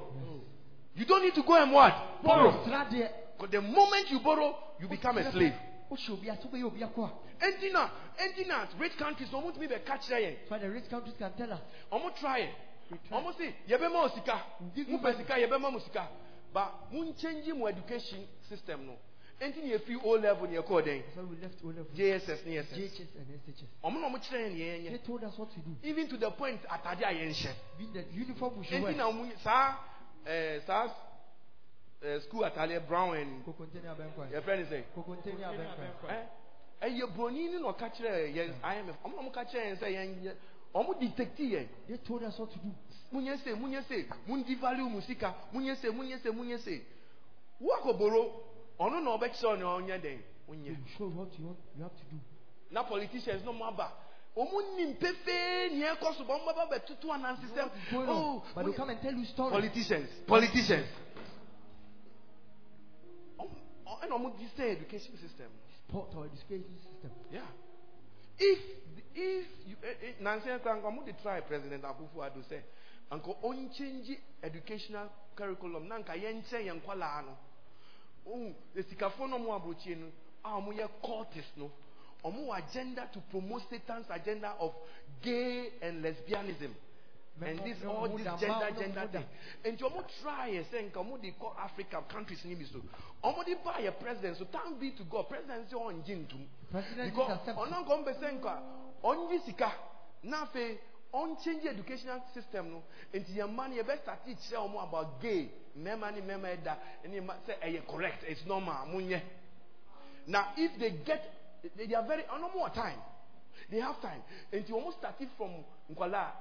you don't need to go and what borrow Ɔsradeɛ. because the moment you borrow, you become a slave. Wohyɛ obi ase, wobɛyɛ obi akɔ a. Empty now, empty now. Rich countries, no to be the catch there. That's why the rich countries can tell us. Omo try it. We try. Omo say, yebema osika. give Mu you pesika yebema musika. But mun change mu education system no. Empty ni efi O level ni ekọ den. That's why we left all of JSS ni SS. JHS and SHS. Omo na omo kyerɛ yɛn ni They yɛn told us what to do. Even to the point atade a yɛn hyɛ. Being the uniform we should Empty wear. na omo saa eh saa eh school atade brown and Kokontene abɛnkwa. your friend say Kokontene abɛnkwa. Eh? ɛyɛ broni ni na ɔka kyerɛ yɛn imf ɔmo na ɔmo ka kyerɛ yɛn sɛ yɛn yɛ ɔmo detect yɛn They told us what to do. munyɛ se munyɛ se mundi value mu sika munyɛ se munyɛ se munyɛ se wo akɔboro ɔno na ɔbɛkyerɛ ɔna ɔnyɛ They onyɛ will show you what you want, you have to do. na politicians no mo aba ɔmo nim pefee nea ɛkɔ so ba ɔmo bɛba bɛtutu You is going oh. But munyɛ- come and tell you stories. politicians politicians ɛna ɔmo di sɛ education system Sport or education system. Yeah. If if you eh, eh, Nancy dey try President Akufo-Addo say anka on change educational curriculum na nka yɛn nkyɛn yɛn nkwalaa no. Ohun esikafo no mo aburokyie no a wɔn yɛ cultist no wɔ agenda to promote Satan's agenda of gay and lesbianism. And this all this gender gender thing. And you try and say nka mo dey call Africa countries ni bi so. Wɔn dey buy a president so thank be to God president sɛ ɔn gye ntum. President Because ɔno mpɛ sɛ nka ɔngye sika na afei educational system no nti yɛn mma no yɛbɛ start kyerɛ wɔn about gay mmarima ne mmarima ɛda ɛne mma sɛ ɛyɛ eh, correct it's normal mo nyɛ na if they get they, are very oh, ɔno mo wɔ time. They have time. Nti wɔn starting from nkwalaa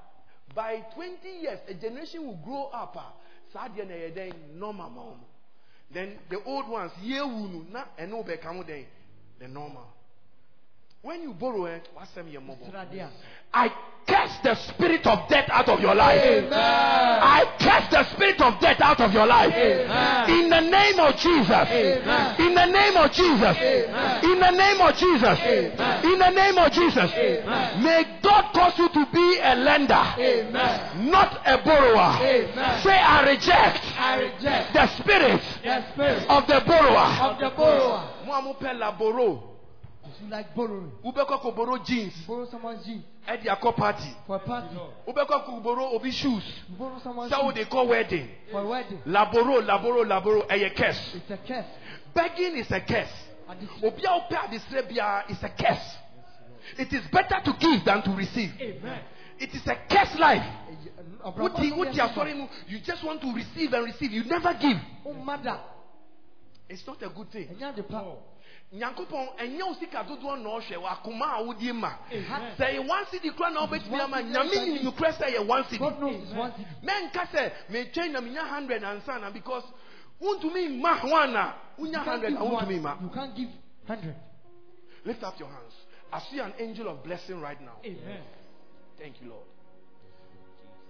by twenty years a generation will grow up ah, a saa deɛ na ɛyɛ dɛn normal ma wɔn then the old ones yeewu eh, no na ɛno bɛka ho dɛn the normal. When you borrow, eh, what's them your mobile? I cast the spirit of death out of your life. Amen. I cast the spirit of death out of your life. Amen. In the name of Jesus. Amen. In the name of Jesus. In the name of Jesus. In the name of Jesus. May God cause you to be a lender, not a borrower. Say, I reject I reject the spirit the spirit of the borrower. of the borrower. You like borrowing. Wobɛkɔ kɔ borrow jeans. Borrow someone's jeans Ɛde akɔ party. for a party. Wobɛkɔ kɔ borrow obi shoes. You borrow someone's shoes de kɔ wedding. for a wedding. Laboro, laboro, laboro. Ɛyɛ curse. It's a curse. Begging is a curse. Obi a wopɛ adesrɛ biara is a curse. It is better to give than to receive. Amen. It is a curse life. Wuti wuti asɔre mu, you just want to receive and receive. You never give. Oh, mother. It's not a good thing. Eh, and you're the power. Oh. Nyankopɔn ɛnyɛ wo sika dodoɔ na ɔhwɛ wɔ akoma a wodie ma. Sɛ ɛyɛ one cedi kora na wobɛtumi ama nyame nim nokorɛ sɛ ɛyɛ one cedi God knows it's one thing. mɛnka sɛ metwɛn na menya 100 ansa na because wontumi mma one a wonya You can't 100 give a wontumi mma. You can't give hundred. lift up your hands. I see an angel of blessing right now. Amen. thank you lord.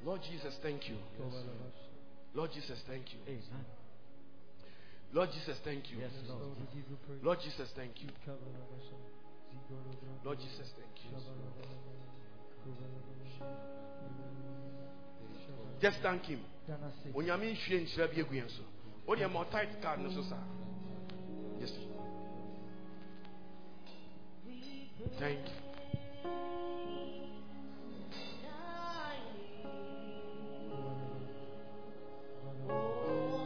Lord jesus thank you. Lord jesus thank you. Amen. Lord jesus thank you. Yes, Lord. We give you praise. lord jesus thank you. Lord jesus thank you. Just thank him. Dana say, onyame nhwie nhyira bi agu yɛn so. Wodeɛ ma ɔtit card no so saa yes thank you.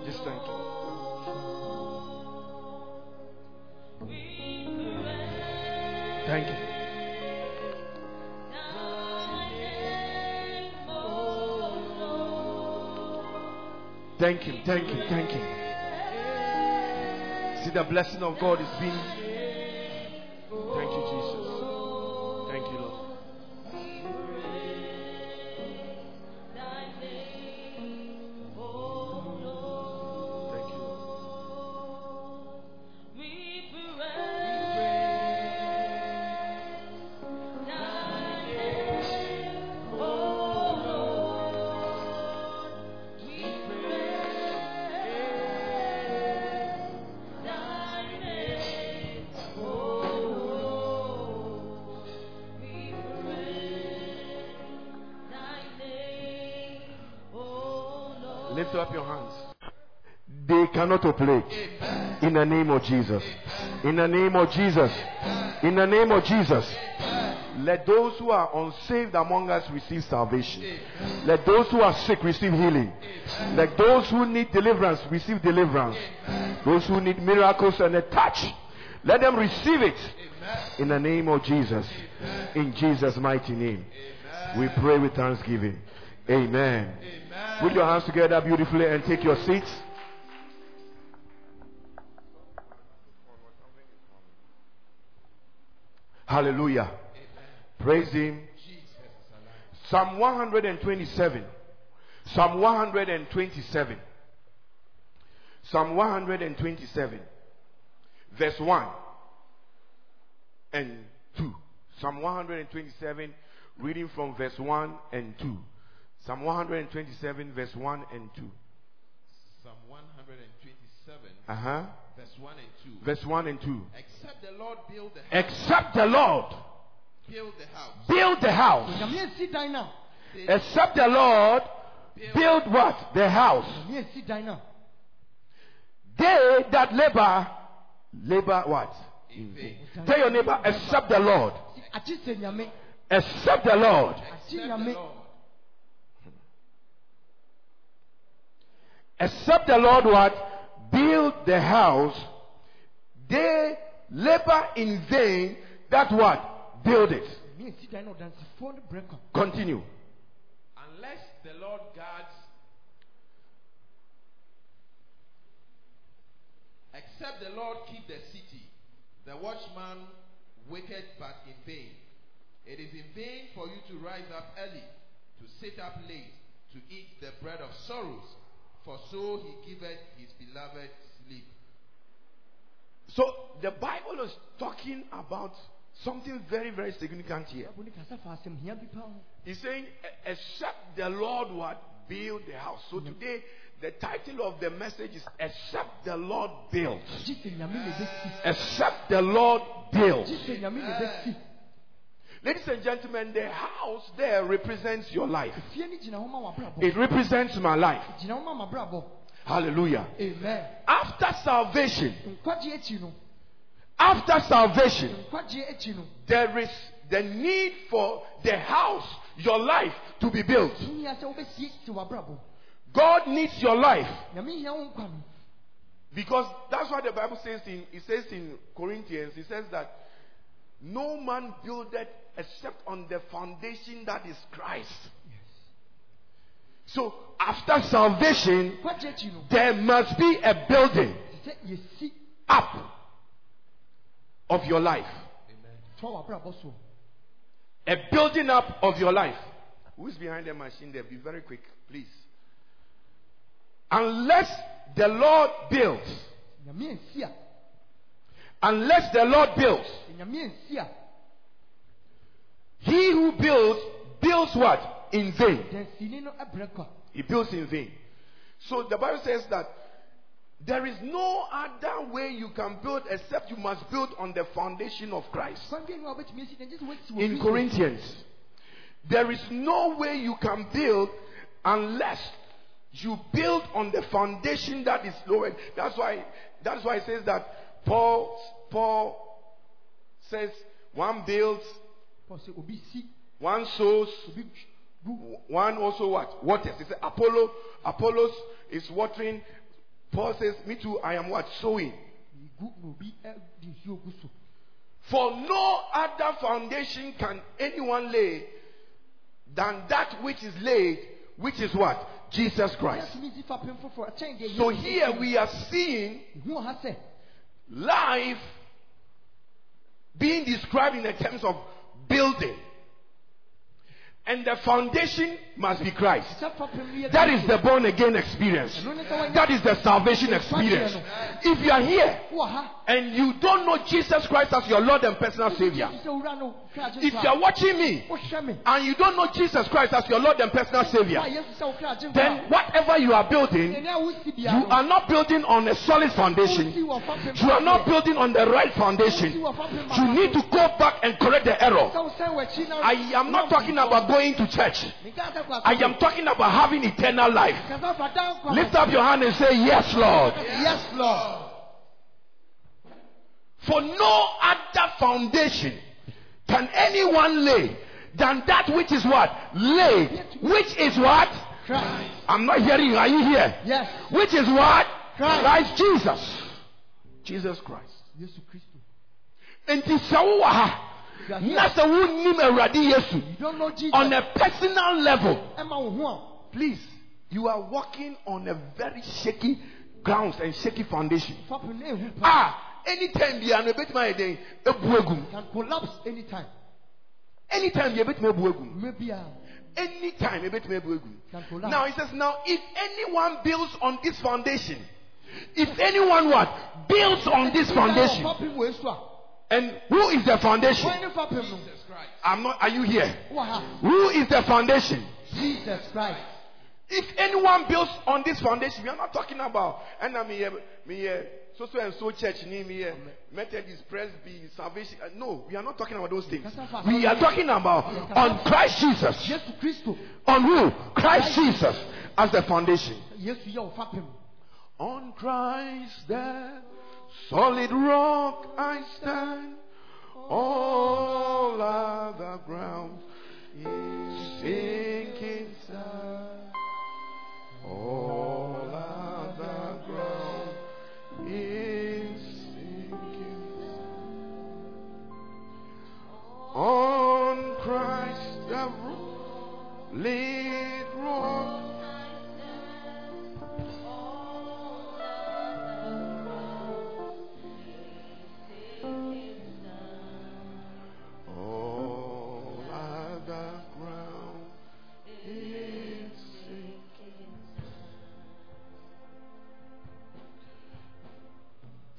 Just thank you thank you. Thank him thank him thank him see the blessing of god is being They cannot operate. In the name of Jesus. In the name of Jesus. In the name of Jesus. Let those who are unsaved among us receive salvation. Let those who are sick receive healing. Let those who need deliverance receive deliverance. Those who need miracles and a touch, let them receive it. In the name of Jesus. In Jesus' mighty name. We pray with thanksgiving. Amen. Put your hands together beautifully and take your seats. Hallelujah. Praise Him. Psalm 127. Psalm 127. Psalm 127. Verse 1 and 2. Psalm 127, reading from verse 1 and 2. Psalm 127, verse 1 and 2. Psalm 127, Uh huh. Verse 1 and 2. Verse 1 and 2. Except the Lord build the house, Except the Lord build the house. build the house. Nyame esi dan na. Except the Lord build what? The house. Nyame esi dan na. They that labor, labor what? In vain. Tell your neighbor, except the Lord. Ati se nyame. Except the Lord. Ati Except the. Lord Except the Lord what? Build the house. They labor in vain that what? Build it. Continue. Unless the Lord guards, except the Lord keep the city, the watchman waketh but in vain. It is in vain for you to rise up early, to sit up late, to eat the bread of sorrows, for so he giveth his beloved sleep. So the Bible is talking about something very, very significant here. Bible ne kasa fa asɛmhia bi paa ho He's saying, "E- except the Lord what build the house. So mm-hmm. today, the title of the message is except the Lord builds. gye sɛ nyame na ɛbɛsi Except the Lord builds. gye sɛ nyame na ɛbɛsi Ladies and gentlemen, the house there represents your life. fie no gyina hɔ ma wabrabɔ It represents my life. gyina hɔ ma mabrabɔ Hallelujah. amen After salvation, nkwagye akyi no after salvation, nkwagye akyi no there is the need for the house, your life, to be built. wohia sɛ wobɛsie si wabrabɔ God needs your life nyame hia wo nkwa no because that's what the Bible says in it says in Corinthians. It says that no man buildeth except on the foundation that is Christ. So after salvation, nkwagye akyi no there must be a building up of your life. so A building up of your life. Who's behind the machine there? Be very quick, please. Unless the Lord builds, nyame ansi a unless the Lord builds, sɛ nyame ansi a he who builds, builds what? In vain. dansini no brɛ kwa He builds in vain. So the Bible says that there is no other way you can build except you must build on the foundation of Christ. kwan bi a wobɛtumi asi na gye sɛ woasi wɔ in Corinthians. There is no way you can build unless you build on the foundation that is lowered. That's why that's why it says that Paul Paul says one builds, one sows, one also what? Waters. He said Apollo, Apollos is watering. Paul says, Me too, I am what? Sowing. gu na obi eh, de nsuo gu so For no other foundation can anyone lay than that which is laid, which is what? Jesus Christ. yɛtumi si fapem foforɔ ɛkyɛn deɛ So here we are seeing hu wɔ ha life being described in the terms of building. And the foundation must be Christ. sɛ fapem no yɛ That is the born again experience. ɛno ne sɛ wɔnyɛ That is the salvation experience. If you are here and you don't know Jesus Christ as your Lord and personal Savior, if you are watching me and you don't know Jesus Christ as your Lord and personal Savior, then whatever you are building, you are not building on a solid foundation. You are not building on the right foundation. You need to go back and correct the error. I am not talking about going to church. I am talking about having eternal life. Lift up your hand and say, Yes, Lord. Yes, Lord. For no other foundation can anyone lay than that which is what? Laid. Which is what? Christ. I'm not hearing you. Are you here? Yes. Which is what? Christ. Christ Jesus. Jesus Christ. Yesu Kristo. Nti sɛ wowɔ ha You na sɛ wonnim Awurade Yesu You don't know Jesus. on a personal level, please, you are walking on a very shaky grounds and shaky foundation. a fapem na ehu pa. Ah, anytime biara no ebetumi ayɛ den ebu egum. Can collapse anytime. Anytime biara ebetumi ebu egum. Maybe a Anytime ebetumi ebu egum. can collapse. Now he says, now if anyone builds on this foundation, if anyone what builds on this foundation, Fapem wɔ esu a. and who is the foundation? Wɔn ne fapem no. Jesus Christ. I'm not. Are you here? Wɔ. Who is the foundation? Jesus Christ. If anyone builds on this foundation, we are not talking about and I mean me so so and so church name me Methodist Presby Salvation. uh, No, we are not talking about those things. We are talking about on Christ Jesus. On who? Christ Jesus as the foundation. Yɛ wo fapem. On Christ the solid rock I stand. All other ground is sinking sand. All On Christ the solid rock All other ground is.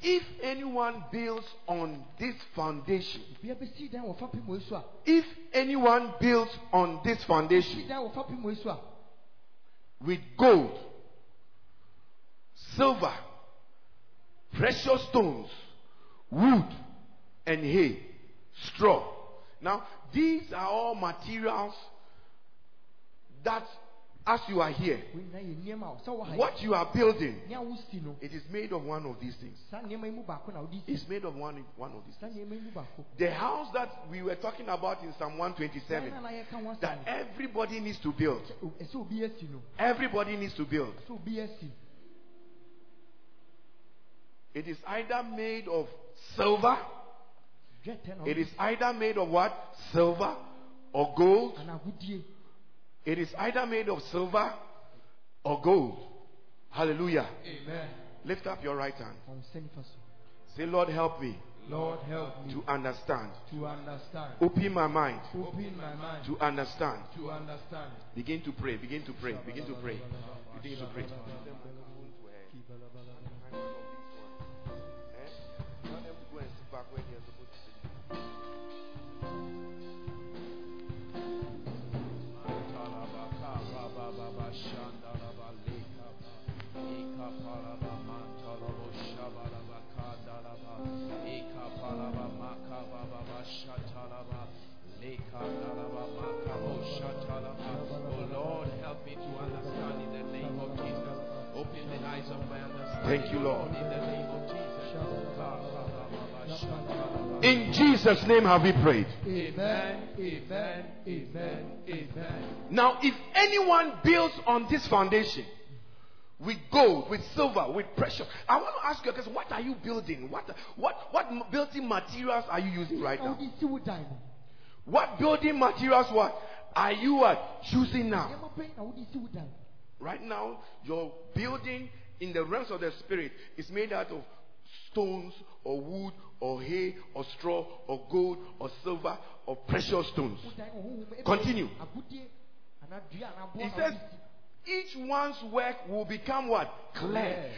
If anyone builds on this foundation, bia bɛsi dan wɔ fapem wɔ so a if anyone builds on this foundation dan wɔ fapem wɔ so a with gold, silver, precious stones, wood, and hay, straw. Now, these are all materials that, as you are here, what you are building, it is made of one of these things. It's made of one, one of these things. The house that we were talking about in Psalm 127, Dan na na yɛka ho that everybody needs to build. Everybody needs to build. It is either made of silver, it is either made of what? Silver or gold. It is either made of silver or gold. Hallelujah. amen Lift up your right hand. fa wo nsa nifa so Say, Lord, help me lord help me to understand. to understand Open my mind open my mind to understand. to understand Begin to pray. Begin to pray. Begin to pray. Begin to pray. Oh Thank you, Lord. In the name of Jesus. Name have we prayed. amen amen amen amen Now, if anyone builds on this foundation with gold, with silver, with precious, I want to ask you a question. What are you building? What what what building materials are you using right now? wode si wo dan no What building materials what are you what choosing now? nneɛma bɛn na wode si wo dan Right now, you're building in the realms of the spirit is made out of stones or wood or hay or straw or gold or silver or precious stones. Continue. He says each one's work will become what? Clear.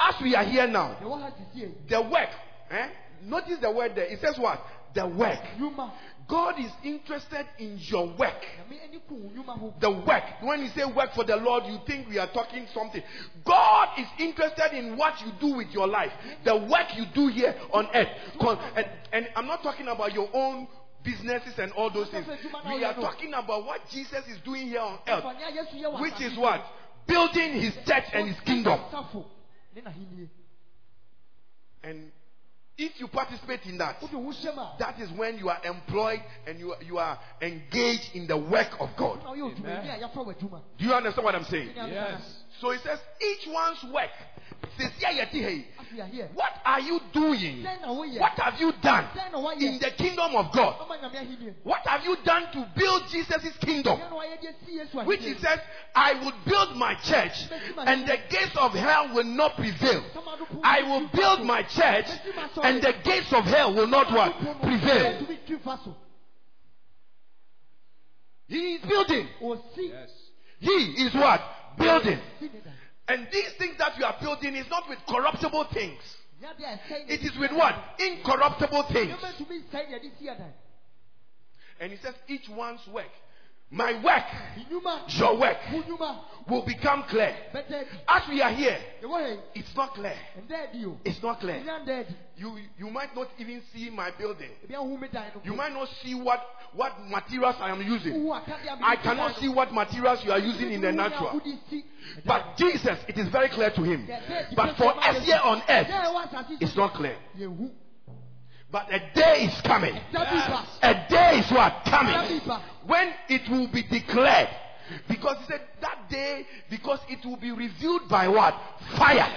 As we are here now, the work, eh? Notice the word there. It says what? The work. God is interested in your work. nyame ani ko wo nnwuma ho The work. When you say work for the Lord, you think we are talking something. God is interested in what you do with your life. The work you do here on earth. And, and I'm not talking about your own businesses and all those things. We are talking about what Jesus is doing here on earth. Fa nea Yesu yɛ wɔ Which is what? Building his church and his kingdom. Asafo ne n'ahenni. And if you participate in that, Wode wo hyɛm a, that is when you are employed and you, you are engaged in the work of God. na woyɛ odwumayɛni a yɛafa wo adwuma. Do you understand what I'm saying? Yes. So he says, each one's work. Says, yeah, yeah, hey, no, afei ahyeɛ. What are you doing? Sɛn na woyɛ? What have you done Sɛn na woayɛ? in the kingdom of God? Ɔma Nyame ahenni. What have you done to build Jesus' kingdom? Sɛn na woayɛ de asi Yesu Which he says, I will build my church, and the gates of hell will not prevail. I will build my church, and the gates of hell will not what? Prevail. Ɛtumi twi fa so. He is building. Osi. Yes. He is what? Building. Si ne da. And these things that you are building is not with corruptible things. Nya de a ɛsɛe It is with what? Incorruptible things. Nneɛma tumi nsɛe na yɛde si adan. And he says, each one's work. My work, your work, will become clear. As we are here, Yɛwɔ ha yi. it's not clear. Ɛnda adi o. It's not clear. Ɛnya nda adi. You, you might not even see my building. Ebi ahu mi dan no. You might not see what, what materials I am using. Wohu akadeɛ a mede I cannot see what materials you are using in the natural. wode si ɛdan But Jesus, it is very clear to him. no. Yɛda adi But for us here on earth, Yɛn a ɛwɔ asase so it's not clear. But a day is coming. Ba. A day is what? Coming. When it will be declared. Because he said that day, because it will be revealed by what? Fire.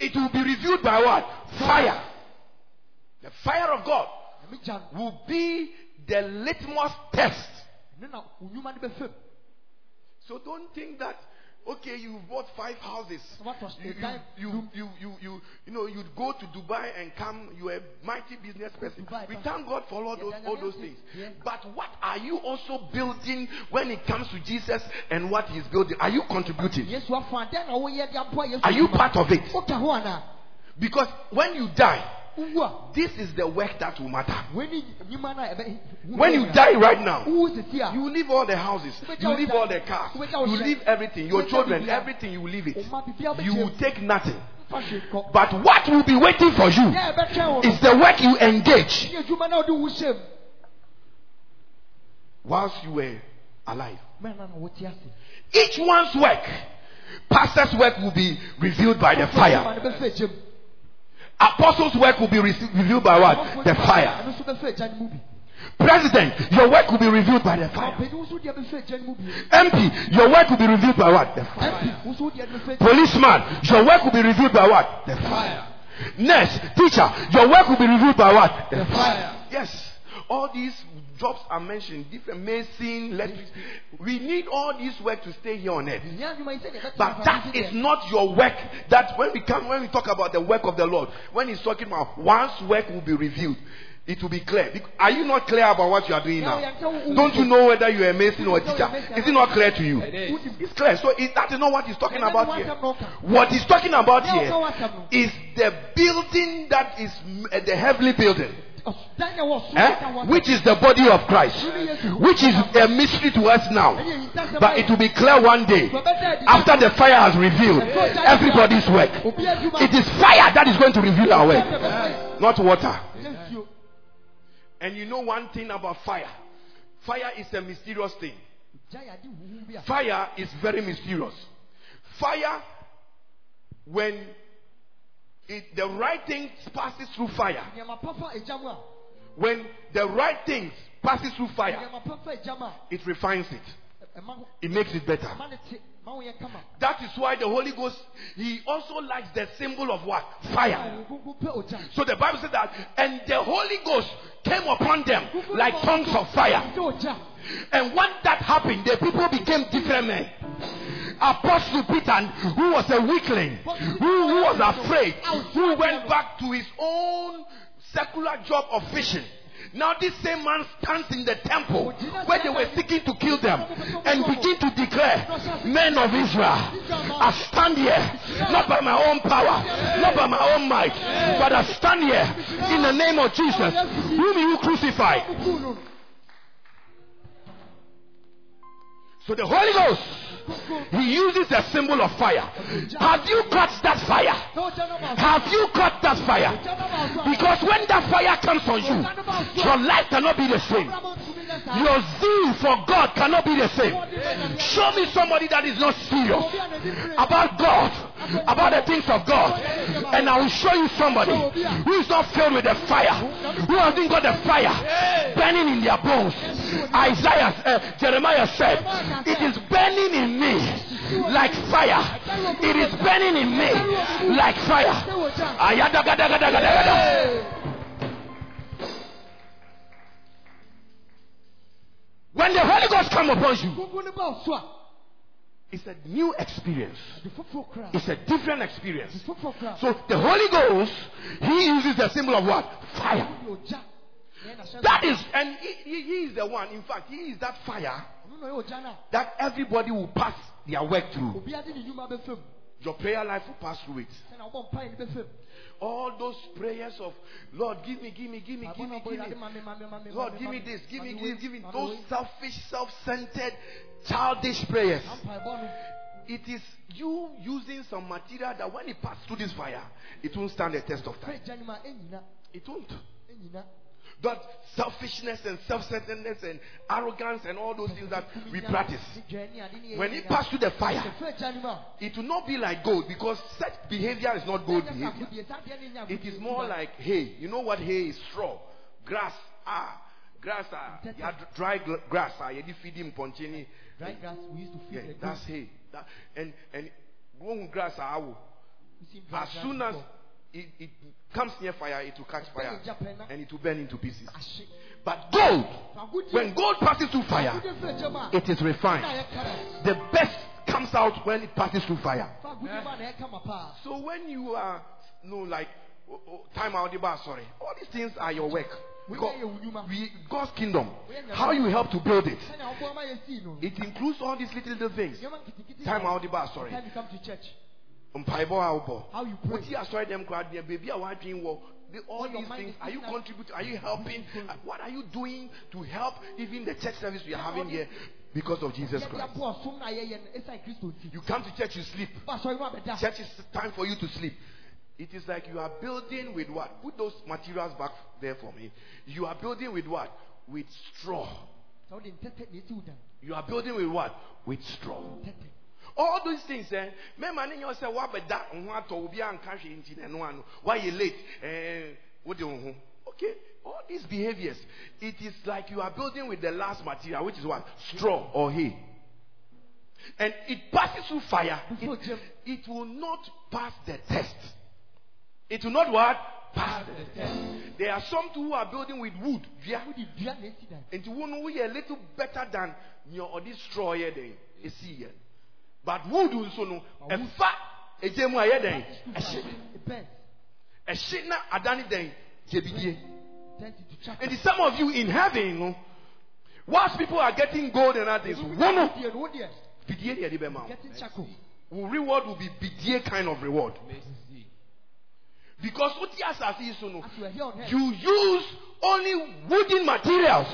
It will be revealed by what? Fire. The fire of God Nyame gya no. will be the litmus test. Ɛno na wo nnwuma no bɛfam. So don't think that, okay, you bought five houses. What was You, the you, you, you, you, you, know, you'd go to Dubai and come. You're a mighty business person. We thank God for all those, all those things. But what are you also building when it comes to Jesus and what He's building? Are you contributing? Yesu afɔ adeɛ na wɔyɛ de aboa Yesu. Are you part of it? Woka ho ana? Because when you die, this is the work that will matter. w'ani nnwuma no a ɛbɛ- When you die right now, Wowu sisi a, you leave all the houses, you leave all the cars, you leave everything, your children, everything, you leave it. You will take nothing. fa hwee kɔ. But what will be waiting for you Deɛ ɛbɛtwɛn wo no, is the work you engage ne adwuma na ɔde wo hyɛ mu. whilst you were alive. Mɛna na wote ase. Each one's work, pastor's work will be revealed by the fire. adwuma no bɛfa agya mu. Apostles' work will be revealed by what? The fire. no nso bɛfa agya no mu bi. President, your work will be revealed by the fire. Ɔpanyin nso deɛ bɛfa agya no mu bi. MP, your work will be revealed by what? The fire. MP nso deɛ bɛfa agya Policeman, your work will be revealed by what? The fire. Nurse, teacher, your work will be revealed by what? The fire. Yes. All these jobs are mentioned, different mason, electric. We need all this work to stay here on earth. But that is not your work. That when we come, when we talk about the work of the Lord, when He's talking about one's work will be revealed, it will be clear. Are you not clear about what you are doing now? Don't you know whether you are a mason or a teacher? Is it not clear to you? It's clear. So that is not what He's talking about here. What He's talking about here is the building that is uh, the heavenly building. Dan yɛ wɔ soro Eh? Which is the body of Christ, which is a mystery to us now, but it will be clear one day after the fire has revealed everybody's work. It is fire that is going to reveal our work, not water. And you know one thing about fire fire is a mysterious thing. Gya yɛ ade huhu bi a. Fire is very mysterious. Fire, when it, the right thing passes through fire, Nneɛma papa agya mu a. when the right things passes through fire, Nneɛma papa agya mu a. it refines it. Eh, ho- It makes it better. ɛma ne te. Ma wo yɛ kama. That is why the Holy Ghost, He also likes the symbol of what? Fire. Eh, wo kunkun pɛ ogya. So the Bible says that, and the Holy Ghost came upon them like tongues of fire. And when that happened, the people became different men. Apostle Peter, who was a weakling, who, who was afraid, who went back to his own secular job of fishing. Now this same man stands in the temple where they were seeking to kill them and begin to declare, men of Israel, I stand here not by my own power, not by my own might, but I stand here in the name of Jesus, whom you crucified. So the Holy Ghost, He uses a symbol of fire. Have you caught that fire? Have you caught that fire? Because when that fire comes on you, your life cannot be the same. Abraham ntumi nyɛ saa. Your zeal for God cannot be the same. Wɔde bɛ nyame. Show me somebody that is not serious Obi a n'ani bere. about God, about the things of God, and I will show you somebody who is not filled with the fire, who hasn't got the fire burning in their bones. Isaiah, uh, Jeremiah said, "It is burning in me like fire. It is burning in me like fire." When the Holy Ghost come upon you, Kunkun no ba wo so a. it's a new experience. Ade foforɔ koraa. It's a different experience. Ade foforɔ koraa. So the Holy Ghost, He uses the symbol of what? Fire. Ɔde ogya. Na ɛna hyɛ That is, and he, he, he is the one. In fact, He is that fire Ɔno na ɔyɛ ogya no a. that everybody will pass their work through. Obi ade ne nnwuma bɛfa mu. Your prayer life will pass through it. Sɛnea wɔbɔ mpaeɛ no bɛfa mu. All those prayers of Lord, give me, give me, give me, give me, give me. Lord, give me this, give me this, give me those selfish, self-centered, childish prayers. It is you using some material that when it passes through this fire, it won't stand the test of time. agya no ma ɛnyina. It won't. That selfishness and self-centeredness and arrogance and all those things that we practice. When it passes through the fire, Fɛ agya no ma. it will not be like gold because such behavior is not gold behavior. It is more like hay. You know what hay is? Straw, grass. Ah, grass. Ah, yeah, dry grass. Ah, you feed him ponchini. dry grass we used to feed Yeah, that's hay. That, and and growing grass. Ah, awo. We see dry as soon as. It, it comes near fire, it will catch fire and it will burn into pieces. But gold, when gold passes through fire, Agodie fɛ agya mu a, it is refined. The best comes out when it passes through fire. fa agodie ma na ɛka ma paa So when you are, no, like, oh, oh, time out the bar, sorry. All these things are your work. Because woyɛ yɛ wo nnwuma we, God's kingdom, how you help to build it, sɛnea woboa ma yɛsii no it includes all these little, little things. Time out the bar, sorry. The time you come to church Mpaebɔ a wobɔ. how you pray? Woti asɔre dɛm koraa deɛ baabi a woadwen wɔ the- all these things are you contributing are you helping? Uh, what are you doing to help even the church service we are having here because of Jesus Christ? aboa som na yɛyɛ no ɛsiane kristo nti you come to church you sleep. Ba asɔre no abɛda church is time for you to sleep. It is like you are building with what? Put those materials back there for me. You are building with what? With straw. Sɛ wode ntɛtɛ na ɛsi wo dan you are building with what? With straw all those things eh mɛma ne nyɛ sɛ woabɛda ho atɔ obi anka hwee nti na ɛno ano. Woayɛ late eh, wode wo ho. Okay all these behaviors it is like you are building with the last material which is what? Straw or hay. And it passes through fire. It, it will not pass the test. It will not what? Pass the test. There are some who are building with wood. Dua na ɛsi dan nti wo a little better than straw yɛ den esi yɛ but wood nso no ɛfa egya mu a yɛ den ɛhye ɛhye na adane den gyebidie and some of you in heaven no whilst people are getting gold and others wo no. no, wodeɛ, bidie deɛ de wo getting wo reward will be bidie kind of reward. Mercy. because yi so no you are here on earth. you use only wooden materials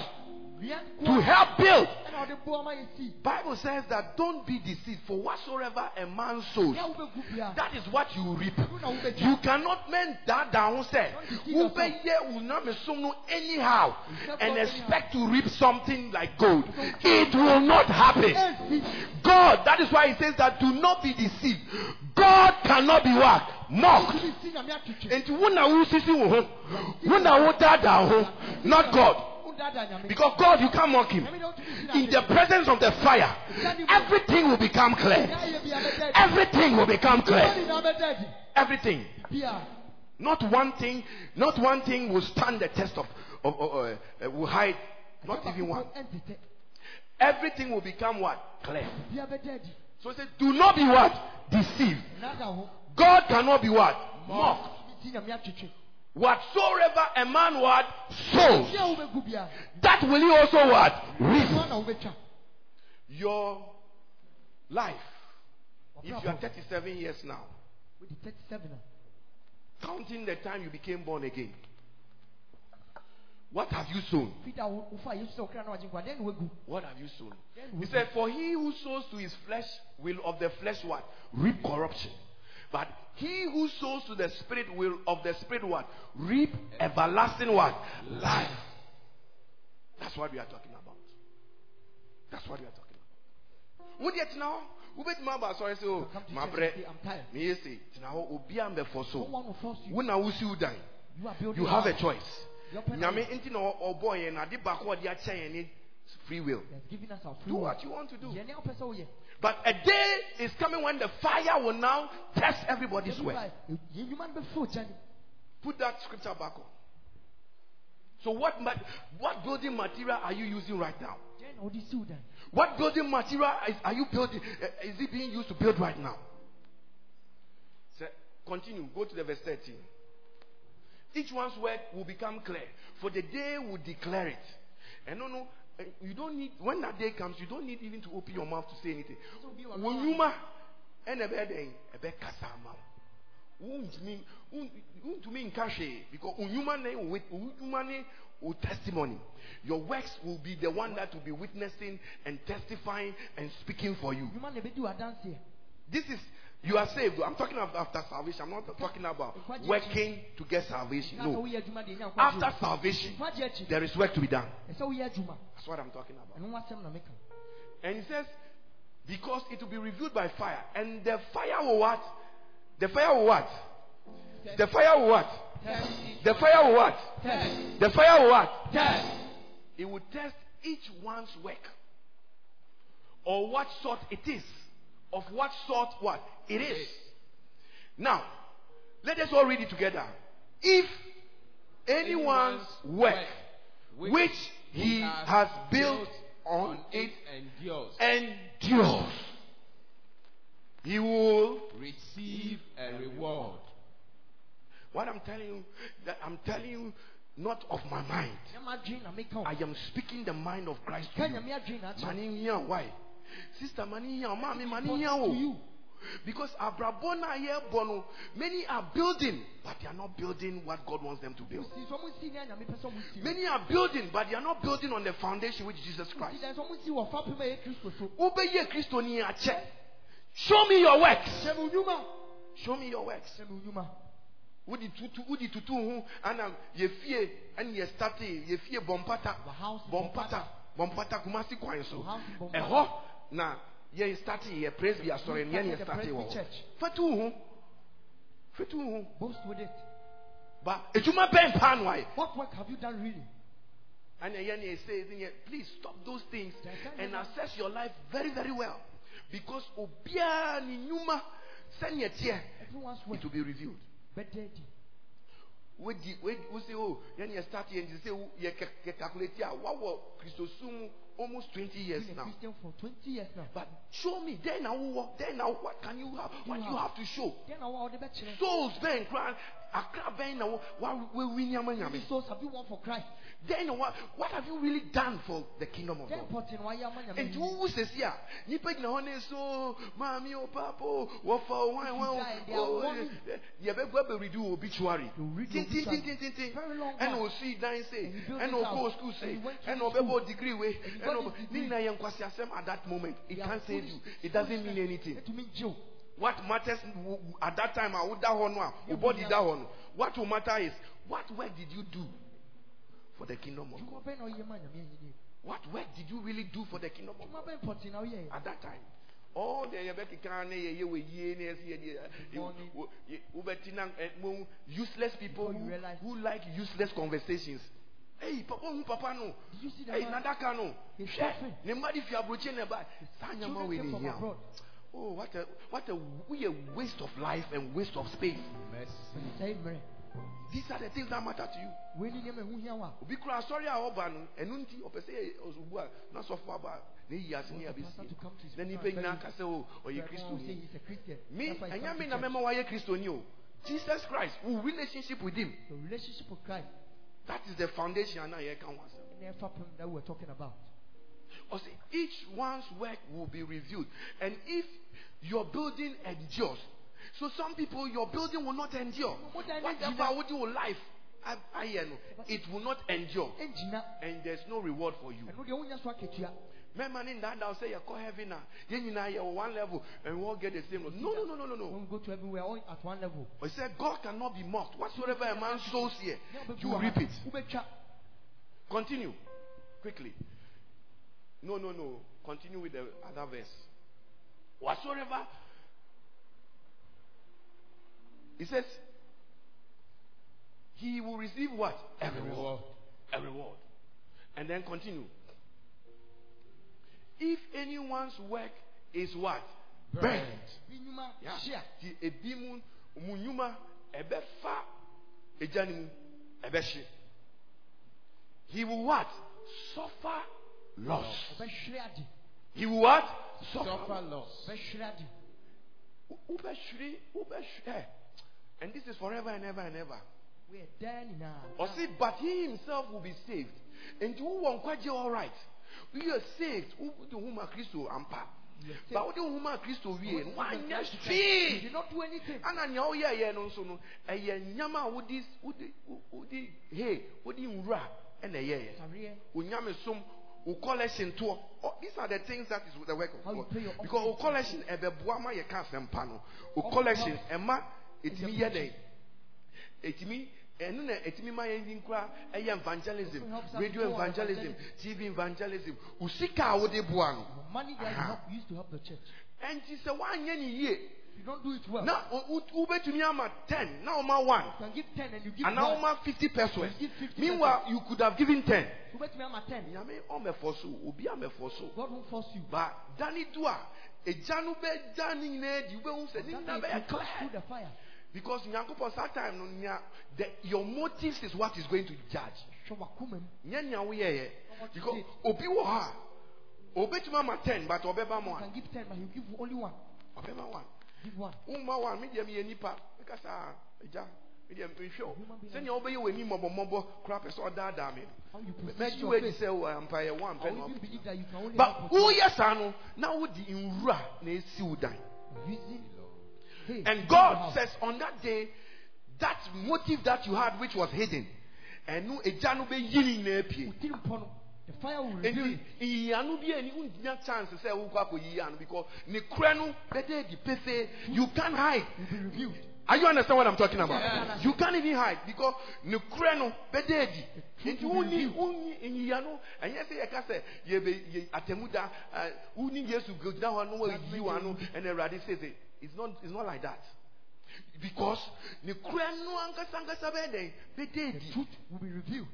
to help build ɛna ɔde boa ma yɛsii bible says that don't be deceived for whatsoever a man sows nea wobɛgu biara That is what you reap. ɛno na wobɛgya You cannot mend that down, say. Wobɛyɛ wo nyamesom no anyhow and expect to reap something like gold. It will not happen. God, that is why he says that do not be deceived. God cannot be what? Mocked. tumi si nyame atwitwe Enti wo na wosisi wo ho. Wo na wodaadaa ho. Not God. Because God, you can't mock him. nyame de wotumi si In the presence of the fire, everything will become clear. Nyɛ bia bɛda adi. Everything will become clear. nyinaa bɛda adi. Everything. Not one thing, not one thing will stand the test of, of, of uh, will hide. Not even one. Everything will become what? Clear. Bia bɛda adi. So it says, do not be what? Deceived. God cannot be what? Mocked. Tumi si nyame atwitwe. Whatsoever a man what sows, Bia wobɛgu biara, that will he also what? Reap. ɛno na wobɛtwa. Your life. If you are 37 years now, Wodi 37 counting the time you became born again, what have you sown? Peter wo- wofa Yesu sɛ wokra na wagye nkwa, dɛn na woagu? What have you sown? He said, For he who sows to his flesh will of the flesh what? Reap corruption. But he who sows to the spirit will of the spirit what? Reap everlasting what? Life. That's what we are talking about. That's what we are talking about. Would yet now? Who bet my boss sorry so Come to my church bread. and say, I'm tired. Me yes say now obi am be so. one will force you. When I will see you die. You are building You have a choice. Nyame nti na ɔbɔ yɛn na ade baako ɔde akyɛ yɛn ne free will. has given us our free Do will. what you want to do. Yɛn nea wopɛ sɛ woyɛ. But a day is coming when the fire will now test everybody's work. Yɛn nnwuma no bɛfiri ogya. Put that scripture back on. So what what building material are you using right now? Dɛn na wode si wo dan? What building material is, are you building? uh, is it being used to build right now? So continue. Go to the verse 13. Each one's work will become clear, for the day will declare it. And no, no, uh, Eh, you don't need. When that day comes, you don't need even to open your mouth to say anything. When you ma, and a bed, a bed kasama. Wontumi wontumi nka hwee because onyuma ne wo onyuma ne wo testimony your works will be the one that will be witnessing and testifying and speaking for you Nnwuma na ɛbɛdi wo this is you are saved. I'm talking about after salvation. I'm not talking about working to get salvation. No. woyɛ adwuma deɛ, ɛnya nkwagye after salvation there is work to be done. Adwuma. that's what i'm talking about. Ɛno ho asɛm na meka. and he says because it will be revealed by fire. And the fire will what? The fire will what? The fire will what? The fire will what? The fire will what? It will test each one's work or what sort it is of what sort what it is now let us all read it together if anyone's work which he has built on it endures. endures he will. receive a reward. What I'm telling you, that I'm telling you, not of my mind. nyama adwene na meka wo I am speaking the mind of Christ to you. nyame adwene na here, why? Sister, money here, mommy, money here. to oh. you. Because Abrabona here, Bono, oh, many are building, but they are not building what God wants them to build. si so mo si ne nyame pɛ sɛ mo si Many are building, but they are not building on the foundation which Jesus Christ. dɛ so mo si wɔ fa pem a ɛyɛ kristo so Obeye Christo. Show me your works. hyɛ me nnwuma Show me your works. hyɛ me nnwuma Wodi tutu wodi tutu ho ana ye fie and ye start ye fie bompata bompata bompata kumasi kwan so. Wɔ house Bompata. Ɛhɔ na ye start ye praise be asɔre started the start wɔ. hɔ. church. Fatu ho. Fatu ho. boast with it Ba ejuma bɛn paa no ayɛ. what work have you done really And again, he says, please stop those things and assess your life very, very well. Because obia ni nyuma sanya tie, everyone's work it will be reviewed. We di we we say oh, then you start here and you say oh, you ca- calculate here. What was Christosum almost 20 years now. christian for 20 years now But show me, then now what? Then now what can you have? What You you have- to show? then na wa ɔde bɛkyerɛ Souls ben cry, akra ben now what we win How nyama many nyame. souls have you won for Christ? Then what what have you really done for the kingdom of God? pɔtɛ na wayɛ ama nyame nti yi. wowu nipa gyina hɔ so maame o papa o wɔfa o wan wan you die, they are o warning. Eh, eh, yɛbɛgu abɛredi wo obituary long ɛna osii dan se And you build ɛna it ɔkɔɔ school se And to ɛna ɔbɛbɔ degree we And ɛna ɔbɛ ne nyinaa yɛ nkwasiasɛm at that moment it can't save you it doesn't mean anything Ɛtumi gye wo. What matters at that time a woda hɔ no a wo Yeah, body yeah. da hɔ no what will matter is what work did you do for the kingdom of God bɛn na ɔyɛ ma nyame yi ni? what work did you really do for the kingdom of God Dwuma bɛn pɔtɛ na ɔyɛ? at that time. All the yɛbɛkeka ne yɛyɛ wɔ yie ne ɛsi yɛdeɛ wobɛti na mo useless people who, who like useless conversations. Hey, papa hu papa no. Did you see the Hey, nadaka no. Hwɛ, ne mma de fi aburokyi na ba. Saa nyama Children came ne from hia. Abroad. Oh, what a what a we a waste of life and waste of space. Mercy. These are the things that matter to you. Wei ni nneɛma ɛho hia wo a, Obi kura asɔre a ɔba no, ɛnu nti ɔpɛ sɛ yɛ ɔsubu a na sɔfo aba ne yi ase ne Want the abesi. pastor to come to his Na nipa nyinaa very- o ɔyɛ kristo ni. he's a Christian. Me, That's why he ɛnyɛ comes me to na church. mɛma wayɛ kristoni o jesus christ wo relationship with him The relationship with Christ that is the foundation ana yɛka ho asɛm and that we're talking about. ɔsɛ each one's work will be reviewed and if your building endures. So some people your building will not endure. I whatever gyina- wode wo life a- ayɛ no. It will not endure. And there's no reward for you. Ɛno deɛ wonya so akatua. mɛma ne ndaadaa sɛ yɛkɔ heaven a yɛn nyinaa yɛwɔ one level and we all get the same no no no no no no. When we go to heaven, we are all at one level. I said God cannot be mocked. Whatsoever a man sows here you reap it. Continue. Quickly. No, no, no. Continue with the other verse. Whatsoever. He says, He will receive what? A reward. A reward. And then continue. If anyone's work is what? Burnt. Yeah. hyia. Ti ebi mu mu nnwuma ɛbɛfa egya ne mu ɛbɛhye. He will what? Suffer loss. He will what? Suffer. Suffer loss. Ɔbɛhwere ade. Wobɛhwere wobɛhwere. eh. And this is forever and ever and ever. Woyɛ now. nyinaa. see, but he himself will be saved. Nkwagye all right. Woyɛ all right. Wode ho ma Kristo ampa. You are saved. Ba wode ho ma Kristo wie no When you wanyɛ get to Christ, You hwee. did not do anything. and nea woyɛɛyɛ no nso no ɛyɛ nyama a wode wode wode he wode nwura ɛna ɛyɛɛyɛ Career. onyame som wo collection toɔ oh, these are the things that is the work of God. because collection ɛbɛboa eh, ma yɛka asɛmpa no. Wo All collection ɛma ɛtumi yɛ dɛn preaching. ɛtumi ɛno na ɛtumi ma yɛn nkura ɛyɛ evangelism helps us radio to evangelism evangelism. tv evangelism. Wo sika a wode boa no. Money that you Aha. help, used to help the church. ɛnti sɛ woanyɛ ne yie If you don't do it well, na wo- wo- wobɛtumi ama 10 na woma 1 you can give 10 and you give and 1. now over 50 pesos. You give 50 Meanwhile, you could have given 10. So wait me, I'm at 10. Nyame so, oh. obi amɛfɔ so. Oh. God won't force you. But dani do a, egya no bɛ da ne nyinaa di, wobɛhu sɛ ne That nyinaa way bɛyɛ it will pass through clear. the fire. Because Nyankopɔn saa time the, your motives is what is going to judge. Hwɛ w'akoma mu. Nyɛ nea woyɛɛyɛ. what you Because obi wɔ hɔ a, obetumi ama 10 but ɔbɛba mo You can give 10, but he'll give only one. ɔbɛba 1. Give one. woma wa me deɛ meyɛ nipa. Meka saa agya me deɛ mehwɛ wo sɛnea wobɛyɛ w'ani mmɔbɔmmɔbɔ kora pɛ sɛ ɔdaadaa me How you no position mɛgye wadi sɛ wo ampa yɛ wo ampɛ I na will even believe that you can only but woyɛ saa no na wode nwura na ɛsi wo dan. You- using. Hey, and god says on that day that motive that you had which was hidden ɛno agya no bɛyi ne nyinaa pie Within upon him, the fire will reveal it. nyiyia no bi ani wonnya chance sɛ wokɔ akɔyiyi ano because ne korɛ no bɛda adi you can't hide Will be revealed. Are you understand what I'm talking about? Yes. You can't even hide because ne korɛ no bɛda adi truth nti will be wonni revealed. wonni nyiyia no ɛnyɛ sɛ yɛka sɛ yɛbɛ yɛ atemu da uh, ɛ, wonni yesu gyina hɔ no wɔyiyi wa no ɛna awurade sɛ sɛ it's not it's not like that because ne korɛ no ankasa ankasa bɛyɛ dɛn bɛda The truth will be revealed.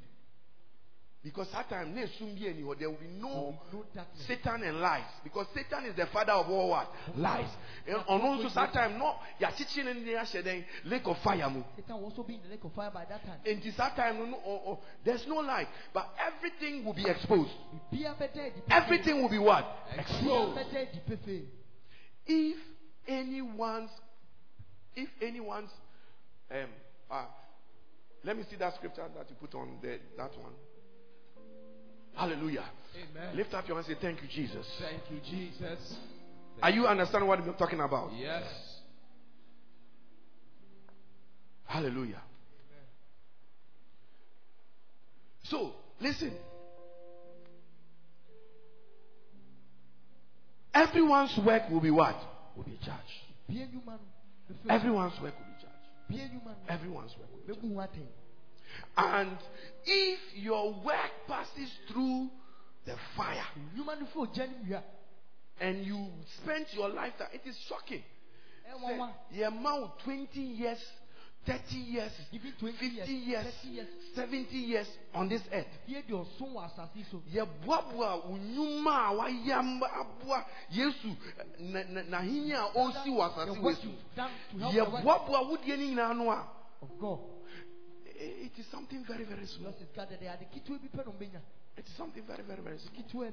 Because that time na esum bi ani hɔ there will be no. No. Satan and lies because Satan is the father of all what lies. And ɔno nso saa time no ne ne ahyɛ dɛn lake of fire. Satan will also be in the lake of fire by that time. Nti saa time no no ɔ- ɔ- there's no lie but everything will be exposed. Everything will be what exposed. If anyone's if anyone's um uh, let me see that scripture that you put on there that one. Hallelujah. Amen. Lift up your hands and say thank you Jesus. Thank you, Jesus. Are you understanding what I'm talking about? Yes. Hallelujah. So, listen. Everyone's work will be what? Will be judged. Bie nnwuma no, bɛfɛ- Everyone's work will be judged. Bie nnwuma no, Everyone's work will be judged. Bɛbu ho atɛn. And if your work passes through the fire Nnwuma no fo gya no and you spent your lifetime, it is shocking. Eh, Ɛnwanwa. The amount 20 years, 30 years, 50 years, years, 30 years. 70 years on this earth. Fie de ɔso wɔ asase so. yɛboaboa wo nnwuma a wayɛ ama yesu na- na- n'ahenni a ɔresi wɔ The asase wɔ work so you've done to help the work yɛboaboa wo deɛ no nyinaa no a of God. I- it is something very very small. It's gathered there. Ade ketewa bi pɛ na it is something very very very small.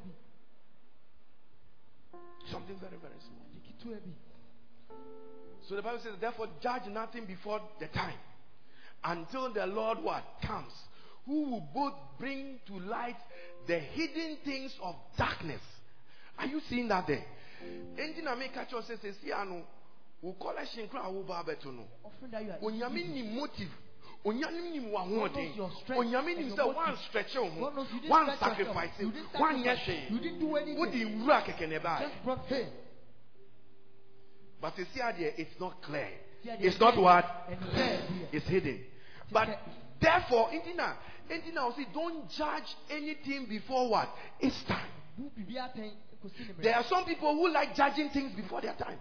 Something very very small. Ade ketewa bi. so the bible says therefore judge nothing before the time. Until the lord what? Comes. Who will both bring to light the hidden things of darkness. Are you seeing that there? Enti na meka kyerɛ wo sɛ sɛsi a no wo collection kora a woba abɛto no Offering that you are motive onyame nim w'ahoɔden onyame nim sɛ motive. woanstretche wo ho God knows you didn't stretch woansacrifice yourself. You didn't woanyɛ. You hwee do wode nwura kɛkɛ ne baɛ Just brought hay. but sɛsi adeɛ it's not clear it's not what and clear here. is hidden. But therefore, Intina, Intina, see, don't judge anything before what? It's time. Bu biribi atɛn kɔsi ne mmerɛ. There are some people who like judging things before their time.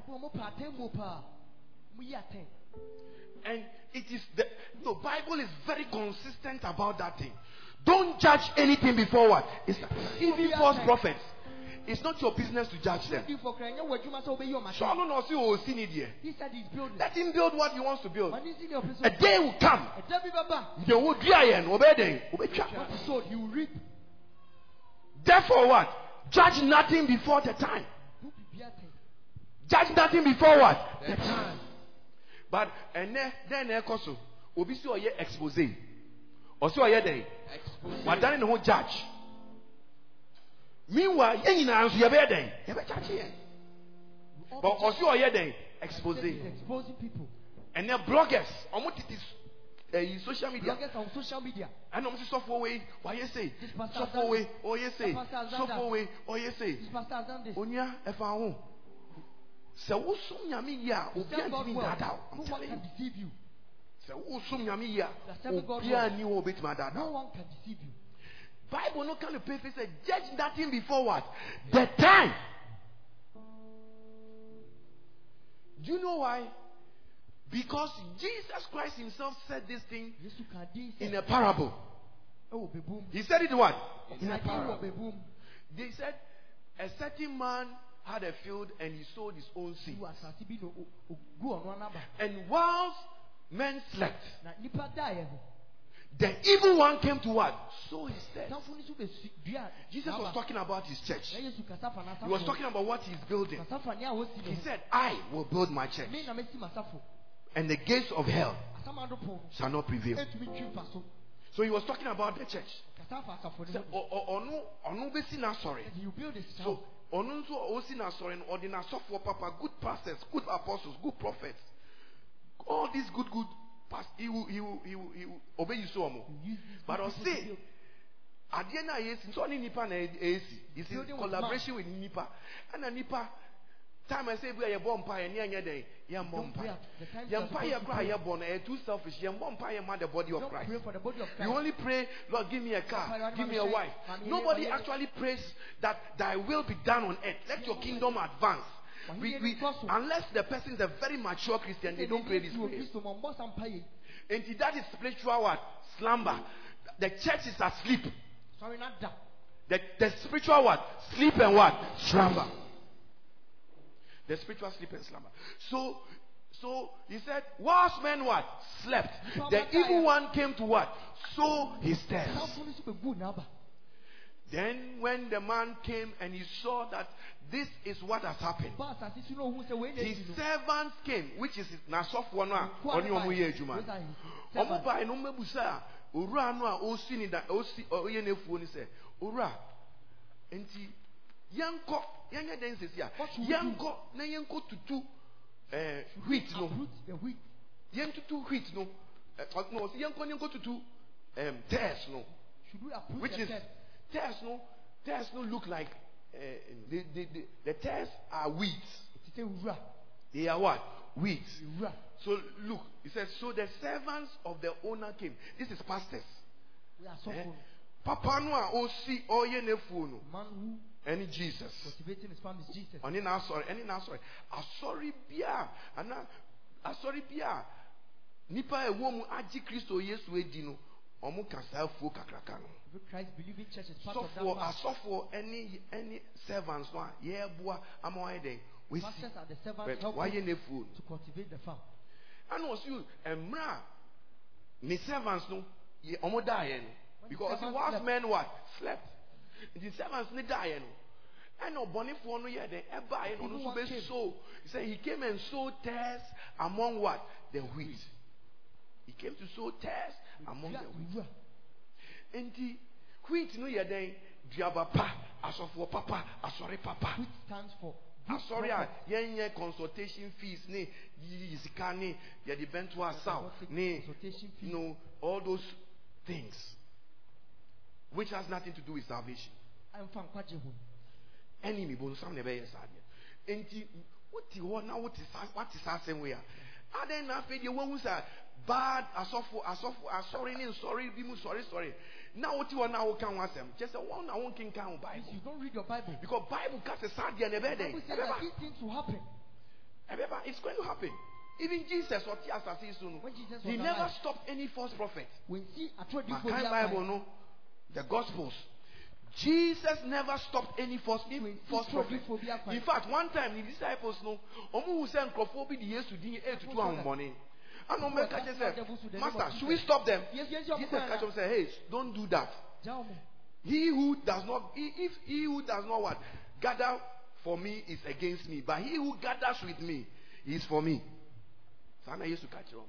Wɔn mo pa atɛn mu paa. Mo yi atɛn. And it is the, the Bible is very consistent about that thing. Don't judge anything before what? It's. Even false prophets. It's not your business to judge them. Di fɔ kura nyɛ wɔ adwuma sɛ ɔbɛyi ɔma So I don't know, see, oh, see, need here. He said he's building. Let him build what he wants to build. Mani si ne ɔpɛ A day will come. ɛda bi bɛba. The wood obey them, obey chap. What he sowed, will reap. Therefore, what? Judge nothing before the time. Bu biribi atɛn. Judge nothing before what? The time. But ɛnɛ dɛn na ɛkɔ so obi si ɔyɛ expose. Ɔyɛ dɛn Expose. wadane ne ho judge. Meanwhile yɛn nyinaa nso yɛbɛyɛ dɛn yɛbɛ judge yɛn All but the ɔsi ɔyɛ dɛn expose exposing people. ɛnɛ bloggers ɔmo tete eh, ɛyi social media. Bloggers on social media. ɛna ɔmo si sɔfo wei wayɛ sei This pastor has sɔfo wei ɔyɛ sei That pastor has sɔfo wei ɔyɛ sei This pastor has done onua ɛfa ho sɛ wosom nyame yie a obi Serve God antumi well. dada o No i'm telling can you deceive you. sɛ wosom nyame yie a You are serving God obiara well. ni hɔ obetumi adada No o. one can deceive you. Bible no kind of paper said, judge nothing before what? The time. Do you know why? Because Jesus Christ himself said this thing Yesu ka di in a parable. Oh, he said it what? In a Ka di wɔ parable. They said a certain man had a field and he sowed his own seed. And whilst men slept, Na nipa da yɛ ho. the evil one came to what? sow his tares. Tamfo no nso bɛsi- dua Jesus was talking about his church. Na Yesu kasa fa n'asafo He was talking about what he's building. Kasa fa nea wosi ne He said, I will build my church, Me na mesi m'asafo. and the gates of hell Asamado pon no, shall not prevail. etumi twi mfa so. So he was talking about the church. No. Said So. Ɔno nso a ɔsi n'asɔre no ɔde n'asɔfoɔ papa good pastors good apostles good prophets all these good good past he will he he he will obeyi so ɔmo. You But good I'll people to say, build. adeɛ no yɛsi nso ɔne nipa na ɛsi it's in collaboration with nipa ɛna nipa time ɛsɛ ebi a yɛbɔ mpa yɛ ne yɛnyɛ dɛn yɛmbɔ Don't mpa pray at the time yɛn you are mpa supposed yɛ to kora pray. yɛbɔ no ɛyɛ too selfish yɛmbɔ mpa yɛ ma the body of Christ pray for the body of you only pray, Lord, give me a car, give me a wife. Nobody actually prays that thy will be done on earth. Let your kingdom advance. We, we, unless the person is a very mature Christian, they don't pray this Yesu prayer. Kristo ma ɔmbɔ sampa yɛ. And that is spiritual what? Slumber. The church is asleep. Sɔre na da. The, the spiritual what? Sleep and what? Slumber. The spiritual sleep and slumber. So, so he said, whilst men what? Slept. The evil one came to what? So he tares. Tamfo no nso bɛgu n'aba. Then when the man came and he saw that this is what has happened, Ba asase so na ohun sɛ wei na his servants came, which is n'asɔfoɔ no a Kó ɔne ɔmo aba yɛ yi. adwuma. His Ɔmo no ɔmo owura no a osi ni da osi ɔyɛ n'efuo ni sɛ owura nti yɛnkɔ yɛnyɛ dɛn sisi a What should we do? yɛnkɔ na yɛnkɔ tutu ɛɛ wheat no Uproot the wheat. yɛntutu wheat no ɛ no ɔsi yɛnkɔ na yɛnkɔ tutu ɛɛm tares no. Should we uproot which the is tares no tares no look like uh, the, the, the, the tares are weeds Ti sɛ wura. they are what weeds so look he says so the servants of the owner came this is pastors We are eh? suffering. papa no a osi ɔyɛ n'efuo no Man who ɛne jesus? Cultivating his farm is Jesus. ɔne n'asɔre ɛne n'asɔre asɔre bia. Ana ah, asɔre bia. Nipa a ɛwɔ mu agye kristo yesu edi no ɔmo ka saa afuo kakraka no. Every Christ believing church is part of that sɔfoɔ asɔfoɔ ɛne ɛne servants no a yɛreboa ama wɔayɛ dɛn wesi. Pastors are the servants but helping wɔayɛ n'efuo no to cultivate the farm. ɛna ɔsi mmerɛ a ne servants no ɔmo daeɛ no because servants whilst men what? Slept nti servants ne daeɛ no ɛna ɔbɔnefoɔ no yɛ dɛn ɛbaeɛ no ɔno Evil nso one bɛ came. sow he said he came and sowed tares among what the wheat he came to sow tares among the wheat Wura. nti wheat no yɛ dɛn duaba pa asɔfoɔ papa asɔre papa Which stands for good asɔre a prophet. yɛnyɛ consultation fees ne yiyi sika ne yɛde bɛnto asaw ne Consultation fee. you know all those things which has nothing to do with salvation. Ɛmfa nkwagye ho. enemy bonsam na ɛbɛyɛ saa deɛ nti wote hɔ na wote saa wate saa asɛm wei a adɛn na afei deɛ woahu sɛ bad asɔfo asɔfo asɔre ne nsɔre bi mu sɔre sɔre na wote hɔ na woka ho asɛm kyɛ sɛ wɔn na wonkenka ho If bible. You don't read your Bible, because bible ka sɛ saa deɛ na ɛbɛyɛ Bible dɛn says that ɛbɛba these things will happen. ɛbɛba it's going to happen. Even jesus ɔte asase so no he never stopped any false prophet. When see atrodifo makan bi bible no the gospels. Jesus never stopped any false false prophet atrodifo bi aba in fact one time the disciples no ɔmo hu sɛ nkurɔfoɔ bi de yesu din etutu ahombɔne ana ɔmo bɛka kyerɛ sɛ master should we stop them? jesus kyerɛ wɔn sɛ hey don't do that. He who does not he- if he who does not what? Gather for me is against me but he who gathers with me is for me. So I used to catch wɔn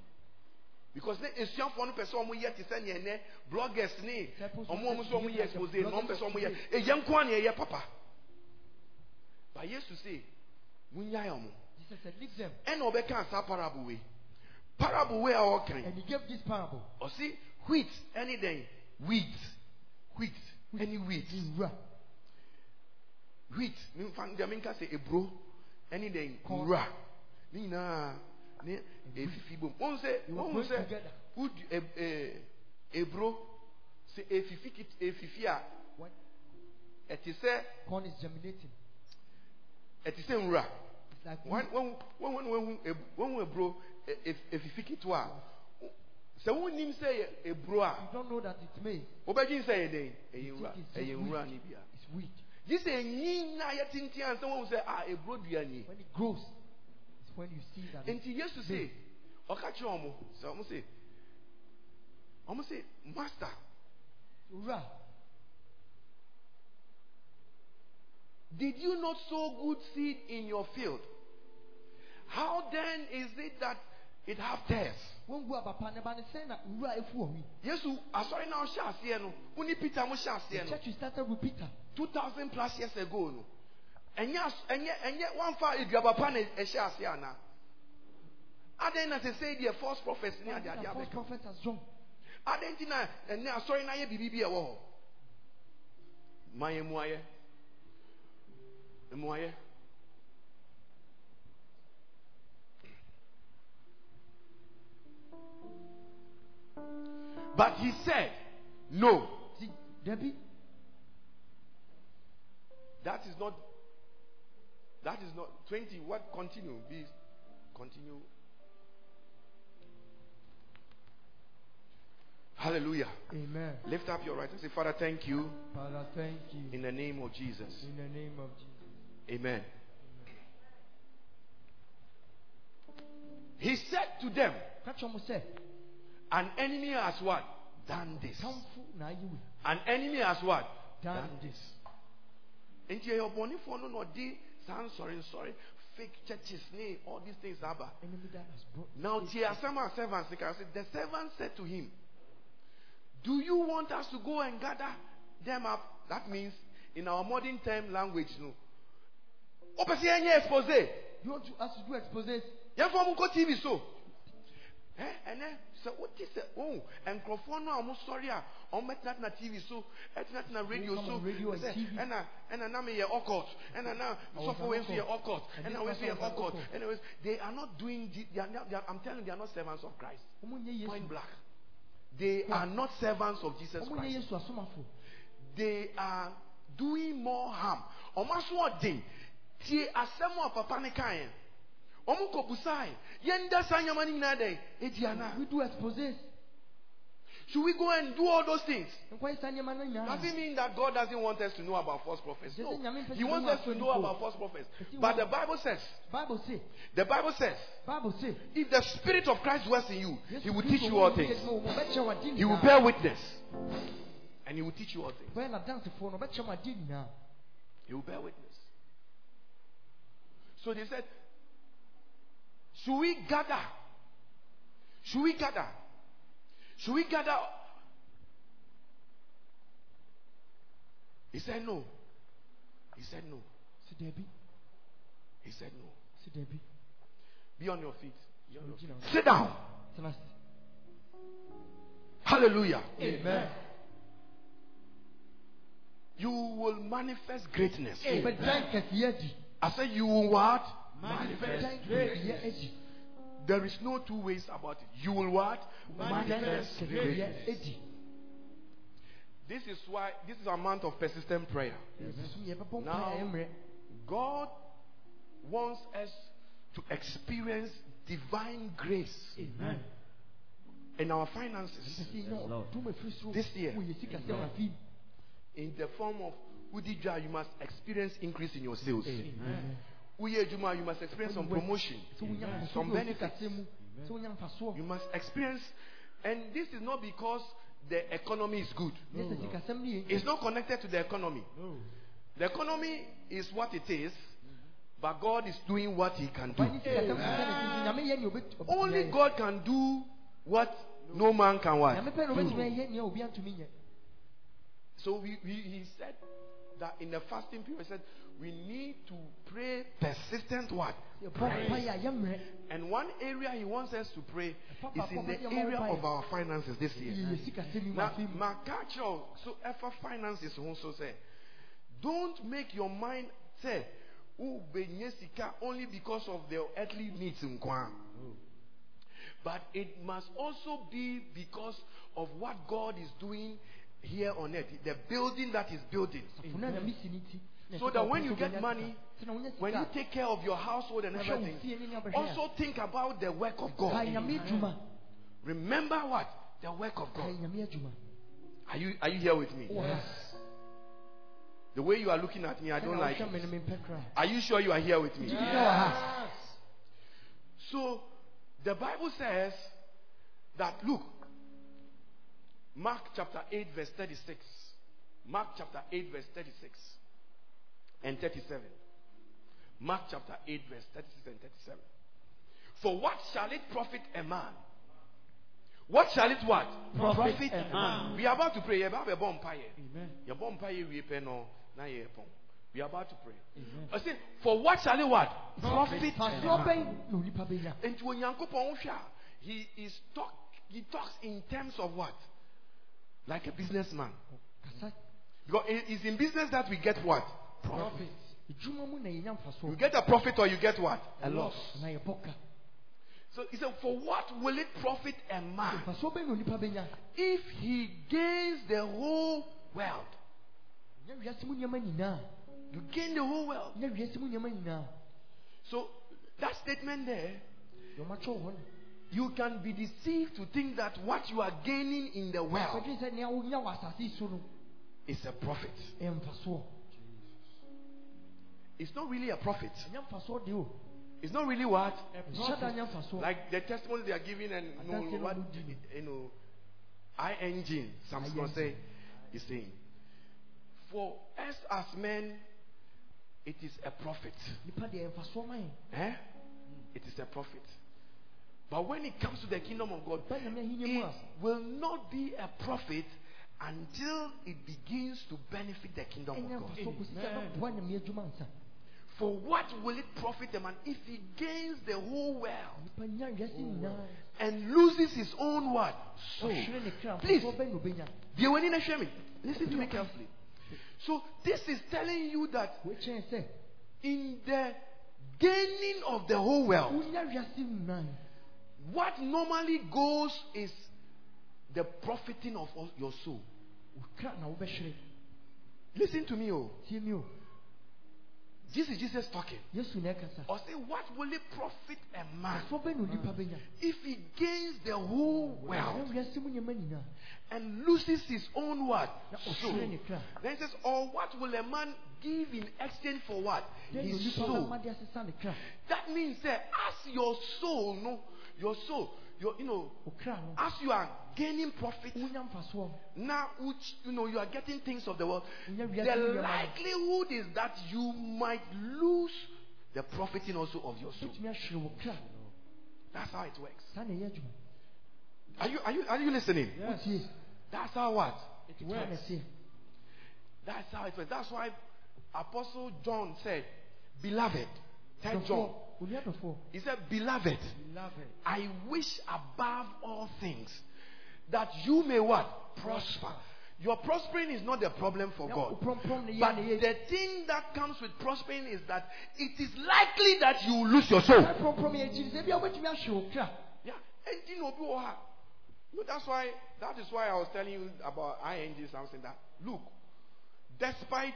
because ne esuafoɔ no pɛ sɛ ɔmo yɛ te sɛ nea ɛnɛ bloggers ne ɔmo ɔmo sɛ ɔmo yɛ expose na ɔmo pɛ sɛ ɔmo yɛ eyɛ nko a na ɛyɛ papa. But yesu se ɔmo Jesus said, leave them. ɛna ɔbɛka saa parable wei parable wei a ɔɔkan And he gave this parable. ɔsi wheat ɛne dɛn wheat. Wheat ɛne wheat. Wheat. Mefa deɛ menka sɛ eburo ɛne dɛn nwura ne nyinaa ne efifi bom wɔn sɛ They were wɔn going sɛ together. wodi eh, eh, eb- ɛɛ eburo efifi eh, kit efifi a When ɛte sɛ corn is germinating, ɛte sɛ nwura it's like wɔn wheat. wɔn wɔn wɔn wɔn wɔn eburo ɛ- ef- efifi ketewa a sɛ wɔn nim sɛ yɛ eburo a You don't know that it's made. wɔbɛgye sɛ yɛ dɛn ɛyɛ nwura ɛyɛ nwura wheat. ne bia gye sɛ enyi na yɛ tenten ansa wɔn sɛ a eburo dua nie. When it grows, it's when you see that. nti yesu se ɔka kyerɛ ɔmo sɛ ɔmo se ɔmo se master owura Did you not sow good seed in your field? How then is it that it have tares? wɔngu abapa ne ba ne sɛn na owura efu wɔ wi Yesu, asɔre na ɔhyɛ aseɛ no, woni Peter mo hyɛ aseɛ no, church started with peter 2000 plus years ago no. Ɛnyɛ as- ɛnyɛ ɛnyɛ wɔmfa aduaba pa na ɛhyɛ aseɛ ana? Adɛn na sɛ deɛ false prophets eh, ne ade ade false abɛka? prophet Adɛn nti na ɛnɛ asɔre na ayɛ biribi bi a ɛwɔ hɔ? Ma yɛn mu ayɛ. Eh, mu ayɛ. But he said, No, ti dabi that is not. That is not 20. What continue? Be continue. Hallelujah. amen Lift up your right and say, Father, thank you father thank you in the name of Jesus. in the name of jesus Amen. He said to them, An enemy has what? Done this. tamfo na ayi wi An enemy has what? Done this. Nti ɛyɛ ɔbɔnifoɔ no na ɔde saa sorry, sorry, fake churches ne all these things aba. enemy that has brought Now tie asɛm a servants can say. The servant said to him, Do you want us to go and gather them up? That means in our modern time language, no. Wopɛ sɛ yɛnyɛ expose. you want to us to do exposes mo nkɔ tv so eh, ɛ ɛnɛ sɛ wote sɛ oh nkurɔfoɔ no a ɔmo sɔre a ɔmo bɛtenatena tv so ɛtenatena radio so on radio and sɛ ɛna ɛna na meyɛ ɔcɔt ɛna na sɔfo wei nso yɛ And ɛna wei nso yɛ was an ɔcɔt occult. ɛna wei they are not doing the- they are they are, i'm telling you they are not servants of christ. Point black they are not servants of jesus christ. They are doing more harm. Ɔmo aso ɔden tie asɛm a papa ne kaeɛ ɔmo we do exposes. Should we go and do all those things? Nkɔyɛ saa nneɛma no nyinaa doesn't mean that God doesn't want us to know about false prophets. No, He wants us to know about false prophets. But the Bible says, bible the Bible says, bible say if the Spirit of Christ dwells in you, He will teach you all things. yɛ adwuma, ɔbɛkyerɛ wo ade He will bear witness, and He will teach you all things. bɛyɛ n'adansefoɔ no ɔbɛkyerɛ mo ade nyinaa He will bear witness. So they said, Should we gather? Should we gather? Should we gather? He said no. He said no. si Debbie. He said no. si dabi Be on your feet. Be on your feet. Sit down. Hallelujah. amen You will manifest greatness. ɔbɛdan kɛseɛ adi I said you will what? Ɔbɛdan kɛseɛ adi There is no two ways about it. You will what? ɔbɛdan Manifest kɛseɛ greatness. adi This is why this is a month of persistent prayer. yɛsusu yɛbɛbɔ Now- God wants us to experience divine grace amen in our finances sɛ yɛnya ɔdom afiri soro This year. wɔ yɛ sika sɛm afi in the form of Udija. You must experience increase in your sales. amen You must experience some promotion. mfasoɔ Some benefits. sɛm mu sɛ wonya mfasoɔ You must experience, and this is not because the economy is good. nyɛ sɛ sika sɛm no It's not connected to the economy. The economy is what it is, but God is doing what He can do. sika sɛm sɛ ne nti nyame yɛ nea ɔbɛt- ɔbɛtumi Only. God can do what no man can what. nyame pɛ na ɔbɛtumi ayɛ nea obi antumi nyɛ So we, we, he said that in the fasting period, said we need to pray persistent what? yɛbɔ mpaeɛ a yɛmmerɛ And one area he wants us to pray is in the area of our finances this year. yɛyɛ sika sɛm yi mu Now, my culture, so ever finances also say, don't make your mind say, "Oh, only because of the earthly needs in Kwan. But it must also be because of what God is doing here on earth, the building that is building. Afo na nyame si ne ti na So that when you get money, sika. Sɛ na wonya When you take care of your household and na hwɛ wo everything, fie ne nneɛma bɛhwɛ a, also think about the work of God. Remember what? The work of God. Are you, are you here with me? wowɔ ha The way you are looking at me, I don't like it. no mempɛ koraa Are you sure you are here with me? Gye di sɛ wɔ ha So, the Bible says that, look, Mark chapter 8, verse 36. Mark chapter 8, verse 36 and 37. Mark chapter 8, verse 36 and 37. For what shall it profit a man? What shall it what? Profit a man. We are about to pray. You're about to bomb fire. Amen. Your bomb fire we pay no. Now you We are about to pray. Amen. I say, for what shall it what? Profit a Pasoɔ man. And when Nyankopɔn he is talk he talks in terms of what? Like a businessman. Because it is in business that we get what? profit You get a profit or you get what? A loss. So he said, For what will it profit a man if he gains the whole world? You gain the whole world. So that statement there, yɛmatwɛ wɔ hɔ no you can be deceived to think that what you are gaining in the world kɔdwe sɛ nea wonya wɔ asase yi so no is a profit. mfasoɔ It's not really a profit. ɛnya mfasoɔ de o It's not really what? ɛhyɛ da nya mfasoɔ Like the testimony they are giving and you know, no what mu di no. you know I engine some gonna say is saying. For us as men, it is a profit. nipa deɛ ɛyɛ mfasoɔ ma yɛn Eh? It is a profit. But when it comes to the kingdom of God, ba nyame ahinya mu it will not be a profit until it begins to benefit the kingdom of God. mfasoɔ kɔsi sɛ bɛboa nyame adwuma nsa. For what will it profit a man if he gains the whole world nipa nya wiase oh, nyinaa and loses his own what? So, Please, mfasoɔ bɛn na obɛnya deɛ w'ani na hwɛ me. Listen to me carefully. So this is telling you that in the gaining of the whole world, wonya wiase nyinaa what normally goes is the profiting of your soul. wokra na wobɛhwere Listen to me, oh. tie mi o This is Jesus talking. ɛkasa Or say, what will it profit a man mfasoɔ bɛn na onipa bɛnya if he gains the whole world wiase mu nneɛma nyinaa and loses his own what? Soul. ɔhwere ne kra Then it says, or what will a man give in exchange for what? His soul. bɛma de asesa ne kra That means that as your soul, no, your soul, your, you know, as you are gaining profit, now which you know you are getting things of the world, the wiase mu nneɛma likelihood is that you might lose the profiting also of your soul. wotumi ahwere wo kra That's how it works. saa na ɛyɛ adwuma Are you are you are you listening? wotie That's how what? na ɛteɛ That's how it works. That's why Apostle John said, Beloved, third John. He said, Beloved, I wish above all things that you may what? Prosper. Your prospering is not the problem for God. But yɛ ne yɛ the thing that comes with prospering is that it is likely that you will lose your soul. saa prɔmprɔm yɛ akyiri sɛ bia wobɛtumi ahwere wo kra Yeah. Engine will be? No, that's why that is why I was telling you about ING something that look, despite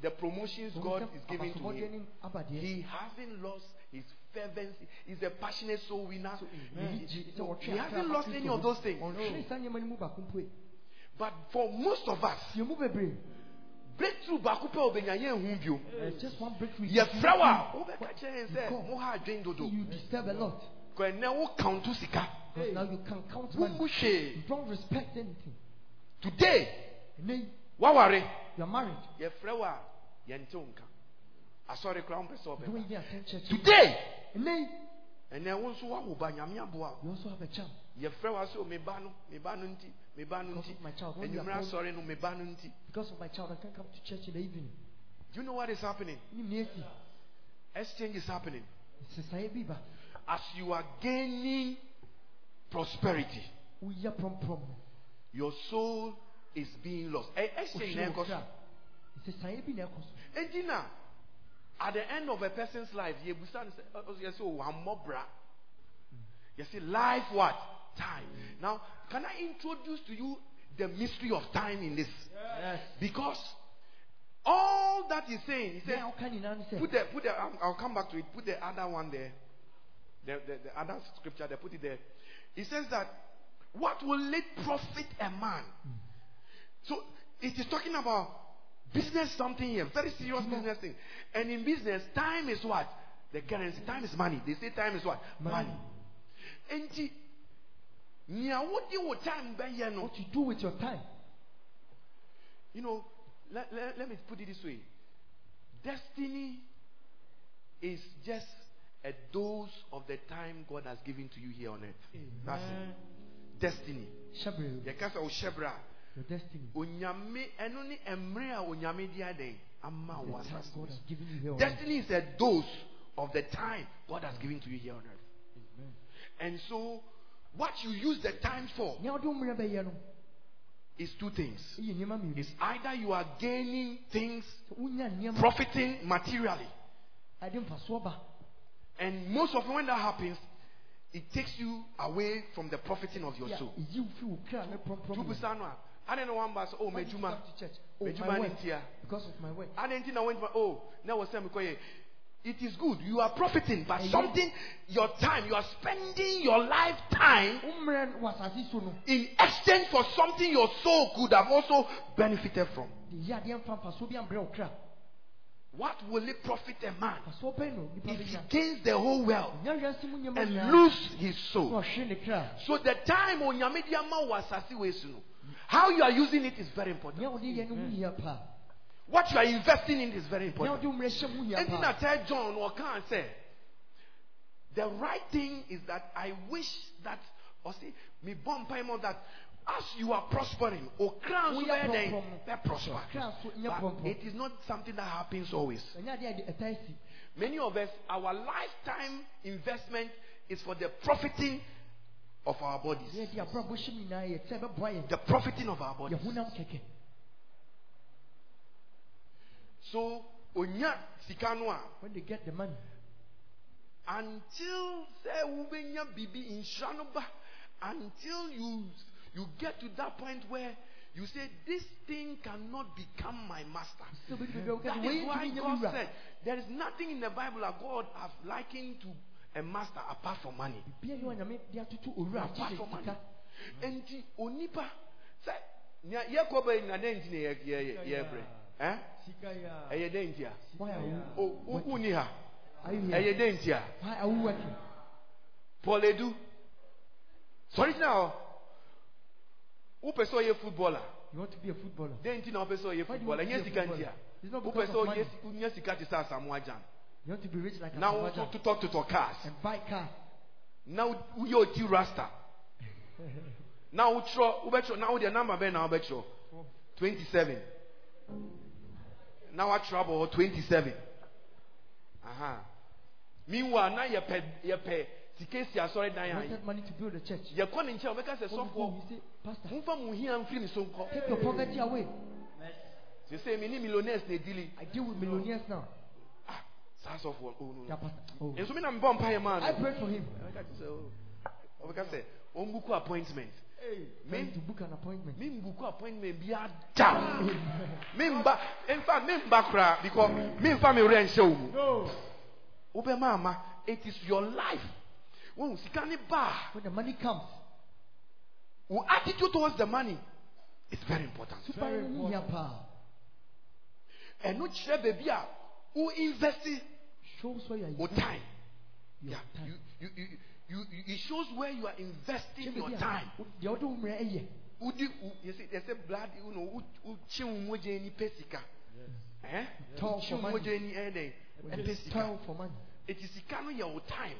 the promotions God is giving to him, he hasn't lost his fervency. He's a passionate soul winner. n'ani He, he- he hasn't lost any of those things. ɔnhwere saa nneɛma no mu baako mpoe But for most of us, yɛn mu bebree breakthrough baako pɛ obenya yɛn hu bio. Eh, just one breakthrough. Yɛfrɛ wo a wobɛka kyerɛ yɛn sɛ mo ha adwen dodo. You disturb a lot. Kɔ ɛnɛ wo count sika. Because now you can count money. Hwee. You don't respect anything. Today, And then waware. you're married. yɛfrɛ wo a yɛnte wo nka asɔre koraa wompɛ sɛ You don't ɔbɛba even attend church. today ɛnɛ wo nso woawo ba nyame aboa wo you also have a child. yɛfrɛ wo a sɛ meba no meba no nti meba no nti of my child. When you are anwummerɛ asɔre no meba no nti Because of my child, I can't come to church in the evening. do you know what is happening exchange is happening as you are gaining prosperity Uya prom prom. your soul is being lost exchange na ɛkɔ so Sesae bi na ɛkɔ so. enti na at the end of a person's life yɛbusa no sɛ ɔ- ɔ- yɛsɛ o wammɔ bra. Yɛsɛ life what? Time. Now can i introduce to you the mystery of time in this? Yes. because all that he's saying he says you now say? put the put the I'll, I'll come back to it. Put the other one there. The, the, the other scripture there. Put it there. He says that what will it profit a man? Mm. So it is talking about business something here. Very serious mm-hmm. business thing. And in business time is what? The currency. Time is money. They say time is what? Money, Money. Enti, nea wode wo time bɛyɛ no What you do with your time. you know let, let, let me put it this way. Destiny is just a dose of the time god has given to you here on earth. That's it. Destiny. Shabre, yɛka sɛ wohyɛ berɛ a your destiny. onyame ɛno ne mmerɛ de adɛn The time God has given you here destiny is a dose of the time god has given to you here on earth. And so what you use the time for Nea wode wo mmerɛ bɛyɛ no, is two things. Ɛyɛ nneɛma mmienu. it's either you are gaining things Sɛ wonya nneɛma profiting materially. A ɛde mfasoɔ ba, and most often when that happens it takes you away from the profiting of your soul ɛyi wo firi wo kra ne prɔmprɔm mu. tubusa no a ade ne wamba sɛ oh Why did you medwuma come to church? Oh, medwuma my ne Because of my work. na went oh now sɛ mekɔyɛ it? Is good. You are profiting but something your time you are spending your lifetime Wo mmerɛ wɔ asase so no, in exchange for something your soul could have also benefited from. De yɛ adeɛ mfa mfasoɔ bi ambrɛ wo kra. what will it profit a man Mfasoɔ bɛn no nipa if he gains the whole world Nya wiase mu nneɛma and lose his soul? Oh, kra. so the time onyame de ama wo asase wei so no how you are using it is very important Nea wode yɛ no ho hia paa. what you are investing in is very important wode wo mmerɛ hyɛ mu hia Anything I tell John or can say, the right thing is that I wish that, or see, me bomb that as you are prospering, or crown where they prosper. Kra so nyɛ But it is not something that happens always. Ɛnyɛ adeɛ a ɛde ɛtaa si. Many of us, our lifetime investment is for the profiting of our bodies. Yɛ de abrabɔ hyɛ mu nyinaa yɛ sɛ ɛbɛboa yɛn. The profiting of our bodies. So, onya sika no a, When they get the money, until sɛ wobɛnya biribi nhyira no until you you get to that point where you say this thing cannot become my master sɛ wobɛdi baabi a woka that sɛ, "Wei is why ntumi nyɛ me god said there is nothing in the bible that god have likened to a master apart from money Bia yɛ onyame de atoto owura apart agye from ne money sika. enti onipa sɛ nea yɛkɔ bɛ na dɛn nti na yɛ- yɛ- yɛbrɛ ɛn ɛyɛ dɛn nti a Why are you o wo- wonni ha are you here? ɛyɛ dɛn nti a Why are you working? Paul Edu. Sọrí tí náà wopɛ sɛ ɔyɛ footballer You want to be a footballer. dɛn nti na wopɛ sɛ ɔyɛ Why do you footballer want to ɛnyɛ be a sika nti footballer? a It's not wopɛ because sɛ of ɔyɛ money. nya sika te sɛ asamoah gyan You want to be rich like a na Samoa wo Jack totɔ totɔ cars. and buy car. wo- woyɛ oti rasta? Wobɛtwerɛ na wode number na wobɛtwerɛ 27 na woatwerɛ abɔ hɔ 27 aha meanwhile na yɛpɛ yɛpɛ sika si asɔre dan You a wanted money to build a church. yɛkɔ ne nkyɛn wɔbɛka sɛ What you sɔfoɔ do, you say, Pastor, momfa mo hia mfiri me so nkɔ take your poverty away. sɛ sɛ mene millionaires na ɛdili I deal with millionaires now. Ah saa sɔfoɔ oh, no, Yeah, no. Pastor. Oh. nso me na mebɔ mpayɛ maa I no prayed for him. Ɔbɛka kyerɛ sɛ, oh. ɔbɛka sɛ ɔmbuku appointment Trying to book an appointment. membuku appointment bia da memba mfa memba koraa because memfa me werɛ nhyɛ wo mu No. wobɛma ama it is your life wohu sika ne ba When the money comes, a wo attitude towards the money is very important super no hia paa. ɛno kyerɛ baabi a wo invest Shows where you are investing time your Yeah, time. you, you, you, you, it shows where you are investing your time. wo- Deɛ wode wo mmerɛ ɛyɛ. Wodi, wo- you see, they say blood, you know, wokye wo ni pɛ sika. Eh? Toil Wokye for money. mogya ni ɛyɛ dɛn? When Ɛpɛ you sika. toil for money. Eti sika no yɛ wo time.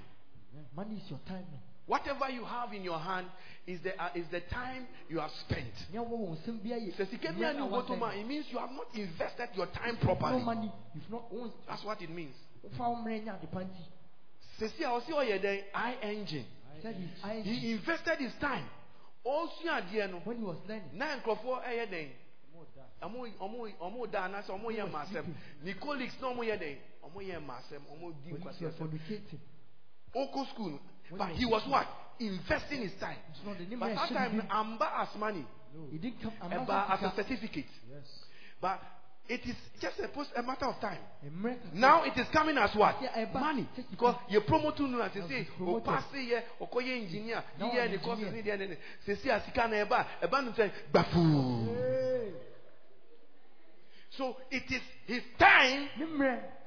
Money is your time. Whatever you have in your hand is the, uh, is the time you have spent. Nea wɔ wɔ nsɛm biara yɛ Sɛ sika bi mmerɛ a ne a wo to woasɛn. ma, it means you have not invested your time No properly. money. You've not. That's what it means. Wofa wo mmerɛ nya ade panti. Sɛsi a ɔsi ɔyɛ dɛn? I engine. Said his eyes He invested his time. Ɔsua adeɛ no. when he was learning. na nkurɔfoɔ ɛyɛ dɛn ɔmo da. Anaasɛ ɔmo yɛ mma asɛm ne colleagues na ɔmo yɛ dɛn ɔmo yɛ mma asɛm ɔmo di nkwasi asɛm oko school. But he was what? Investing his time. It's not the name but that time amba as money. He didn't come. I'm eh, as a certificate. But it is just a, post, a matter of time. Now it is coming as what? Money. because yɛ promote nu na Now sese he's promoted. ɔpaase yɛ ɔkɔyɛ engineer. Now yiyɛ I'm ne courses engineer. ne deɛ ne ne sese a sika na ɛba ɛba no sɛ gbafuu. So it is his time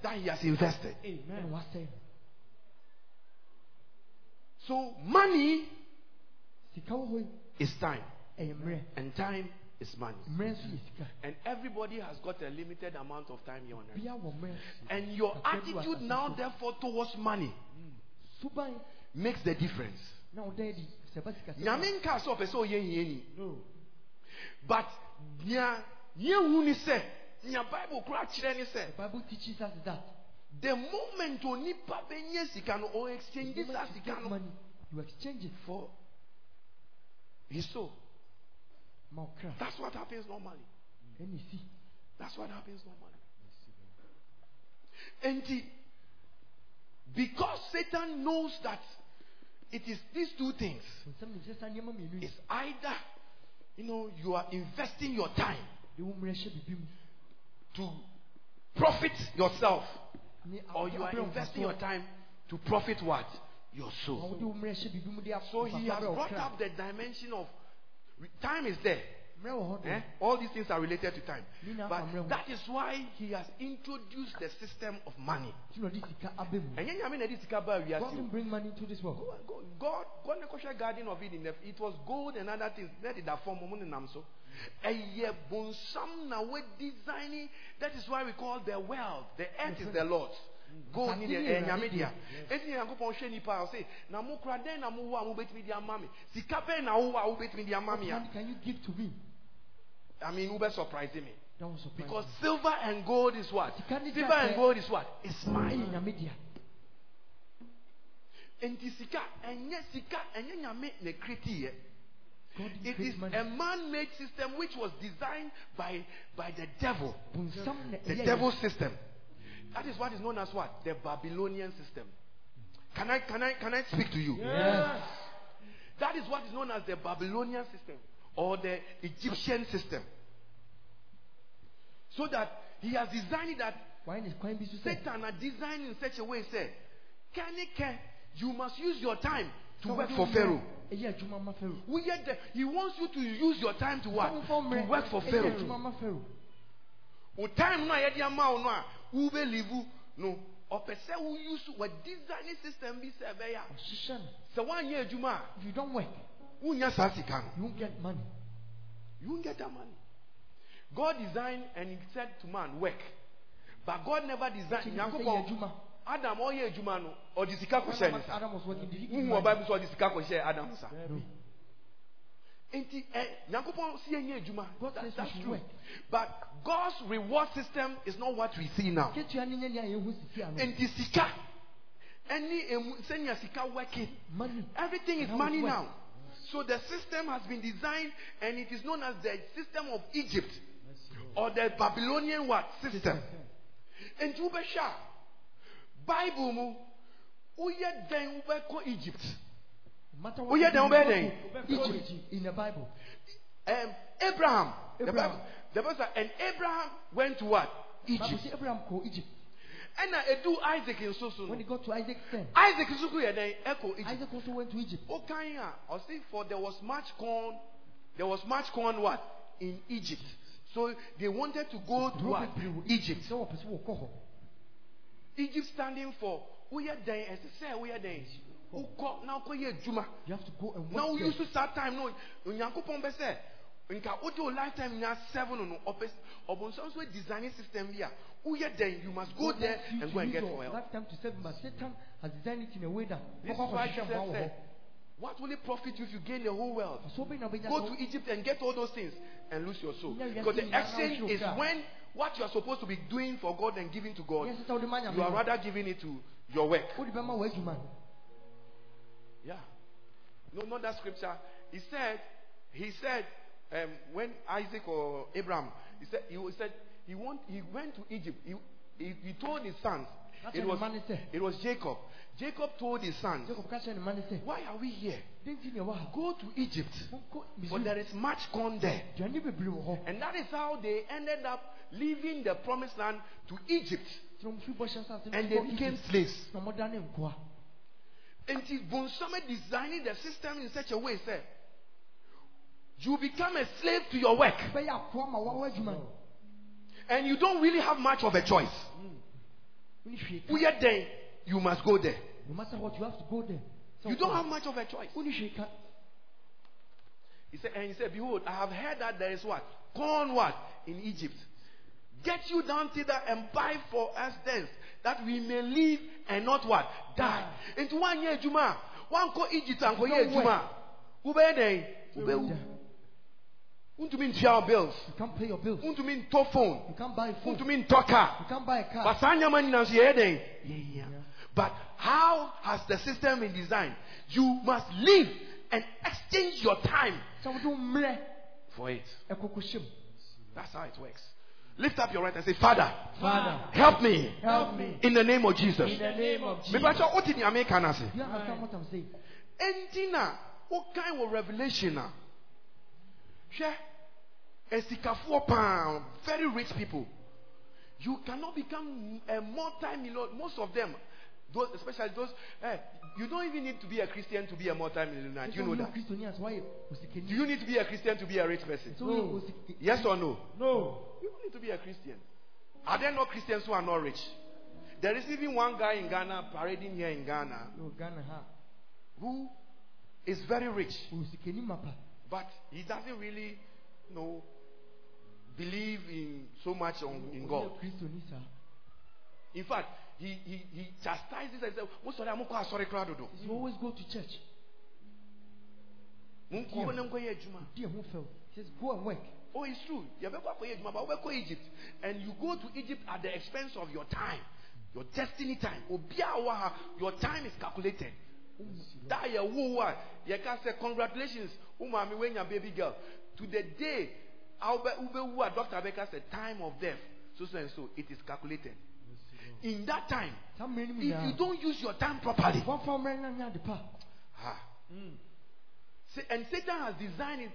that he has invested. Ɛna wasɛn. So money sika wɔ hɔ yi is time, ɛyɛ and time is money. And everybody has got a limited amount of time here on earth. bia wɔ mmerɛ And your Kakra bi wɔ attitude now, therefore, towards money makes the difference. ɔda sɛ ɛba sika nyame nka sɛ ɔpɛ sɛ ɔyɛ hiani but nea yɛhu ni sɛ nea bible kora kyerɛ ne the sɛ bible teaches us that the moment onipa bɛnya sika no or exchange saa you sika no money you exchange it for his soul that's what happens normally that's what happens normally enti because satan knows that it is these two things nsɛm ne kyerɛ saa nneɛma mmienu yi it's either you know you are investing your time de wo mmerɛ hyɛ biribi mu to profit yourself or you are investing your time to profit what? Your soul. wode wo mmerɛ hyɛ biribi mu de a- So he has brought up the dimension of time is there. mmerɛ wɔ hɔ eh? All these things are related to time. But that is why he has introduced the system of money. nti na ɔde sika aba mu And yɛn nyame na ɛde sika baa wiase God didn't bring money into this world God, God, God garden of Eden. It was gold and other things. That is that form so. Ɛyɛ bonsam na we designing. That is why we call the world. The earth is the Lord's. Gold Asase ne ne ɛyɛ Awurade nyame dea. Eti Nyankopɔn hwɛ nipa a ɔse na mo kura dɛn na mo wɔ a mo betumi de ama me. Sika bɛn na wo wɔ a wo betumi de ama me a. can you give to me I mean, wo bɛ surprise me. that was surprising Because silver and gold is what? Silver and gold is what? It's mine. nyame dea Enti sika ɛnyɛ sika ɛnyɛ nyame na kreti yɛ. God didn't It is money a man-made system which was designed by by the devil, the devil system. That is what is known as what the Babylonian system. Can I can I can I speak to you? yes That is what is known as the Babylonian system or the Egyptian system. So that he has designed it that why ne kwan bi so Satan are designed in such a way, say, can it can you must use your time to work for Pharaoh. mmerɛ ɛyɛ adwuma ma Pharaoh We yet the, he wants you to use your time to what? Sɛ womfa wo To work for Pharaoh. adwuma ma Pharaoh wo time no a yɛde ama wo no. A wobɛlivu no ɔpɛ sɛ wo use wɔ design system bi sɛ ɛbɛyɛ a sɛ woanyɛ adwuma a if you don't work. Wonya saa sika no you won't get money. You won't get that money. God designed and he said to man work. But god never designed Nti ne sɛ yɛ nyankopɔn adam ɔyɛ adwuma no. Ɔde sika kɔhyɛ ne sa Adam was working did wohu ɔba bi sɛ ɔde sika kɔhyɛ adam sa. No nti ɛ nyankopɔn si yɛnyɛ adwuma. God That- says that's true. work. but god's reward system is not what we see now. Ketua ne nyɛ nea yɛhu sisi ano nti sika emu sɛnea sika working money. Everything is money now. So the system has been designed and it is known as the system of egypt. Or the babylonian what? System. Nti wobɛhwɛ bible mu woyɛ dɛn wobɛkɔ egypt no matter what yeah, you then do, obey you then. go to Egypt. In the Bible. Um, abraham. The Abraham. bible the bible and abraham went to what? Egypt. Abraham kɔ Egypt. Ɛna edu isaac nso so when he no got to Isaac's turn isaac nso yɛ dɛn ɛkɔ egypt. Isaac also went to Egypt. Okan a ɔsi for there was much corn there was much corn what? In Egypt. So they wanted to go to what? Egypt. Sɛ wɔpɛ sɛ wɔkɔ hɔ Egypt. Standing for woyɛ dɛn ɛsɛ sɛ woyɛ dɛn wokɔ na wokɔ yɛ adwuma you have to go and work wo there. use saa time no onyankopɔn bɛ sɛ nka wode wo lifetime nya seven no ɔpɛ ɔbɔnsɔn so designing system bi a woyɛ dɛn? You must go there and go and get oil. lifetime to serve but Satan has designed it in a way that this is wɔkɔ why akɔhyehyɛ Jesus mmoa wɔ said hɔ what will it profit you if you gain the whole world so bɛn na wobɛnya Go to Egypt and get all those things and lose your soul. Because the exchange is when what you are supposed to be doing for God and giving to God, Yes, sɛ wode ma Nyame you are rather giving it to your work. wode bɛma w'adwuma no. Yeah. No, not that scripture. He said, he said, um, when Isaac or Abraham, he said, he said he want, he went to Egypt. He, he, he told his sons. It was, the man said. it was Jacob. Jacob told his sons, Jacob ka kyerɛ ne ma ne sɛ Why are we here? dɛnti ne ɛwɔ ha Go to Egypt. Misraim. there is much corn there. And that is how they ended up leaving the promised land to Egypt. Nti na ɔmfiri bɔhyɛ nsase no And they became slaves. Na ɔmɔdane nkoa And Bonsame designing the system in such a way, sir. You become a slave to your work. bɛyɛ akoa ma wawa adwuma no And you don't really have much of a choice. wone hwee ka Where then you must go there. no matter what you have to go there Sɛ You don't have much of a choice. He said, and he said, Behold, I have heard that there is what? Corn what? In Egypt. Get you down thither and buy for us thence, that we may live and not what? Die. Into one year, Juma. One ko Egypt and ko year, Juma. Ube den. Ube Untumi ntua bills. You can't pay your bills. Untumi ntɔ phone. You can't buy a phone. Untumi ntɔ car. You can't buy a car. But saa nneɛma nyinaa nso yɛyɛ dɛn? Yɛyɛ. But how has the system been designed? You must live and exchange your time Sɛ wode wo mmerɛ for it. That's how it works. Lift up your right and say, Father, Father, help me help me. in the name of Jesus. In the name of Jesus. Mepakyɛ wote nea meka no ase. Do you understand what I'm saying? Na wokan wɔ revelation a hwɛ asikafoɔ paa very rich people you cannot become a multi-million most of them those especially those eh, you don't even need to be a christian to be a multi-millionaire do you know that do you need to be a christian to be a rich person woyɛ osik- yes or no No. You don't need to be a christian are there no christians who are not rich there is even one guy in ghana parading here in ghana No, Ghana ha. who is very rich But he doesn't really, you know, believe in so much on, in God. Ɔyɛ Kristoni saa. In fact, he, he, he chastises and says, Most of them are sorry, ah, crowd. You always go to church. He says go and work. Oh, it's true. You have but go Egypt. And you go to Egypt at the expense of your time, your destiny time. Your time is calculated. That are you can say congratulations, umami when your baby girl. To the day, Dr. Becker said time of death, so so and so, it is calculated. In that time, Saa mmerɛ no mu if you don't use your time properly, Wɔmfa mmerɛ no anyɛ ade pa. ah, Sa- and Satan has designed it.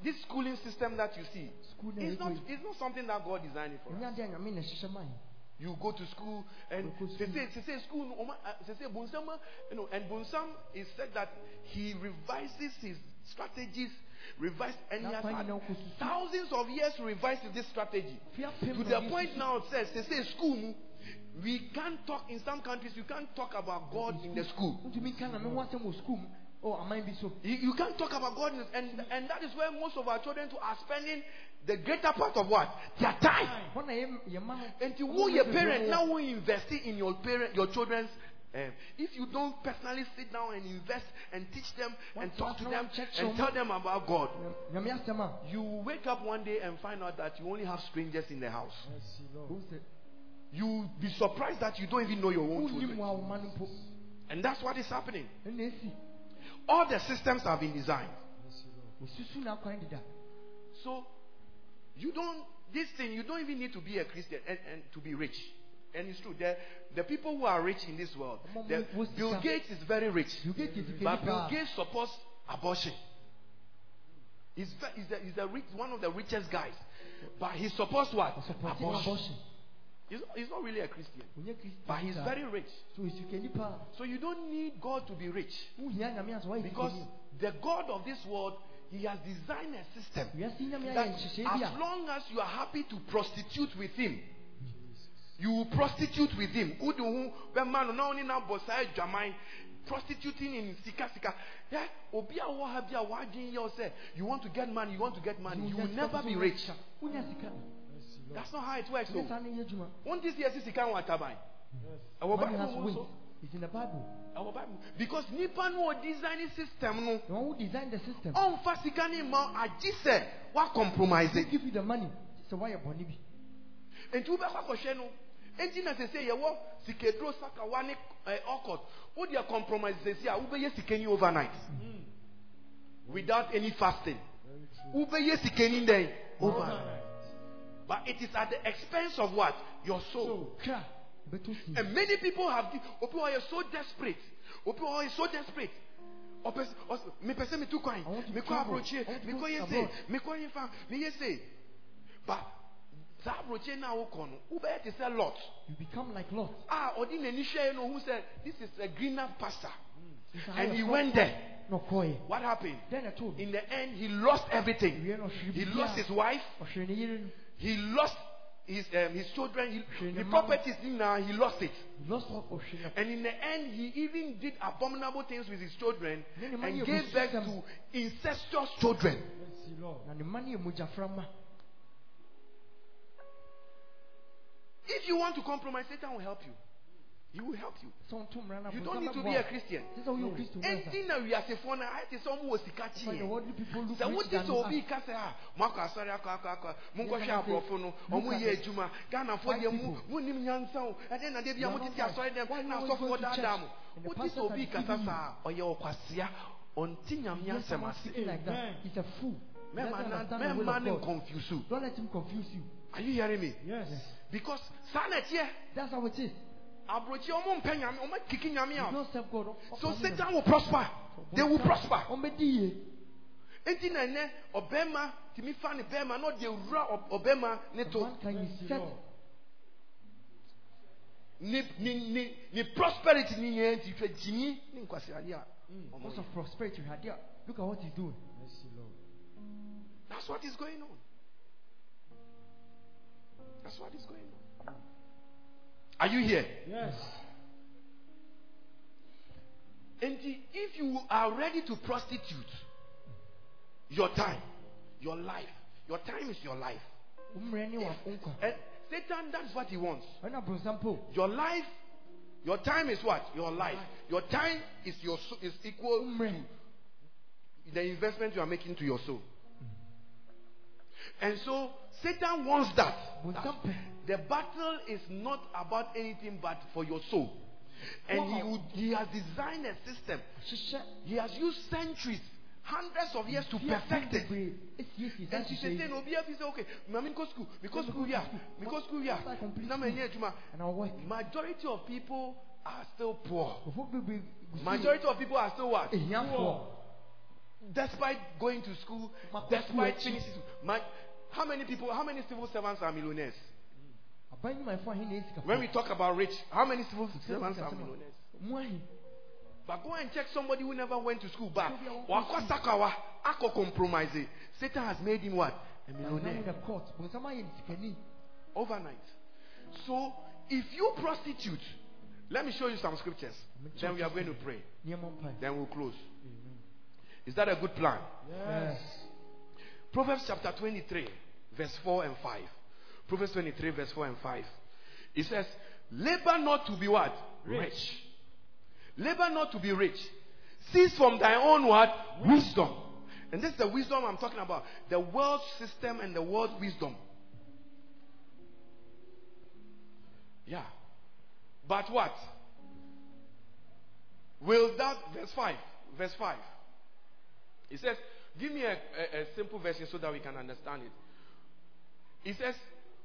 And you know, this schooling system that you see, it's not, it's not something that God designed it for us. ade a Nyame na ɛhyehyɛ ma yɛn. You go to school and You go to they say, they say school, they say uh, you know, and Bunsam is said that he revises his strategies, revise, and he has had you know, kususu. thousands of years to revise this strategy. To the point now it says, they say school, we can't talk in some countries, you can't talk about God in the school. Ntumi nka na me ho asɛm wɔ school mu. Oh, aman bi so. You, you can't talk about God, and and that is where most of our children too are spending the greater part of what their time. Hɔ na yɛ yɛ ma ho. And to who your parent now who invest in your parent your children's. Um, if you don't personally sit down and invest and teach them and talk to them and tell them about God, Nyame asɛm a. you wake up one day and find out that you only have strangers in the house. You'll be surprised that you don't even know your own children. wo a wo ma no mpo. And that's what is happening. All the systems have been designed. Osusu na akwan deda. So you don't this thing you don't even need to be a Christian and, and to be rich. And it's true. The, the people who are rich in this world, the, Bill Gates is very rich. But Bill. Gates supports abortion. He's, he's, the, he's the rich, one of the richest guys. But he supports what? Supporting abortion. He's, not, he's not really a Christian. But he's very rich. So osikani paa. So you don't need God to be rich. Wohia Nyame ase wayɛ Because the God of this world, he has designed a system that ayɛ nhyehyɛe bi as long as you are happy to prostitute with him, you will prostitute with him. Who do who bɛma no na only now bosa adwaman prostituting in sika sika. Yeah, obi a wɔ ha bi a wadwin yɛ o sɛ you want to get money, you want to get money, you will never be rich. That's not how it works. Nyɛ So, saa na ɛyɛ adwuma. won't this year see sika wɔ ataban? Ɛwɔ Money has Bible mu wings. nso. It's in the Bible. Ɛwɔ Bible. Because nipa no design system no. The one who designed the system. ɔmfa sika ne ma agye sɛ woacompromise They give you the money. So why your Sɛ wayɛ bɔne bi. enti wobɛkɔ akɔhwɛ no enti na sɛsɛ yɛwɔ sikaduro sakawa ne eh, ɔkɔt wodeɛ compromise sɛsi a wobɛyɛ sikani overnight without any fasting wobɛyɛ sikani dɛn overnight but it is at the expense of what? Your soul. Kra. Bɛtɔ si. and many people have obi wɔ so desperate? Wɔ yɛ so desperate? Ɔpɛ sɛ ɔsɛ mepɛ sɛ metu kwan I want to mekɔ travel. aburokyire I want to mekɔ go yɛ se abroad. mekɔ yɛ fa meyɛ se but saa aburokyire no a wokɔ no wobɛyɛ te sɛ lot. You become like Lot. Ah, a ɔde n'ani hwɛɛ no ohu sɛ this is a greener pasture. Hmm. It's and he went there. Na what happened? Then I told in the end he lost everything. Na he lost his wife Ɔhwere ne yere no. he lost his, um, his children, he, the properties, now he lost it. lost all of him. And in the end, he even did abominable things with his children Ne ne mma and gave birth to incestuous children. Na ne mma no yɛ mogyaframa. If you want to compromise, Satan will help you. He will help you. Sɛ ɔnto mmara no You don't need to be a Christian. sɛ sɛ woyɛ Kristo wura Anything that we are saying for now, I think someone was the catching. worldly people look sɛ rich wode than sɛ you obi are. ka sɛ a moakɔ asɔre akɔ akɔ akɔ monkɔhwɛ Yes, I say, ah, aborɔfo no ɔmo at yɛ it. adwuma ghanafoɔ mu people. monim nyansa o ɛdɛn na de bia You are motete not asɔre dɛm white. na Why you asɔfoɔ always go to daadaa church? mo And the wote pastors sɛ obi are kasa giving saa a ɔyɛ nyame When ase like that, he's a fool. He doesn't mɛma na- understand the will mɛma of ne confuse you Don't let him confuse you. are you hearing me Yes. because na That's how it is. Aborɔkyi ɔmo mpɛ nyame ọmọ kiki nyame a so satan will prosper. They will prosper. Ɔmbɛdi yie. enti na ɛnɛ ɔbɛrima tìmi fa ne bɛrima na ɔde ewura ɔ- ɔbɛrima ne to. Man can set? Ne ne ne ne prosperity ni yɛn ti hwɛ gyinyi ne nkwasiade a ɔmo hmm, Because of prosperity, right there. Look at what he's doing. that's what is going on. That's what is going on are you here? Yes. And if you are ready to prostitute your time your life your time is your life. Umre ni wa unkwa. and satan that's what he wants. Your life your time is what? Your life. Your time is your is equal to the investment you are making to your soul and so satan wants that. Brɔnsampo. Ah, the battle is not about anything but for your soul. And he would, he has designed a system. He has used centuries hundreds of years to perfect it. Bebree esiesie saa and she yi. no obi afi say okay mami nkɔ school because school here because school here. Na ma nye adwuma And I'll work. majority of people are still poor. Nkurɔfoɔ bebree gu so. majority of people are still what? Ehiafoɔ. despite going to school despite finishing my how many people how many civil servants are millionaires Aban nnwumayɛfoɔ ahe na esi kafoɔ? when we talk about rich how many civil servants are millionaires But go and check somebody who never went to school back. Maybe I won't Wakɔ sakawa, akɔ compromise. Satan has made him what? A millionaire the court. Brɔnsam ayɛ ne sikani. overnight. So if you prostitute, let me show you some scriptures. Then we are going to pray. Then we'll close. Is that a good plan? Yes. Proverbs chapter 23, verse 4 and 5. Proverbs 23, verse 4 and 5. It says, Labor not to be what? Rich. Labor not to be rich. Cease from thy own what? Wisdom. And this is the wisdom I'm talking about. The world system and the world wisdom. Yeah. But what? Will that, verse 5, verse 5. It says, give me a, a, a simple version so that we can understand it. He says,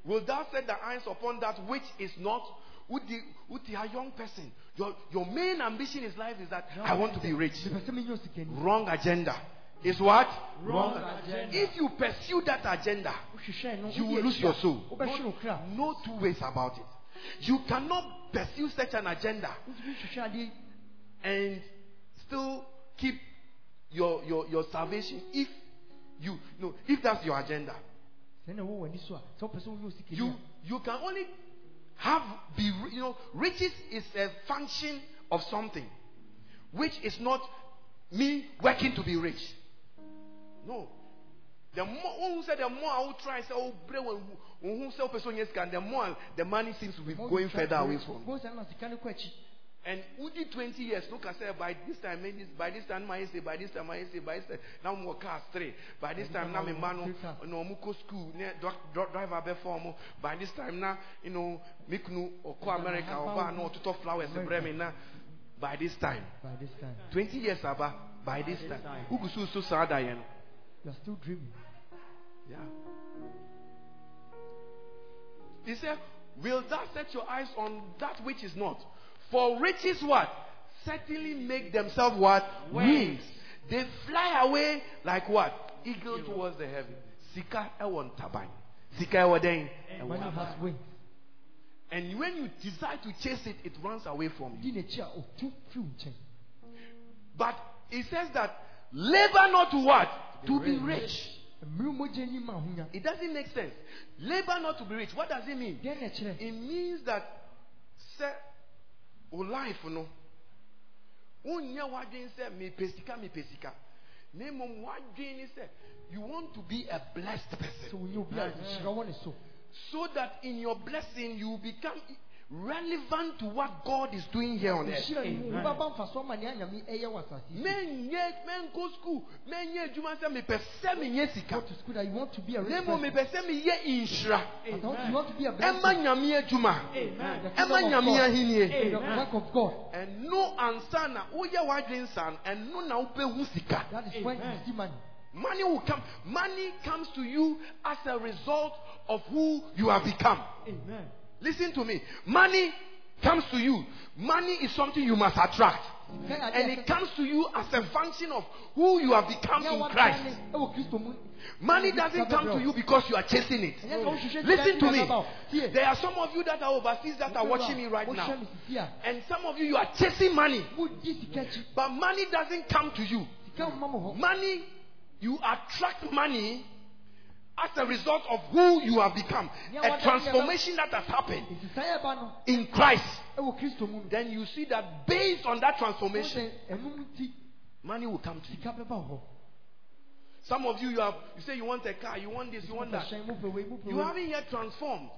Will thou set the eyes upon that which is not? Would the, would the a young person, your, your main ambition in life is that I want to be rich. Mepɛ sɛ menyɛ osikani. Wrong agenda. Is what? Wrong agenda. If you pursue that agenda, you will lose your soul. wobɛhwe wo kra. No, no two ways about it. You cannot pursue such an agenda Wotumi hwehwɛ adeɛ and still keep your, your, your salvation if you no if that's your agenda. sɛ na ɛwɔ w'ani so a sɛ wopɛ sɛ woyɛ osikani You you can only have be you know riches is a function of something which is not me working to be rich. No. The more who said the more I will try say oh bre when who say person yes can the more the money seems to be going further away from. You. Go sɛ na sika no kɔ akyi. And within 20 years, look, I said, by this time, maybe by this time, I say, by this time, I say, by this time, now I'm cars three. By this time, now I'm a man, no, I'm school, ne, dro- dro- driver before me. By this time, now, you know, make no, or co America, or buy no, to flowers, and bremen, now. By this time, By this time, 20 years, Abba, by this time, who so so sad, I am. you are still dreaming. Yeah. He said, Will thou set your eyes on that which is not? For riches what? Certainly make themselves what? Wings. They fly away like what? Eagle towards the heaven. Sika ewon taban. Sika ewo den. Money has wings. And when you decide to chase it, it runs away from you. Di n'akyi a otu firi wo nkyɛn. But it says that labor not to what? To be rich. mmiri mogya yi ma ahonya It doesn't make sense. Labor not to be rich. What does it mean? deɛ na ɛkyerɛ It means that sɛ o life no. Oh, Wonyɛ wadwin sɛ mepɛ sika mepɛ sika. Na mmom wadwin ne sɛ you want to be a blessed person. Wonyɛ obi a nhyira wɔ ne so so that in your blessing you become relevant to what God is doing here on earth. nhyira no mu wobɛba mfa so ama nea nyame ɛyɛ wɔ asase yi so. Menyɛ menkɔ school menyɛ adwuma sɛ mepɛ sɛ menyɛ go sika to school that you want to be a na rich mmom person mepɛ sɛ meyɛ nhyira but I want- you want to be a ɛma blessing nyame adwuma The ɛma kingdom of nyame God. ahennie the work of God. Ɛno ansa na woyɛ w'adwen sa no ɛno na wobɛhu sika. That is when you see money. Money will come money comes to you as a result of who you have become. Amen listen to me. Money comes to you. Money is something you must attract. And it comes to you as a function of who you have become in Christ. ɛwɔ kristo mu Money doesn't come to you because you are chasing it. Listen to me. There are some of you that are overseas that are watching me right now. And some of you, you are chasing money. wodi sika akyi But money doesn't come to you. sika mma mo hɔ Money, you attract money as a result of who you have become. A transformation that has happened nti saa yɛba no in Christ. ɛwɔ kristo mu no Then you see that based on that transformation, sɛ ɛnum nti money will come to you. sika bɛba wo hɔ Some of you, you have you say you want a car, you want this, you want that. hyɛn mu pɛ wei mu pɛ You haven't yet transformed.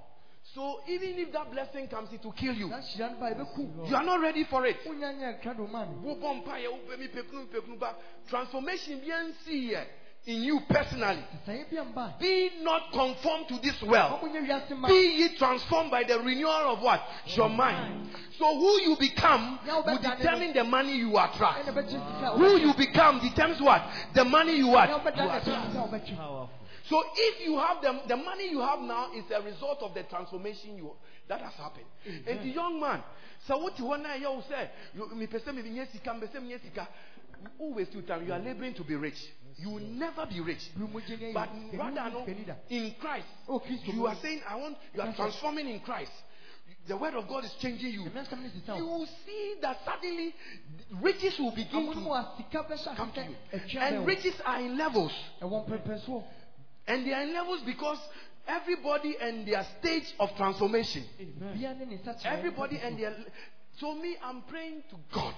So even if that blessing comes, it will kill you. na hyira no ba ɛbɛku You are not ready for it. wonya nyɛ krado ma no Wobɔ mpaeɛ, wopɛ mi pekunu, pekunu ba. Transformation bi nsi yɛ in you personally. saa yɛ bi amba Be not conformed to this world. ɔmo nyɛ wiase ma Be ye transformed by the renewal of what? Your mind. So who you become will determine the money you attract. bɛkyɛ sika a Who you become determines what? The money you what? Ɛna You wobɛda na attract. kyɛ sika a wobɛkyɛ. So if you have the, the money you have now is a result of the transformation you that has happened. And the young man, so what you want to you say, you me pese me sika, me pese me sika. Who waste your time? You are laboring to be rich. You will never be rich. Mmiri mogya nyɛ But rather, no, pɛ ni da. in Christ, Oh, Kristo you are saying, I want, you are transforming in Christ. The word of God is changing you. Nyame asɛm ne sisa wo. You will see that suddenly riches will begin Amono mu to a sika bɛhyɛ come to you. And riches are in levels. And they are in levels because everybody and their stage of transformation. bia ne ne nsa kyerɛ Everybody and their. So me, I'm praying to God.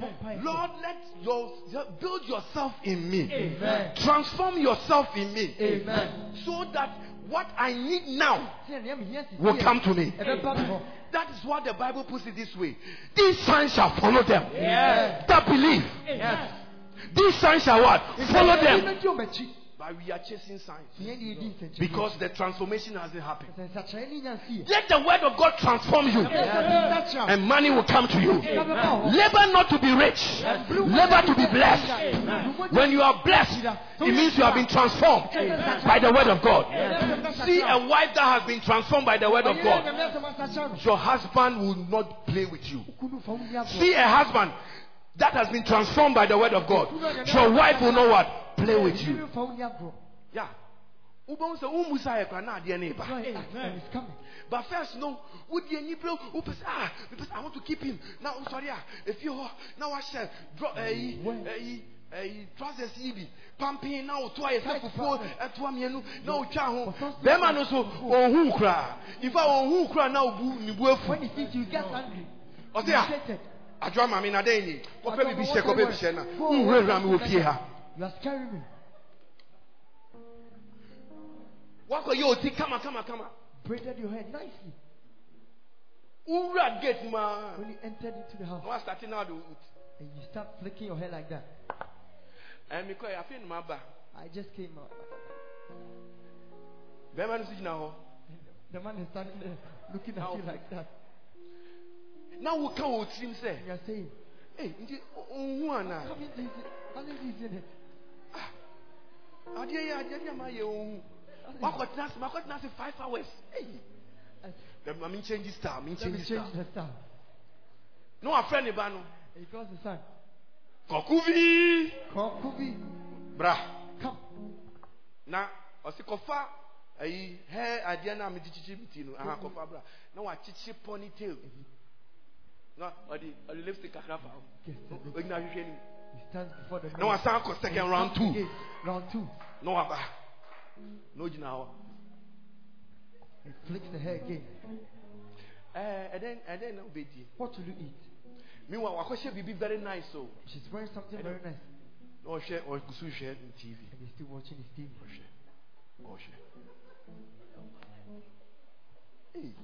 Bɔ mpaeɛ. Lord, let your build yourself in me. Amen. Transform yourself in me. Amen. So that what I need now Sɛ nea mehia sisi will come to me. ɛbɛba That is what the Bible puts it this way. These signs shall follow them. Yes. That believe. Yes. These signs shall what? Follow them. Bɛdi wɔn akyi. But we are chasing signs. Nea deɛ edi nsɛnkyerɛnne. Because the transformation hasn't happened. Sɛ nsakyerɛnne ne nya nsi yɛ. Let the word of God transform you. Ɛbɛsɛ ne nsa kyerɛ And money will come to you. wo. Sika bɛba wo hɔ. Labor not to be rich. Labor to be blessed. When you are blessed, it means you have been transformed by the word of God. See a wife that has been transformed by the word of God. Nyame asɛm asakyerɛ no. Your husband will not play with you. Kunu fa wo ni agorɔ. See a husband that has been transformed by the word of God. Your wife will know what? Play with you. Kunu fa wo ni agorɔ. Yeah. Wobɛhu sɛ wo musa yɛ kora na adeɛ ne ba. Joy, ah, and it's coming. But first, no, need ah, because I want to keep him. Now, I'm sorry, ah, if you now I shall drop a trousers yibi pumping now to a self for at one yenu now chaho. Bema no so on who cry. If I on who cry now, boo ni boo When he sees you, he gets angry. A Irritated. adwa ma na den ni. Wo pe Adwa, bi what hyɛ ko I bi want. hyɛ na. Go, Wo what wura wo want. fie ha. You are scaring me. Wakɔ yɛ oti kama kama kama. Braided your hair nicely. Wura gate ma. When you entered into the house, Wa starting now the and you start flicking your hair like that. and me kɔ ya fe no ma ba. I just came out. Bema no so gyina hɔ. The man is standing there looking at you like that. Na wo ka wo tirim sɛ. And you are saying, Hey, nti ohun ana. Haven't you seen, haven't you seen it? adeɛ yɛ adeɛ bi a ma yɛ ohun wakɔtena ase makɔtena ase five hours. Eyi bɛn mi change style mi Let change me style change the style. na wafrɛ ne ba no. And he calls the son. kɔkɔ bi Come, Kubi, bra. Come. na ɔsi kɔfa ayi hɛ adeɛ na mi di kyikyi mi ti no. Aha kɔfa bra. Na wakyikyi ponytail na ɔde ɔde lipstick kakra fa Yes, ho sir. ogyina ahwehwɛ nim He stands before the na mirror. wasan akɔ second round two Round two. na waba No gyina hɔ. He flicks the hair again. Ɛɛ ɛdɛn ɛdɛn na obedi. What will you eat? Meanwhile, wakɔhyɛ biribi very nice o. She's wearing something very nice. Na ɔhwɛ ɔkusu hwɛ n TV. And he's still watching his TV. Ɔhwɛ ɔhwɛ. Ee,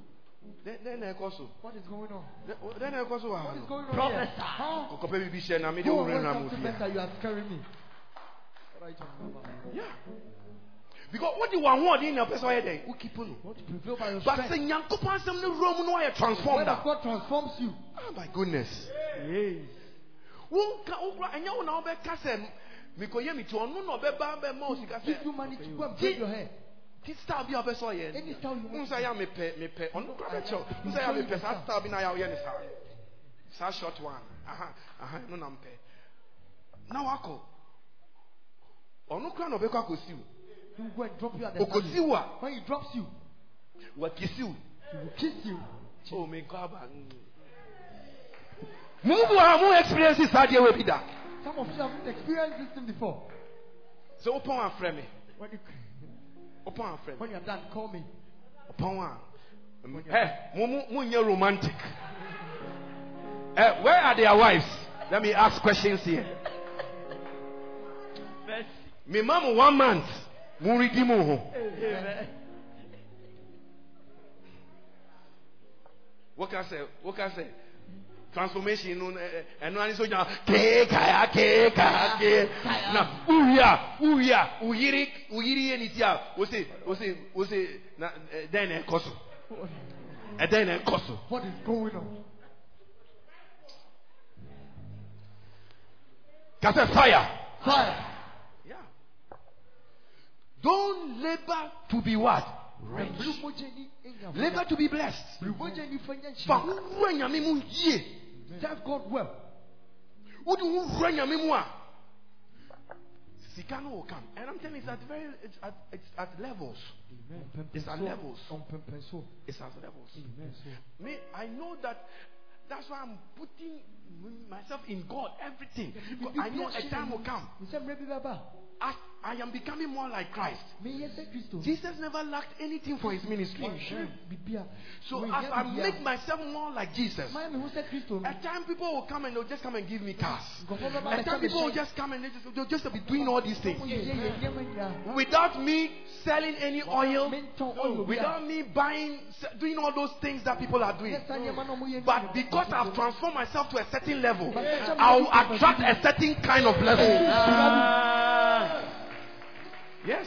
dɛn dɛn na ɛkɔ? What is going on? Dɛn dɛn na ɛkɔ so wɔ ha What is no? going on Professor. here? Huh? Kɔkɔpɛ biribi hyɛ na mi de Go wura wear na mu something fia. You are scaring me. What are you talking about? Yeah. Because what the one word in your person there, who keep on. What to prevail by your But strength. say nyankopɔn asɛm ne wura mu no ayɛ Word transformed of. God transforms you. Oh my goodness. Yes. Wonka wokura ɛnyɛ wo na wobɛka sɛ mekɔyɛ me ti ɔno na ɔbɛba bɛma wo sika Give you sɛ money to go and braid your hair. ti style bi a wobɛsɛ ɔyɛ Any style you Wohu want. sɛ yɛ a mepɛ mepɛ ɔno kora bɛkyɛw wohu sɛ yɛ a mepɛ saa style bi na yɛ a woyɛ ne saa saa short one. Aha aha no na mpɛ na wakɔ ɔno kora na ɔbɛkɔ akɔsiw He will go and drop you at the ɔkɔsiw family. a When he drops you, wakisiw he will kiss you. Oh, me God, Move on, more experiences had you with that. Some of you haven't experienced this thing before. So upon a friend me, Upon a friend, when you're done, call me. upon one. Hey, munya romantic. Eh, where are their wives? Let me ask questions here. Me mama one month. Muridi mu ho. Amen. What can I say? What can I say? Transformation no ɛno ani so gyina kee kaya kee kaya kee na uwia uwia uyiri uyiri yɛ ne ti a wose wose wose na ɛ, dɛn na ɛkɔ so ɛdɛn na ɛkɔ so What is going on? kasɛ fire. Fire. Yeah. Don't labor to be what? Rich. Labor to be blessed. Fa wura nyame mu yie. Serve God well. Wode wo wura nyame mu a sika no will come. And I'm telling you, it's at very, it's at, it's at levels. It's at levels. It's at levels. Me, I know that. That's why I'm putting myself in God, everything. I know a time will come. As I am becoming more like Christ. Jesus never lacked anything for his ministry. So as I make myself more like Jesus, at time people will come and they'll just come and give me cars. At time people will just come and they just, they'll just be doing all these things. Without me selling any oil, without me buying, doing all those things that people are doing. But because I've transformed myself to a certain level, I'll attract a certain kind of level. Yes.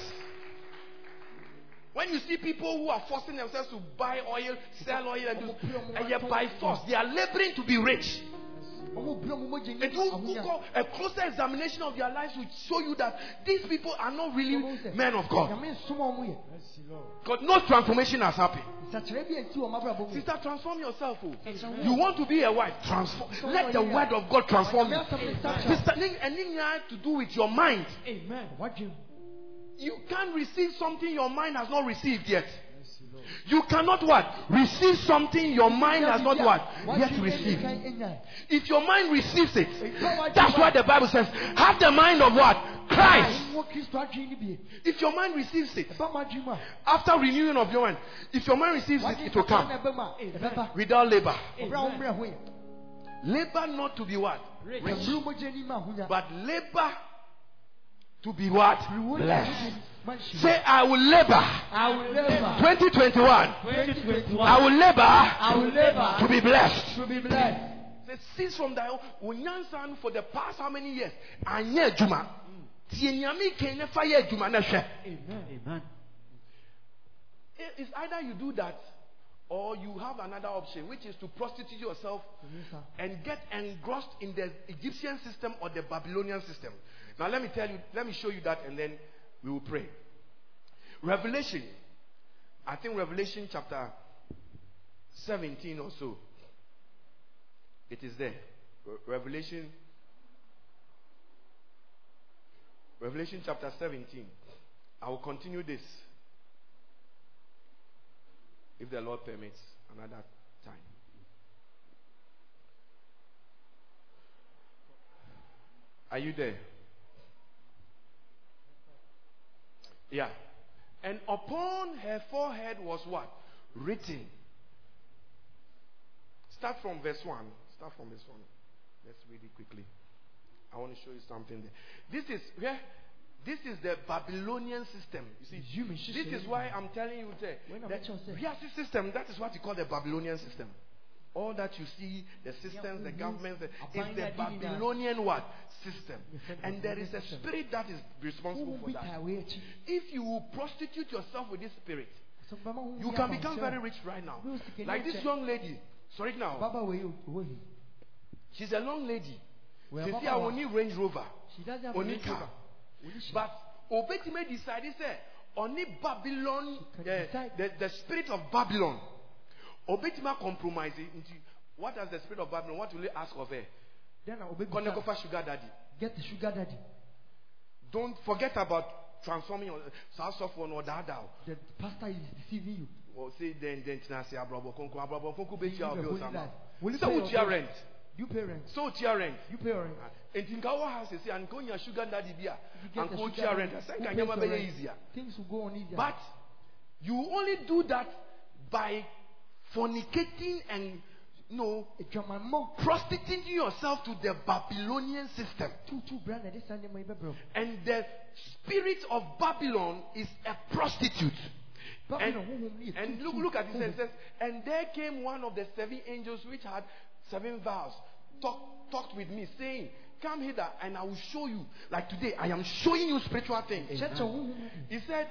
When you see people who are forcing themselves to buy oil, sell oil, and, do, and yet by force, they are laboring to be rich. And you a closer examination of their lives will show you that these people are not really men of God. Because no transformation has happened. Sister, transform yourself. oh. You want to be a wife? Transform. Let the word of God transform you. Sister, ning- anything has to do with your mind. You can't receive something your mind has not received yet. You cannot what? Receive something your mind has not what? Yet received. If your mind receives it, that's what the Bible says, have the mind of what? Christ. If your mind receives it, after renewing of your mind, if your mind receives it, it will come without labor. Labor not to be what? But labor to be what? Blessed. Say, I will labor. I will labor. 2021. 2021. I will labor I will labor to be blessed. to be blessed. Say, cease from thy onyansan for the past how many years? Anya juma. Tie nyame kan na fa yɛ adwuma na hwɛ. Amen. It's either you do that or you have another option, which is to prostitute yourself and get engrossed in the Egyptian system or the Babylonian system. Now, let me tell you, let me show you that, and then we will pray. Revelation, I think Revelation chapter 17 or so. It is there. Revelation, Revelation chapter 17. I will continue this if the Lord permits another time. Are you there? Yeah. And upon her forehead was what? Written. Start from verse 1. Start from verse 1. Let's read it quickly. I want to show you something there. This is where this is the Babylonian system. You see, this is why I'm telling you I'm the not sure, sir. Riasi system, that is what you call the Babylonian system. All that you see, the systems, the governments, is the na dini na- Babylonian what? System. And there is a spirit that is responsible for that. If you will prostitute yourself with this spirit, you can become very rich right now. No, she can Like this young lady. Sorry now. Baba wei wei. She's a long lady. She see, I only Range Rover. She doesn't have Only a car. car. But Obetime decided, say, only Babylon, the, eh, the, the spirit of Babylon. Obetime compromise. Eh, it into- What does the spirit of Babylon? What will he ask of her? Then. Konekofa sugar daddy. Get the sugar daddy. Don't forget about transforming your one or the other. The pastor is deceiving you. Well, say then then tina say abrobo konko abrobo konko be You tia live a obi holy osama. life. Will you So pay what your your bills? rent? You pay rent. So what rent? You pay rent. Ah, enti nka wo house say and go your sugar daddy bia and go sugar rent. I Who say pays nyama your be easier. Things will go on easier. But you only do that by fornicating and you know prostituting yourself to the Babylonian system. tutu bra na ɛde saa nneɛma yi bɛbrɛ wo. And the spirit of Babylon is a prostitute. And, honhom no yɛ and look, look at it. It says, and there came one of the seven angels which had seven vows, talk, talked with me, saying, Come hither, and I will show you. Like today, I am showing you spiritual things. Kyerɛkyerɛ honhom no bi. He said,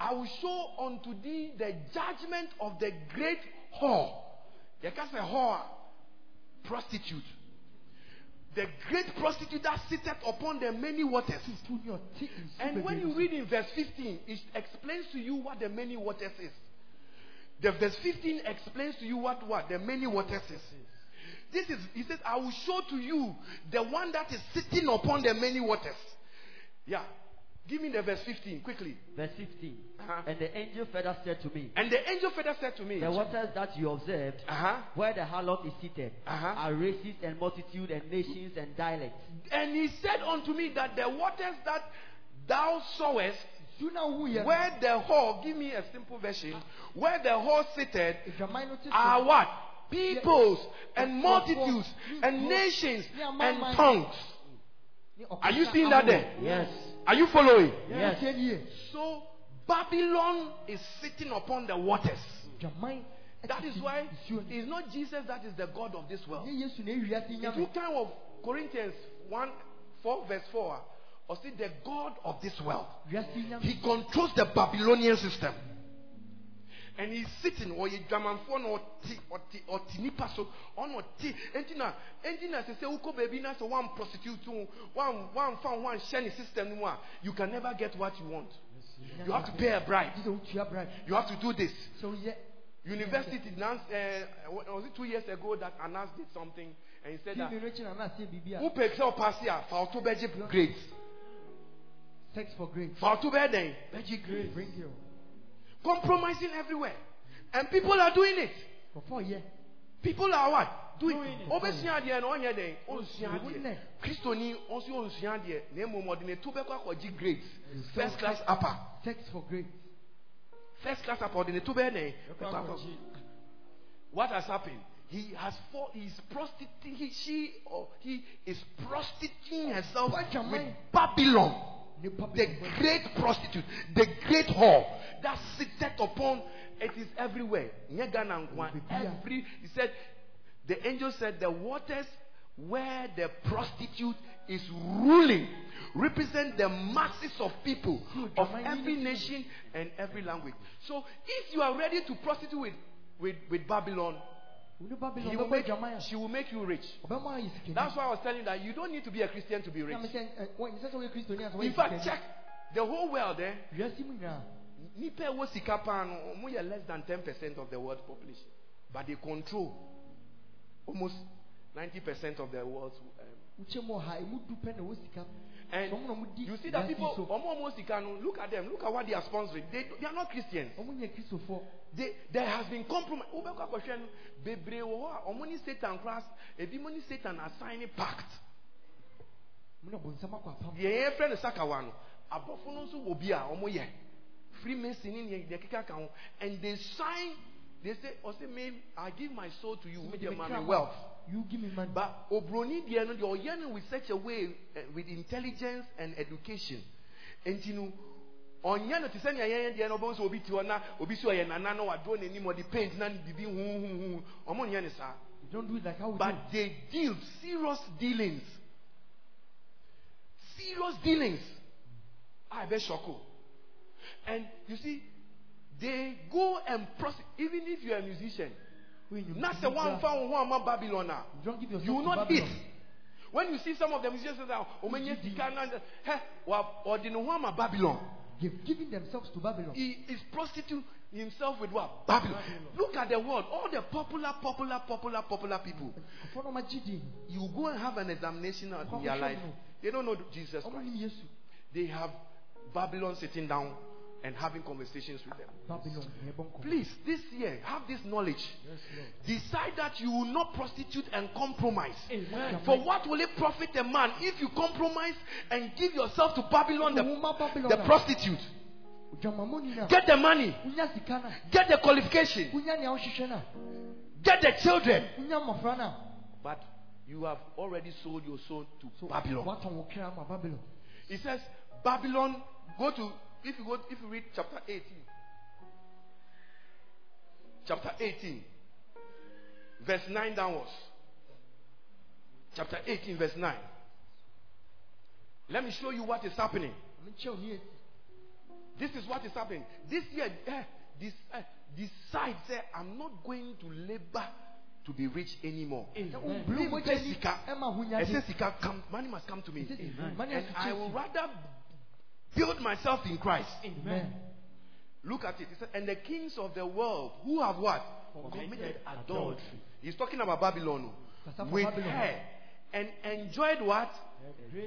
I will show unto thee the judgment of the great whore. Can say whore, prostitute. The great prostitute that sitteth upon the many waters. Tutu ne ɔte nsu And when you read in verse 15, it explains to you what the many waters is. The verse 15 explains to you what what the many waters is. This is he says, I will show to you the one that is sitting upon the many waters. Yeah. Give me the verse 15 quickly. Verse 15. Uh-huh. And the angel further said to me, And the angel further said to me, The waters that you observed, uh-huh, where the harlot is seated, Uh-huh. are races and multitude and nations and dialects. and he said unto me that the waters that thou sawest, Nsu na woyɛ no, where the whore, give me a simple version, where the whore seated, adwaman no te so. are what? Peoples and multitudes and nations and tongues. Ne Are you seeing that ahodoɔ. there? Yes. Are you following? Yes. Nie. So Babylon is sitting upon the waters. That is why it's not Jesus that is the God of this world. Nyɛ Yesu na ewiase If you kind of Corinthians 1 4 verse 4, or see the God of this world. He controls the Babylonian system. And he's sitting or you German phone or or or ti nipa so on or ti entina entina say say uko baby na so one prostitute one one found one sharing system no. You can never get what you want. You have to pay a bribe. Gye sɛ wotua bribe. You have to do this. Sɛ University announced, uh, was it two years ago that Anas did something and he said that TV no akyi na na ase biribi a who pay sell pass here for to be grades sex for grades. for to be then grades Bring you. Compromising everywhere. And people are doing it. For four years. people are what? Doing it. obesua deɛ na ɔnyɛ den onsua Wouldn't deɛ it? kristoni ɔnso onsua deɛ na emu ɔde ne to bɛkɔ akɔgye grades. First class upper. Sex for grades. first class upper ɔde ne. To bɛyɛ den bɛkɔ akɔ what has happened? He has for he is prostituting he she or he is prostituting herself with? Babylon. The great prostitute, the great whore that sitteth upon it is everywhere. Nye Ghana nkwa, Bibia. Every he said, the angel said, the waters where the prostitute is ruling represent the masses of people of every nation and every language. So if you are ready to prostitute with, with, with Babylon, Wo ne Babylon he will make, she will make you rich. ɔbɛma ayɛ sikani. That's why I was telling you that you don't need to be a Christian to be rich. Na me sɛ, ɛ, wɔn- sɛ sɛ woyɛ Kristoni a sɛ woyɛ In fact, check the whole world, eh? Wiase mu nyinaa. nipa ɛwɔ sika paa no ɔmo yɛ less than ten percent of the world population but they control almost ninety percent of the world's um, Wokyɛ mu ɔha, emu du pɛ na ɛwɔ sika. and Sɛ ɔmo na ɔmo di you see that people ɔmo look at them look at what they are sponsoring. They they are not christians. Ɔmo nyɛ Kristofoɔ. they there has been compromise. Wobɛkɔ akɔhwɛ no bebree a ɔmo ne satan koraa ne satan assign pact. Ɔmo na bonsam akɔ apam. deɛ yɛn fɛ no sakawa no abɔfo no nso wɔ bi a ɔmo yɛ freemason in the keka ka ho. And they sign they say ɔsɛ me i give my soul to you with your money wealth You give me money. but obroni deɛ no deɛ ɔyɛ no with such a way uh, with intelligence and education nti no ɔnyɛ no te sɛ nea yɛyɛ deɛ no ɔbɛn sɛ obi ti hɔ na obi si ɔyɛ nana na waduro n'anim ɔde paint na bibi huhuhu ɔmo nyɛ ne saa You don't do it like how we but do. they deal serious dealings serious dealings I bet shoko and you see they go and process. even if you are a musician When you na give sɛ me one found one ama babylon you don't give yourself you will not Babylon. eat. When you see some of the musicians say that, "Omenye sika na heh, wa ɔde ne ho ama Babylon." They've given themselves to Babylon. He is prostituting himself with what? Babylon. Look at the world. All the popular, popular, popular, popular people. Follow my GD. You go and have an examination of their life. They don't know Jesus Christ. They have Babylon sitting down and having conversations with them. Babylon. ní ẹbọ nkọ. Please, this year, have this knowledge. Decide that you will not prostitute and compromise. Amen. For what will it profit a man if you compromise and give yourself to Babylon, the, the prostitute? Ojamamo ni na. Get the money, Unya sika na. get the qualification, Unya ni ahohwehwɛ na. get the children. Unya mmɔfra na. But you have already sold your soul to Babylon. watɔn wo kra ma Babylon. It says, Babylon, go to, if you go, if you read chapter 18, chapter 18, verse 9 downwards. Chapter 18, verse 9. Let me show you what is happening. Ame kyerɛ wo ni esi. This is what is happening. This year, eh, this, eh, decide, say, I'm not going to labor to be rich anymore. Sɛ wobere wo Mempɛ mogya ni sika. ɛma I nyade. sika, come, money must come to me. Money And I will rather build myself in Christ. Amen. Look at it. It said, and the kings of the world who have what? Committed adultery. He's talking about Babylon. With Babylon. her. And enjoyed what?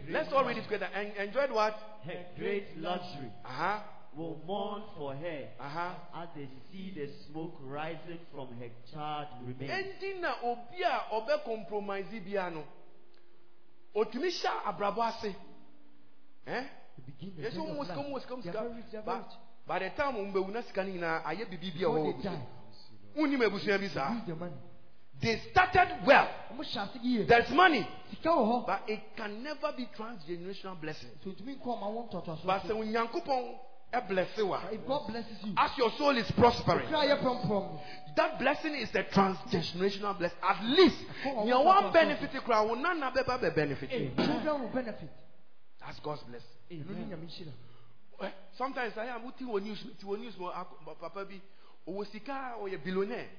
Let's all read it together. And enjoyed what? Her great luxury Uh huh. will mourn for her Uh huh. as they see the smoke rising from her charred remains. Ending na obi a ọbẹ compromise bia no. Otumi hyɛ abrabɔ ase. Eh? The beginning, the Yɛsɛ end ɔmo of sika ɔmo life. sika They are sika. very rich, they are Ba- very rich. By the time ɔmo bɛwu na sika no nyinaa ayɛ bibi bi a ɔwɔ they wɔ die, Wunni mu ebusua bi they saa. They started well. Ɔmo hyɛ ase yie. There's money. Sika wɔ hɔ. But it can never be transgenerational blessing. So ɔmo awɔ ntɔtɔ But sɛ onyankopɔn ɛblɛse wa, If God blesses you, as your soul is prospering, that blessing is a transgenerational blessing. At least, Oh, oh, one oh, benefit kura, wo nana bɛba bɛ benefit. Children will benefit. That's God's blessing. Ɛno ne nyame nhyira. Eh, Sometimes I am uti wɔ news, ti wɔ news mo papa bi, ɔwɔ sika, ɔyɛ billionaire,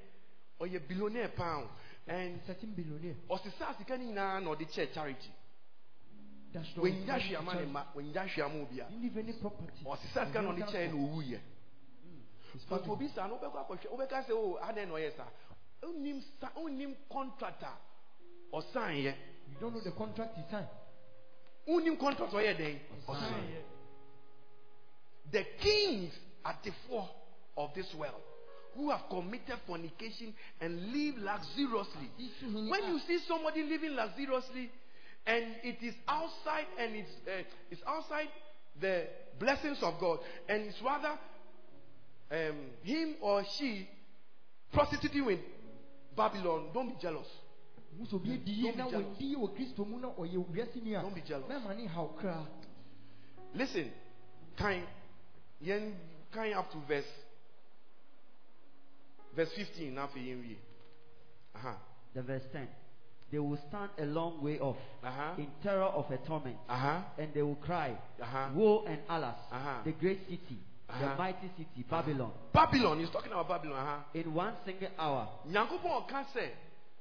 ɔyɛ billionaire pound, and Certain billionaire. ɔsesa sika ne nyinaa na ɔde kyɛ charity. Wɔnya hwee ama ne ma, wɔnya hwee ama obi a. Ɔsesa sika na ɔde kyɛɛ na owu yɛ. But obi saa no wobɛkɔ akɔhwɛ wobɛka sɛ o adɛn na ɔyɛ saa wonim sa wonim contractor ɔsan yɛ You don't know the contract he signed. Wonim contract ɔyɛ dɛn the kings of this world who have committed fornication and live luxuriously. When you see somebody living luxuriously and it is outside and it's uh, it's outside the blessings of God and it's rather um, him or she prostituting with Babylon don't be jealous Don't be jealous. wɔdi yie wɔ Kristo mu na ɔyɛ wiase ni a. Don't be jealous. Mɛma ne haw kra. listen kind yen kind up to verse verse 15 now for yen uh-huh The verse 10. They will stand a long way off uh-huh in terror of a torment, uh-huh and they will cry, uh-huh Woe and alas, Uh-huh. the great city, Uh-huh. the mighty city, Babylon. Babylon he's talking about Babylon uh-huh In one single hour,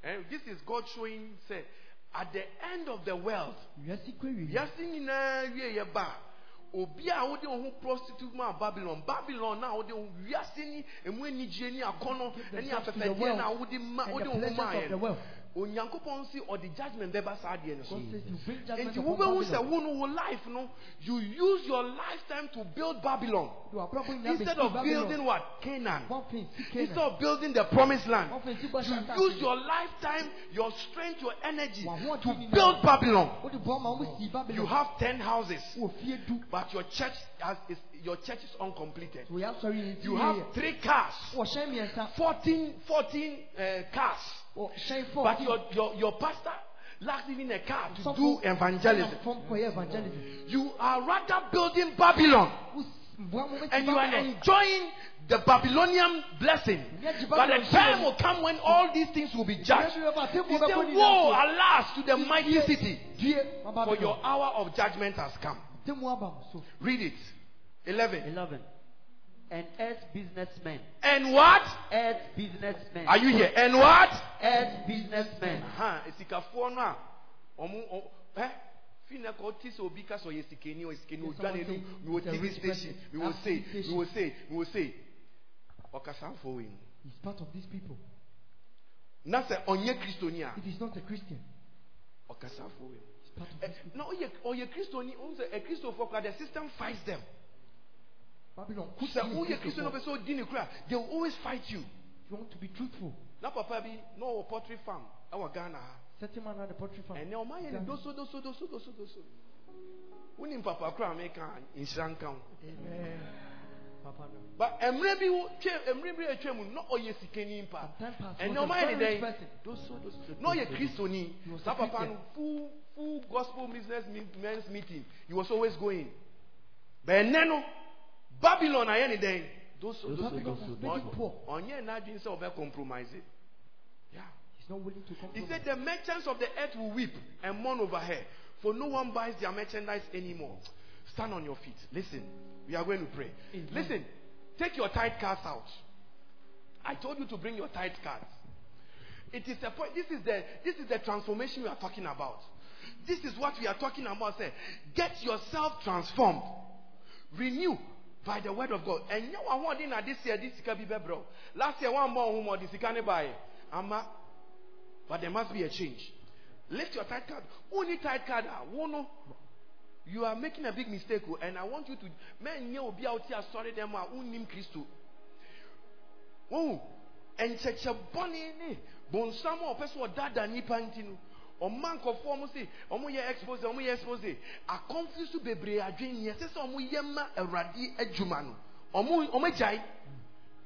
And this is God showing say at the end of the world Wiase kɔ wie. wiase nyinaa wie yɛ ba obi a wode wo ho prostitute ma babylon babylon na wode wo wiase ni emu anigye ni akɔnɔ ne themselves to the afɛfɛdeɛ na wode ma and wode the wo ho maa yɛ no. Onyankopɔn si ɔde judgment bɛba saa adeɛ no so. God says you bring judgment nti wobɛhu sɛ wo no wo life no you use your lifetime to build babylon. Do abrabɔ nyinaa instead of building what? Canaan. Wɔn fɛn si instead of building the promised land Wɔn fɛn si bɔ you use your lifetime your strength your energy to build babylon. Wode bɔ ma wɔn si Babylon. you have 10 houses Wɔ fie du. but your church has is your church is uncompleted. We have sorry You have three cars, wɔhyɛn mmiɛnsa 14, 14 uh, cars, wɔhyɛn but your, your, your pastor lacks even a car to do evangelism. ɛna fam kɔyɛ evangelism. You are rather building Babylon. Wo s- mboa mo bɛ ti and you are enjoying the Babylonian blessing. But the time will come when all these things will be judged. Nyɛ bi bɛ ba, He said, Woe, alas, to the mighty city, for your hour of judgment has come. temu aba mo so? Read it. 11. 11. And earth businessmen. And what? Earth businessmen. Are you here? And what? Earth businessmen. Aha, esikafoɔ no a ɔmo ɛ fi na kɔ ti sɛ obi ka sɛ ɔyɛ sikani ɔyɛ sikani Yes, odwa n'anim mi wɔ tv station mi wɔ say mi wɔ say mi wɔ say ɔkasanfoɔ wɔ mu he's part of these people na sɛ ɔnyɛ kristoni a if he's not a Christian ɔkasanfoɔ wɔ mu he's part of Ɛ, these people na ɔyɛ ɔyɛ kristoni ɔn sɛ eh, ɛkristofo kora the system fights them Babylon ɔyɛ Christians. kristoni ɔpɛ sɛ ɔdi ne kora they will always fight you. You want to be truthful. Na papa na ɔwɔ poultry farm ɛwɔ ghana. Ha certain man had a poultry farm. Ɛnɛ ɔmo ayɛ ne Ghana. doso doso doso doso doso. Wonim papa kora a meka nhyira nka ho Amen. Papa no. But mmerɛ bi wo- twe mmerɛ bi atwa mu na ɔyɛ sikani mpa. Some time passed, ɛnɛ he was ɔmo a ayɛ ne very rich dɛn person. doso doso na ɔyɛ kristoni saa papa no full full gospel business men's meeting. He was always going. But ɛnɛ no babylon ayɛ ne dɛn doso doso Babylon has made him poor. ɔnyɛ n'adwene sɛ ɔbɛ compromise it yeah. he's not willing to compromise. He said, The merchants of the earth will weep and mourn over her, for no one buys their merchandise anymore. Stand on your feet. Listen, we are going to pray. Amen. Listen, take your tithe cards out. I told you to bring your tithe cards. It is a point. This is the this is the transformation we are talking about. This is what we are talking about. Say, get yourself transformed, renew by the word of God. And you are one na this year this sika bi bro. Last year one more more this sika ne buy. Ama but there must be a change. Lift your tithe card. Only tithe card. ah, wo no. You are making a big mistake, oh, and I want you to. Men nye obi out here sorry them a unim Christo. Oh, nkyɛkyɛ bɔne ne bonsam a ɔpɛ sɛ ɔdaadaa nnipa nti no ɔma nkɔfoɔ ɔmo se ɔmo yɛ expose ɔmo yɛ expose akɔmfi so bebree adwene nea ɛsɛ sɛ ɔmo yɛ ma awurade adwuma no ɔmo ɔmo agyae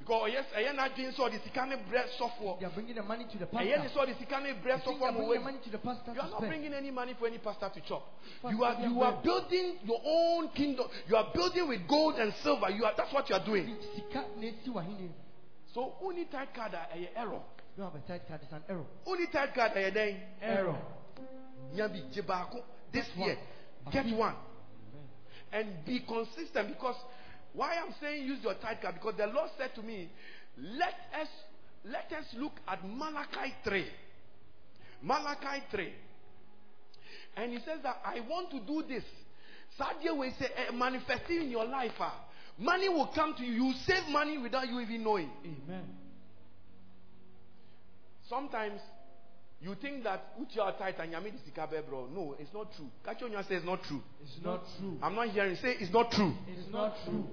because ɔyɛ ɛyɛ n'adwene sɛ ɔde sika ne brɛ sɔfoɔ they are bringing the money to the ɛyɛ ne sɛ ɔde sika ne brɛ They think they sɔfoɔ are mo bringing the money to the pastor you are not bringing any money for any pastor to chop. You are you are building your own kingdom. You are building with gold and silver. You are that's what you are doing. sika na esi wahene So only tithe card ɛyɛ error. You have a tithe card it's an error Only tithe card ɛyɛ dɛn. error Nyabi this one. year. Get one. And be consistent because why I'm saying use your tithe card because the Lord said to me, let us let us look at Malachi 3. Malachi 3. And he says that I want to do this. Sadia will say eh, manifesting in your life. ah. Money will come to you. You save money without you even knowing. amen Sometimes you think that uti your tithe and yami disikabe bro. No, it's not true. Kacho Nwa says it's not true. it's not true I'm not hearing. Say it's not true. it's not true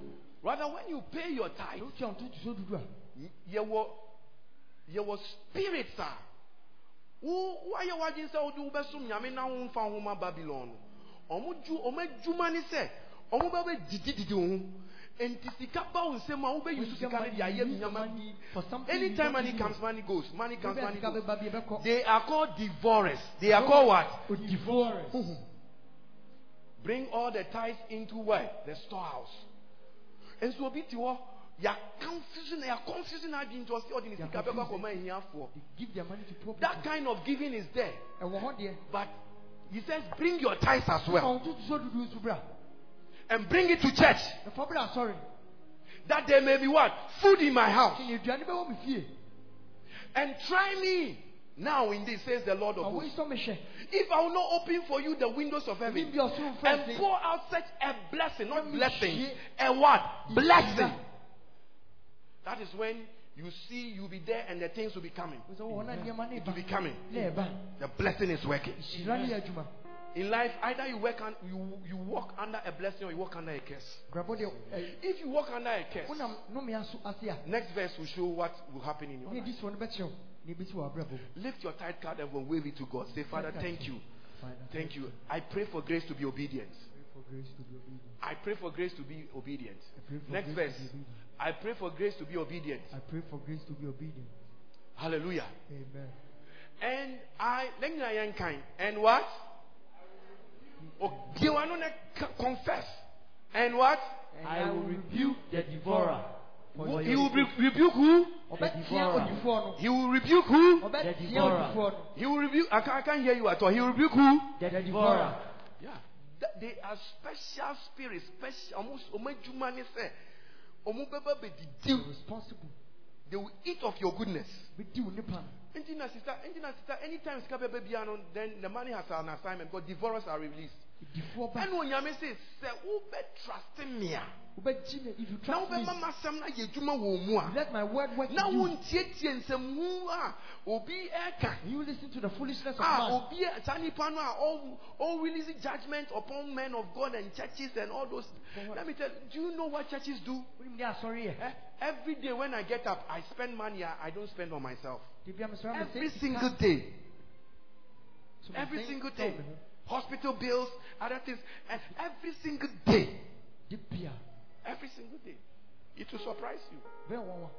Rather, when you pay your tithe, you want to so dudu a you were you were spirits ah. Wo wayɛ wagye sɛ wode wobɛsom nyame na womfa nhoma babylon no ɔmo dwu ɔmo adwuma ne sɛ ɔmo bɛbɛdidididi wo ho enti sika ba wo nsɛm a wobɛyi so sika no de ayɛ you use the nyama money for something you anytime money comes money goes money comes money goes. bɛba bi ɛbɛkɔ. they are called devourers. They are called what? O devourers. Hmm, hmm. bring all the tithes into where? The storehouse. And so obi ti hɔ yà confusion yà confusion adwene nti ɔsi ɔdi are sika bɛkɔ confusing. akɔma ehiafoɔ They give their money to poor people. that kind of giving is there. Ɛwɔ hɔ deɛ. but he says bring your tithes as well and bring it to church. Ɛfɔ bra asɔre. that there may be what? Food in my house. Kini aduane bɛ wɔ mi fie. and try me now in this says the Lord of hosts. Sɔ mi hwɛ. if I will not open for you the windows of heaven bi ɔsoro fɛ and se. pour out such a blessing not blessing a what? Blessing. that is when you see you'll be there and the things will be coming. O sɛ wɔn na nneɛma ne it will be coming. The blessing is working hyira ne yɛ adwuma. in life either you work you you walk under a blessing or you walk under a curse ɛɛ eh, if you walk under a curse wonam nnome aso ase a. next verse will show what will happen in your life edi soɔ no bɛkyerɛw ne ebi si wɔ abrabɔ mu. lift your tithe card and wave it to God say father thank you thank you I pray for grace to be obedient for for grace to be obedient. I pray for grace to be obedient. I pray for Next verse. to be obedient. I pray for grace to be obedient. I pray for grace to be obedient. Hallelujah. Amen. And I let me know kind. And what? Oh, you want to confess. And what? And I will rebuke the devourer. for He will re- rebuke who? Ɔbɛtia devourer. He will rebuke who? Ɔbɛtia devourer. He will rebuke. I can't, I can't hear you at all. He will rebuke who? The devourer. Yeah. Th- They are special spirits. Special. Almost. Omejuma ni se. Omubeba be You're di. responsible. They will eat of your goodness. Anytime sister, anytime then the money has an assignment. God devourers are released. And when Yame says, trust me. If you trust me, let my word work. Now, you listen to the foolishness of ah, man. All, all releasing judgment upon men of God and churches and all those. Let me tell you, do you know what churches do? Eh? eh? Every day when I get up I spend money I don't spend on myself. Da bia mesɔre a mesɛ every single day. Every single day. wɔ me ho. hospital bills other things. And every single day. Da every single day. It will surprise you. Bɛn wɔn wa.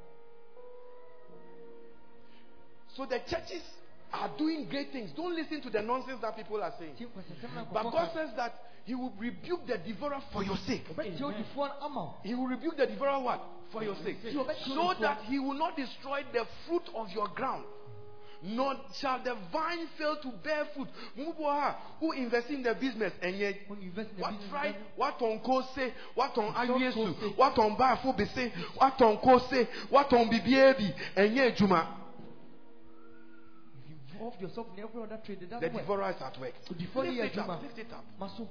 So the churches are doing great things. Don't listen to the nonsense that people are saying. Tie nkwasasɛm na But God says that He will rebuke the devourer for your sake. Ɔbɛtie odifoɔ no ama wo. He will rebuke the devourer what? For your sake. sake. So that He will not destroy the fruit of your ground. Nor shall the vine fail to bear fruit. Who invest in the business and yet When you invest in the what try what on ko say what on ayesu what on baafo be say what on ko say what on bibie and yet Juma if involve yourself in every other trade, it the devourer is at work lift it up adwuma. lift it up Maso.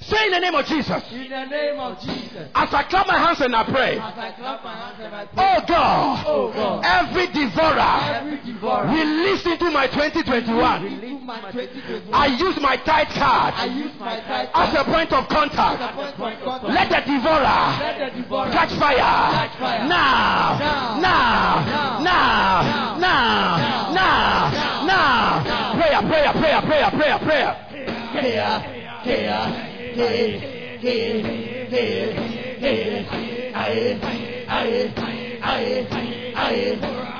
Say in the name of Jesus In the name of Jesus. as I clap my hands and I pray As I clap my hands and I pray. oh God Oh God. every devourer Every devourer. release into my 2021 Release my 2021. I use my tithe I card use my tithe as a point of as a contact point of contact. let the devourer Let the devourer catch fire Catch fire. now Now. now now Now. now now now prayer prayer prayer prayer prayer prayer Here, here,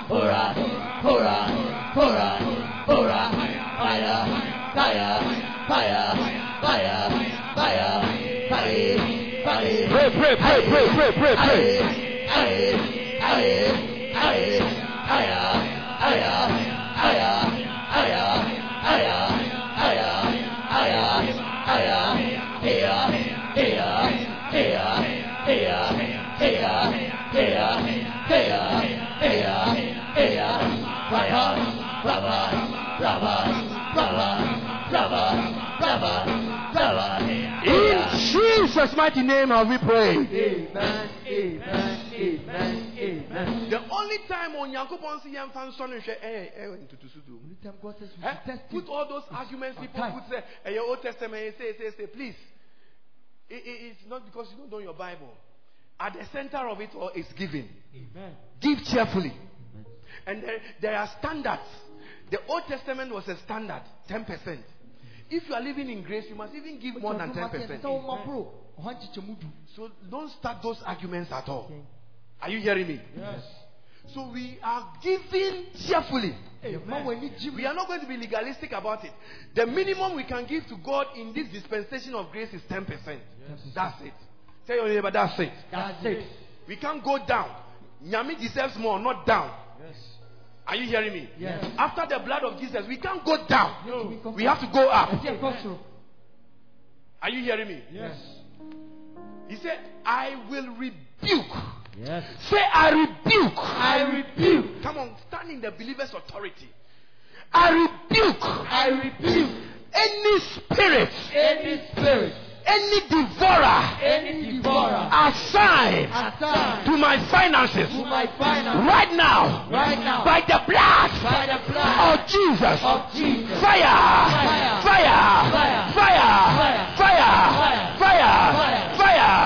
Hurrah, hurrah, hurrah, hurrah. Fire, fire, fire, fire, fire, fire, fire. pray pray pray pray pray pray pray Aye, mighty name have we pray Amen. Amen. Amen. Amen. the only time onyankopɔn si yɛn fa nsɔ no nhwɛ ɛyɛ ɛyɛ ntutusu do Only time God says we Eh? test Put all those arguments people put say, eh, your Old Testament, say, say, say, please. It, it- it's not because you don't know your Bible. At the center of it all is giving. Amen. Give cheerfully. And there, there are standards. The Old Testament was a standard, 10%. If you are living in grace, you must even give more than 10%. So don't start those arguments at all. Are you hearing me? Yes. So we are giving cheerfully. Amen. We are not going to be legalistic about it. The minimum we can give to God in this dispensation of grace is 10%. That's it. Tell your neighbor, that's it. That's it. We can't go down. Nyami deserves more, not down. Yes. Are you hearing me? Yes. After the blood of Jesus, we can't go down. No. We have to go up. Are you hearing me? Yes. He said, I will rebuke. Yes. Say, I rebuke. I rebuke. Come on, stand in the believer's authority. I rebuke. I rebuke any spirit, any spirit, any devourer any devourer assigned assigned to my finances to my finances right now right now by the blood by the blood of Jesus. of Jesus. Fire! Fire! Fire! Fire! Fire! Fire! Fire! Fire! Fire! Fire! Fire!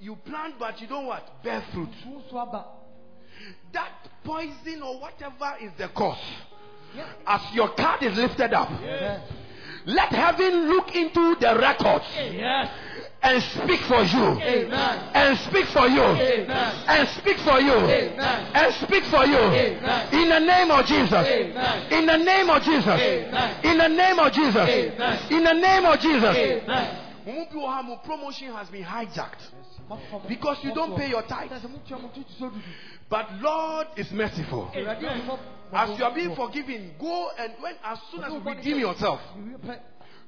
you plant but you don't what bear fruit So so aba. that poison or whatever is the cause Yeah. as your card is lifted up Amen. let heaven look into the records Yes. and speak for you Amen. and speak for you Amen. and speak for you Amen. and speak for you Amen. in the name of Jesus Amen. in the name of Jesus Amen. in the name of Jesus Amen. in the name of Jesus Amen. Mo bi wɔ ha, mo promotion has been hijacked. Because you don't pay your tithe. Sɛ sɛ motua mo tutu so dudu. but Lord is merciful. Awurade a ɔfɔ- as you are being forgiven go and when as soon as you Ɔfɔ redeem yourself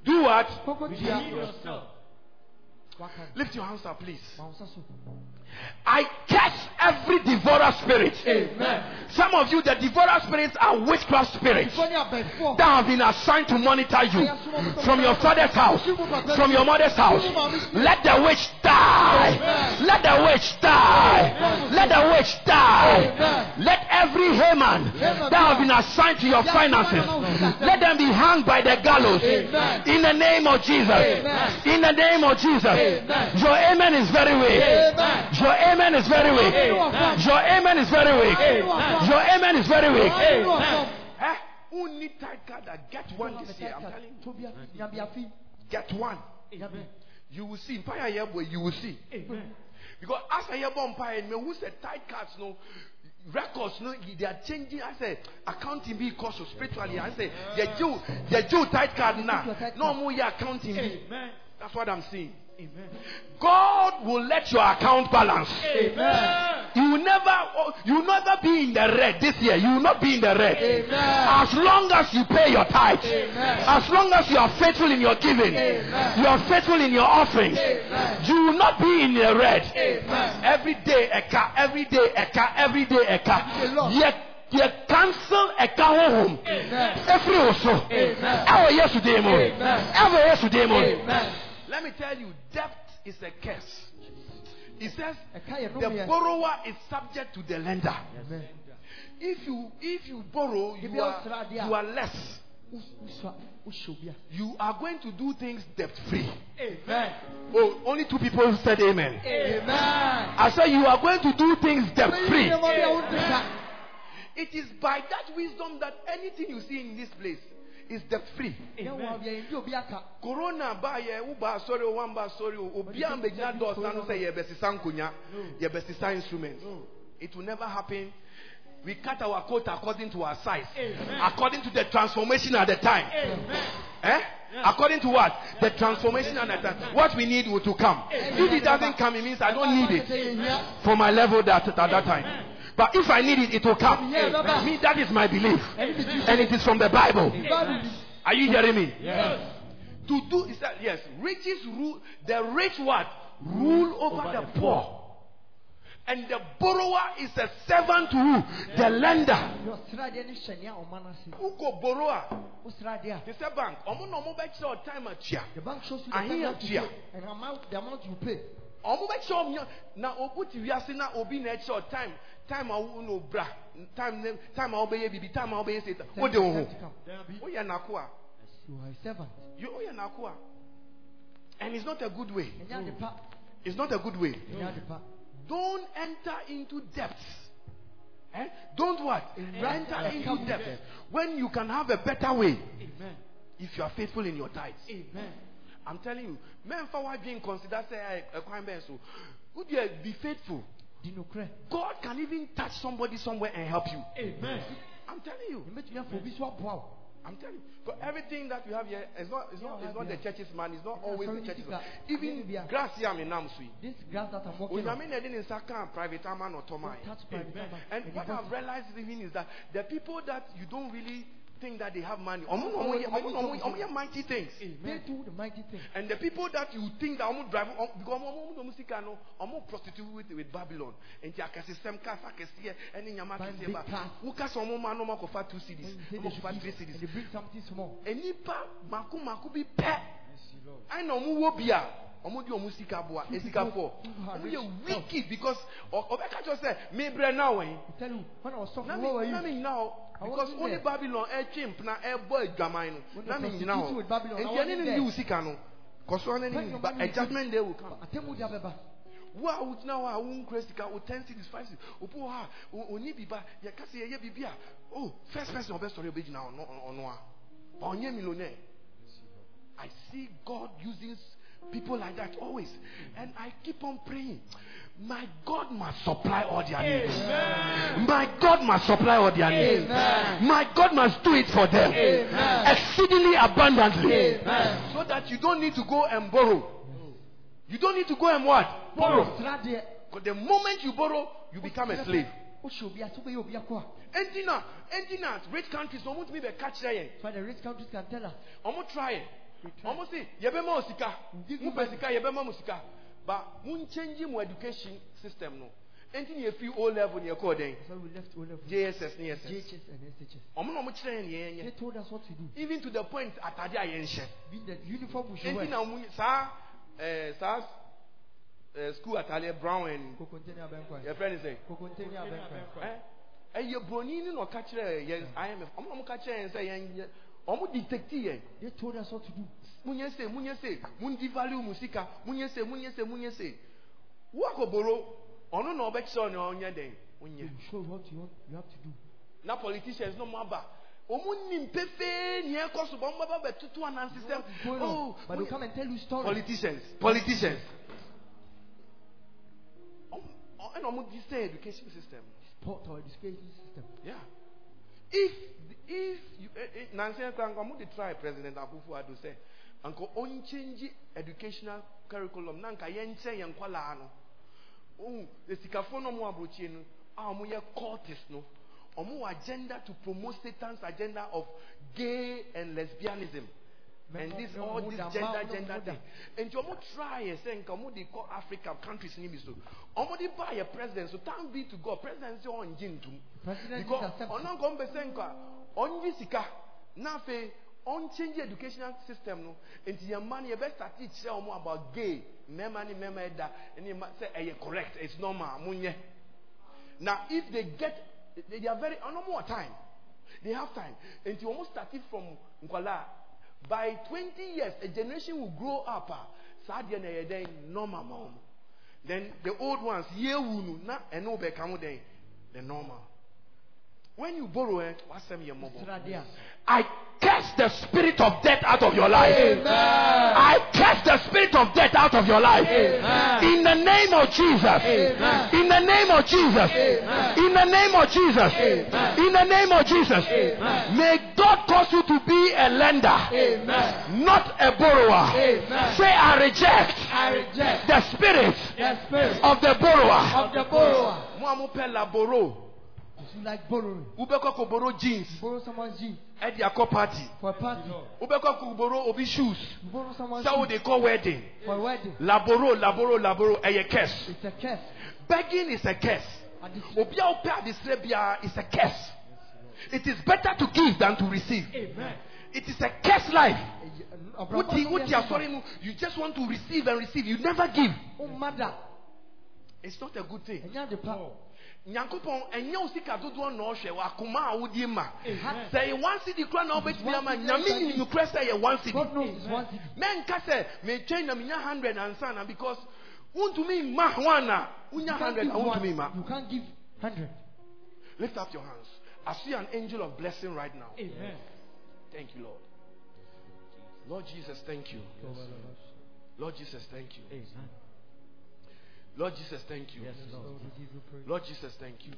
do what? Kɔkɔ tia. Waka. lift your hands up please Ma wo nsa so. I curse every devourer spirit. Amen. Some of you, the devourer spirits are witchcraft spirits Before ne abɛɛfoɔ. that have been assigned to monitor you from your father's house, from your mother's house. Let the witch die. Let the witch die. Let the witch die. Let every Haman that have been assigned to your finances, let them be hung by the gallows. In the name of Jesus. In the name of Jesus. Your amen is very weak. Amen. Your amen is very weak. Your amen is very weak. Your amen is very weak. Who need tithe card? that Get one this year. I'm telling you. Tobia, Nyabiafi. Get one. You will see. Empire here, boy, you will see. Amen. Because as I hear Empire, me who said tithe cards, no records, no, they are changing. I say accounting be cautious spiritually. I say the Jew, the Jew tithe card now. No more your accounting. be. Amen. That's what I'm saying. Amen. God will let your account balance. Amen. You will never, you will never be in the red this year. You will not be in the red. Amen. As long as you pay your tithe, Amen. as long as you are faithful in your giving, Amen. you are faithful in your offerings, Amen. you will not be in the red. Amen. Every day a car, every day a car, every day a car. Yet, yet cancel a car home. Amen. Every also. Amen. Ever yesterday, mo. Amen. Ever yesterday, mo. Amen. Let me tell you, debt is a curse. It says the borrower is subject to the lender. If you if you borrow, you are are srade a- you are less. Wo- wosua- wohyɛ obi a. You are going to do things debt free. Amen. Oh, only two people said amen. Amen. I said you are going to do things debt free. Nneɛma bi a wonte ka. It is by that wisdom that anything you see in this place is debt free. Nyɛ wo a bia yɛndi obi aka. corona ba yɛ wo ba asɔre o wan ba asɔre o obiara mbɛgyina dɔɔsa no. sɛ yɛbɛsesa nkonya yɛbɛsesa instrument it will never happen. We cut our coat according to our size. According to the transformation at the time. Eh? according to what? The transformation at the time. What we need will to come. If it doesn't come it means i don't need it yɛhia. for my level that at that time but if i need it it will come. Amen. me that is my belief. Ɛne and it is from the bible. Bible. Are you hearing me? Yes. to do is that yes riches rule the rich what? Rule over, the, poor. and the borrower is a servant to who? The lender. Yɛ ɔsradeɛ ne hyɛ nea ɔma no ase. who go borrower? Wo a, they say bank. Ọmọ na ọmọ bẹ time atua the bank shows you the time you have to atua. pay and amount, the amount you pay. Ọmọ bẹ kyerɛ ọmọ na obu ti wiase na obi na ɛkyerɛ ọ time time awo na obra time ne time a ɔbɛyɛ bibi time a ɔbɛyɛ seta o de o ho Time to come. o yɛ n'ako a You are a servant. you o yɛ n'ako a and it's not a good way Ɛnyɛ ade pa. it's not a good way. Ɛnyɛ ade pa. Don't enter into depths. Eh? Don't what? Enter into depths. When you can have a better way Amen. if you are faithful in your tithes. Amen. I'm telling you, men for what being considered say a crime so. Would you be faithful? God can even touch somebody somewhere and help you. Amen. I'm telling you. Yɛmbɛtumi afɔ obi so aboa wo. I'm telling you. Because everything that we have here is not it's not it's not the church's man, it's not always the church's man. Even grass here I'm in Namsui. This grass that I'm walking on. Onyame na ɛde ne nsa ka private ama na ɔtɔ maa yɛ. Touch private number. And what I've realized even is that the people that you don't really think that they have money, ọmọ na ọmọ yẹ- ọmọ na ọmọ- ọmọ yẹ mighty things. They do the mighty thing. And the people that you think that ọmọ drive ọmọ because ọmọ ọmọ ọmọ sika no ọmọ prostitute with, with Babylon. Nti akasisɛm kasa kɛseɛ ɛne nyama Buying kɛseɛ big ba. cars. Wokasa ɔmɔ ma na ɔmɔ akɔfa two cities, you say ɔmɔ they should akɔfa give, three cities. they bring something small. Enipa mako mako bi pɛ I know mu wo bi ɔmo de ɔmo sika boa esika fɔ who are ɔmo rich yɛ wicked because ɔ- ɔbɛka kyerɛ sɛ mebrɛ na wɔn I tell you, when I was talking, eh, na where were me na you? me nyina I because only babylon ɛtwe mpena ɛbɔ adwaman no When na they me nyina prostitute hɔ with Babylon, I nti ɛne wasn't ne there. ndi wo sika no kɔsɔɔ ne When ne your ba money a is judgment day will come. di wo a wogyina hɔ a wonkura sika wo ten cities five cities obi wɔ hɔ a o- ɔni bi ba yɛka sɛ yɛyɛ biribi a ah. oh first person ɔbɛsɔre ɔbɛgyina ɔno a ɔnyɛ millionaire. I see God using people like that always and I keep on praying my God must supply all their needs my God must supply all their needs my God must do it for them exceedingly abundantly so that you don't need to go and borrow you don't need to go and what borrow Tra deɛ. because the moment you borrow, you become a slave. Wohyɛ obi ase, wobɛyɛ obi akɔ a. Enti na, enti na, rich countries, ɔmo tumi bɛ catch yɛn. That's why the rich countries can tell us. Ɔmo try yɛn. We try. Ɔmo si, yɛbɛma o sika. Mo pɛ sika, yɛbɛma mo sika. But mo change mo education system no. Enti na yɛfi O level na yɛkɔɔ dɛn. JSS ne SS. Ɔmo na ɔmo kyerɛ yɛn yɛn yɛn. Even to the point atade a yɛn hyɛ. Enti na ɔmo saa ɛɛ saa ɛɛ school atade brown and yɛ fɛ ne sɛ. Ɛyɛ buroni ni na ɔka kyerɛ yɛn imf ɔmo na ɔmo ka kyerɛ yɛn sɛ yɛn yɛ ɔmo detect yɛn eh? They told us what to do. munyɛ se munyɛ se value mu sika munyɛ se munyɛ se munyɛ se wo akɔboro ɔno na ɔbɛkyerɛ ɔna ɔnyɛ dɛn They will show you what you want, you have to do. na politicians no mo aba ɔmo nim pefee nea ɛkɔ so bɔ ɔmo bɛba bɛtutu anansi You sɛm what is going oh But they'll come and tell you stories. politicians politicians ɛna ɔmo di sɛ education system Sport or education system. Yeah. If if you eh, eh, Nancy Nkwa nka mo try President Akufo-Addo say nka on change educational curriculum na nka yɛn nkyɛn yɛn nkwalaa no. Ohun esikafo no mo aburokyie no a wɔn yɛ cultist no wɔ agenda to promote Satan's agenda of gay and lesbianism. And this all this gender gender thing. And you try and say mo dey call Africa countries bi so. Wɔn dey buy a president so thank be to God president say ɔn gye ntum. President Because is accepted. ɔno ɔngye sika. Na afei ɔnchange educational system no nti yɛn mma no yɛbɛ start kyerɛ wɔn about gay mmarima ne mmarima ɛda ne mma sɛ ɛyɛ correct it's normal mo nyɛ na if they get they, are very ɔno mo wɔ time. They have time. Nti wɔn starting from nkwalaa. By twenty years a generation will grow up a saa deɛ na ɛyɛ dɛn? Normal ma wɔn. Then the old ones yewu no na ɛno bɛka ho dɛn? The normal. When you borrow it, what's them your mobile? I cast the spirit of death out of your life. I cast the spirit of death out of your life. In the name of Jesus. In the name of Jesus. In the name of Jesus. In the name of Jesus. May God cause you to be a lender, not a borrower. Say, I reject I reject the spirit the spirit of the borrower. of the borrower. You like borrowing. Wobɛkɔ kɔ borrow jeans. Borrow someone's jeans Ɛde akɔ party. for a party. wobɛkɔ kɔ borrow obi shoes borrow someone's shoes wode kɔ wedding for a wedding. laboro laboro laboro ɛyɛ curse It's a curse. begging is a curse obi a wopɛ biara is a curse it is better to give than to receive Amen. it is a curse life Oh, wote wote asɔre mu you just want to receive and receive you never give Oh mother. it's not a good thing And you're the power. Nyankopɔn ɛnyɛ wo sika dodoɔ na ɔhwɛ wɔ akoma a wodie ma. Sɛ ɛyɛ one cedi kora na wobɛtumi ama nyame nim nokorɛ sɛ ɛyɛ one cedi. God knows it's one thing. mɛnka sɛ metwɛn na menya hundred ansa na because wontumi mma one a wonya hundred give a wontumi mma. You can't give hundred. lift up your hands. I see an angel of blessing right now. Amen. thank you lord. Lord jesus thank you. Lord jesus thank you. Amen. Lord jesus thank you. Yes, Lord. We give you praise. lord jesus thank you.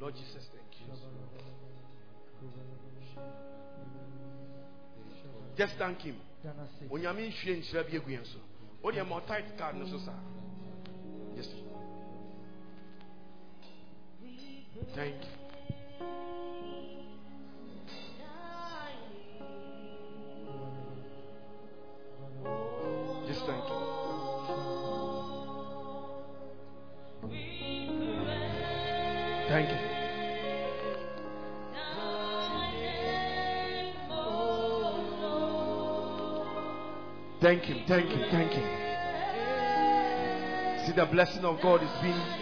Lord jesus thank you. Just thank him. Onyame nhwie nhyira bi agu yɛn so. Wodeɛ ma ɔtit card no so saa. Yes thank you. Just thank you Thank you. Thank him, thank him, thank him. See, the blessing of God is being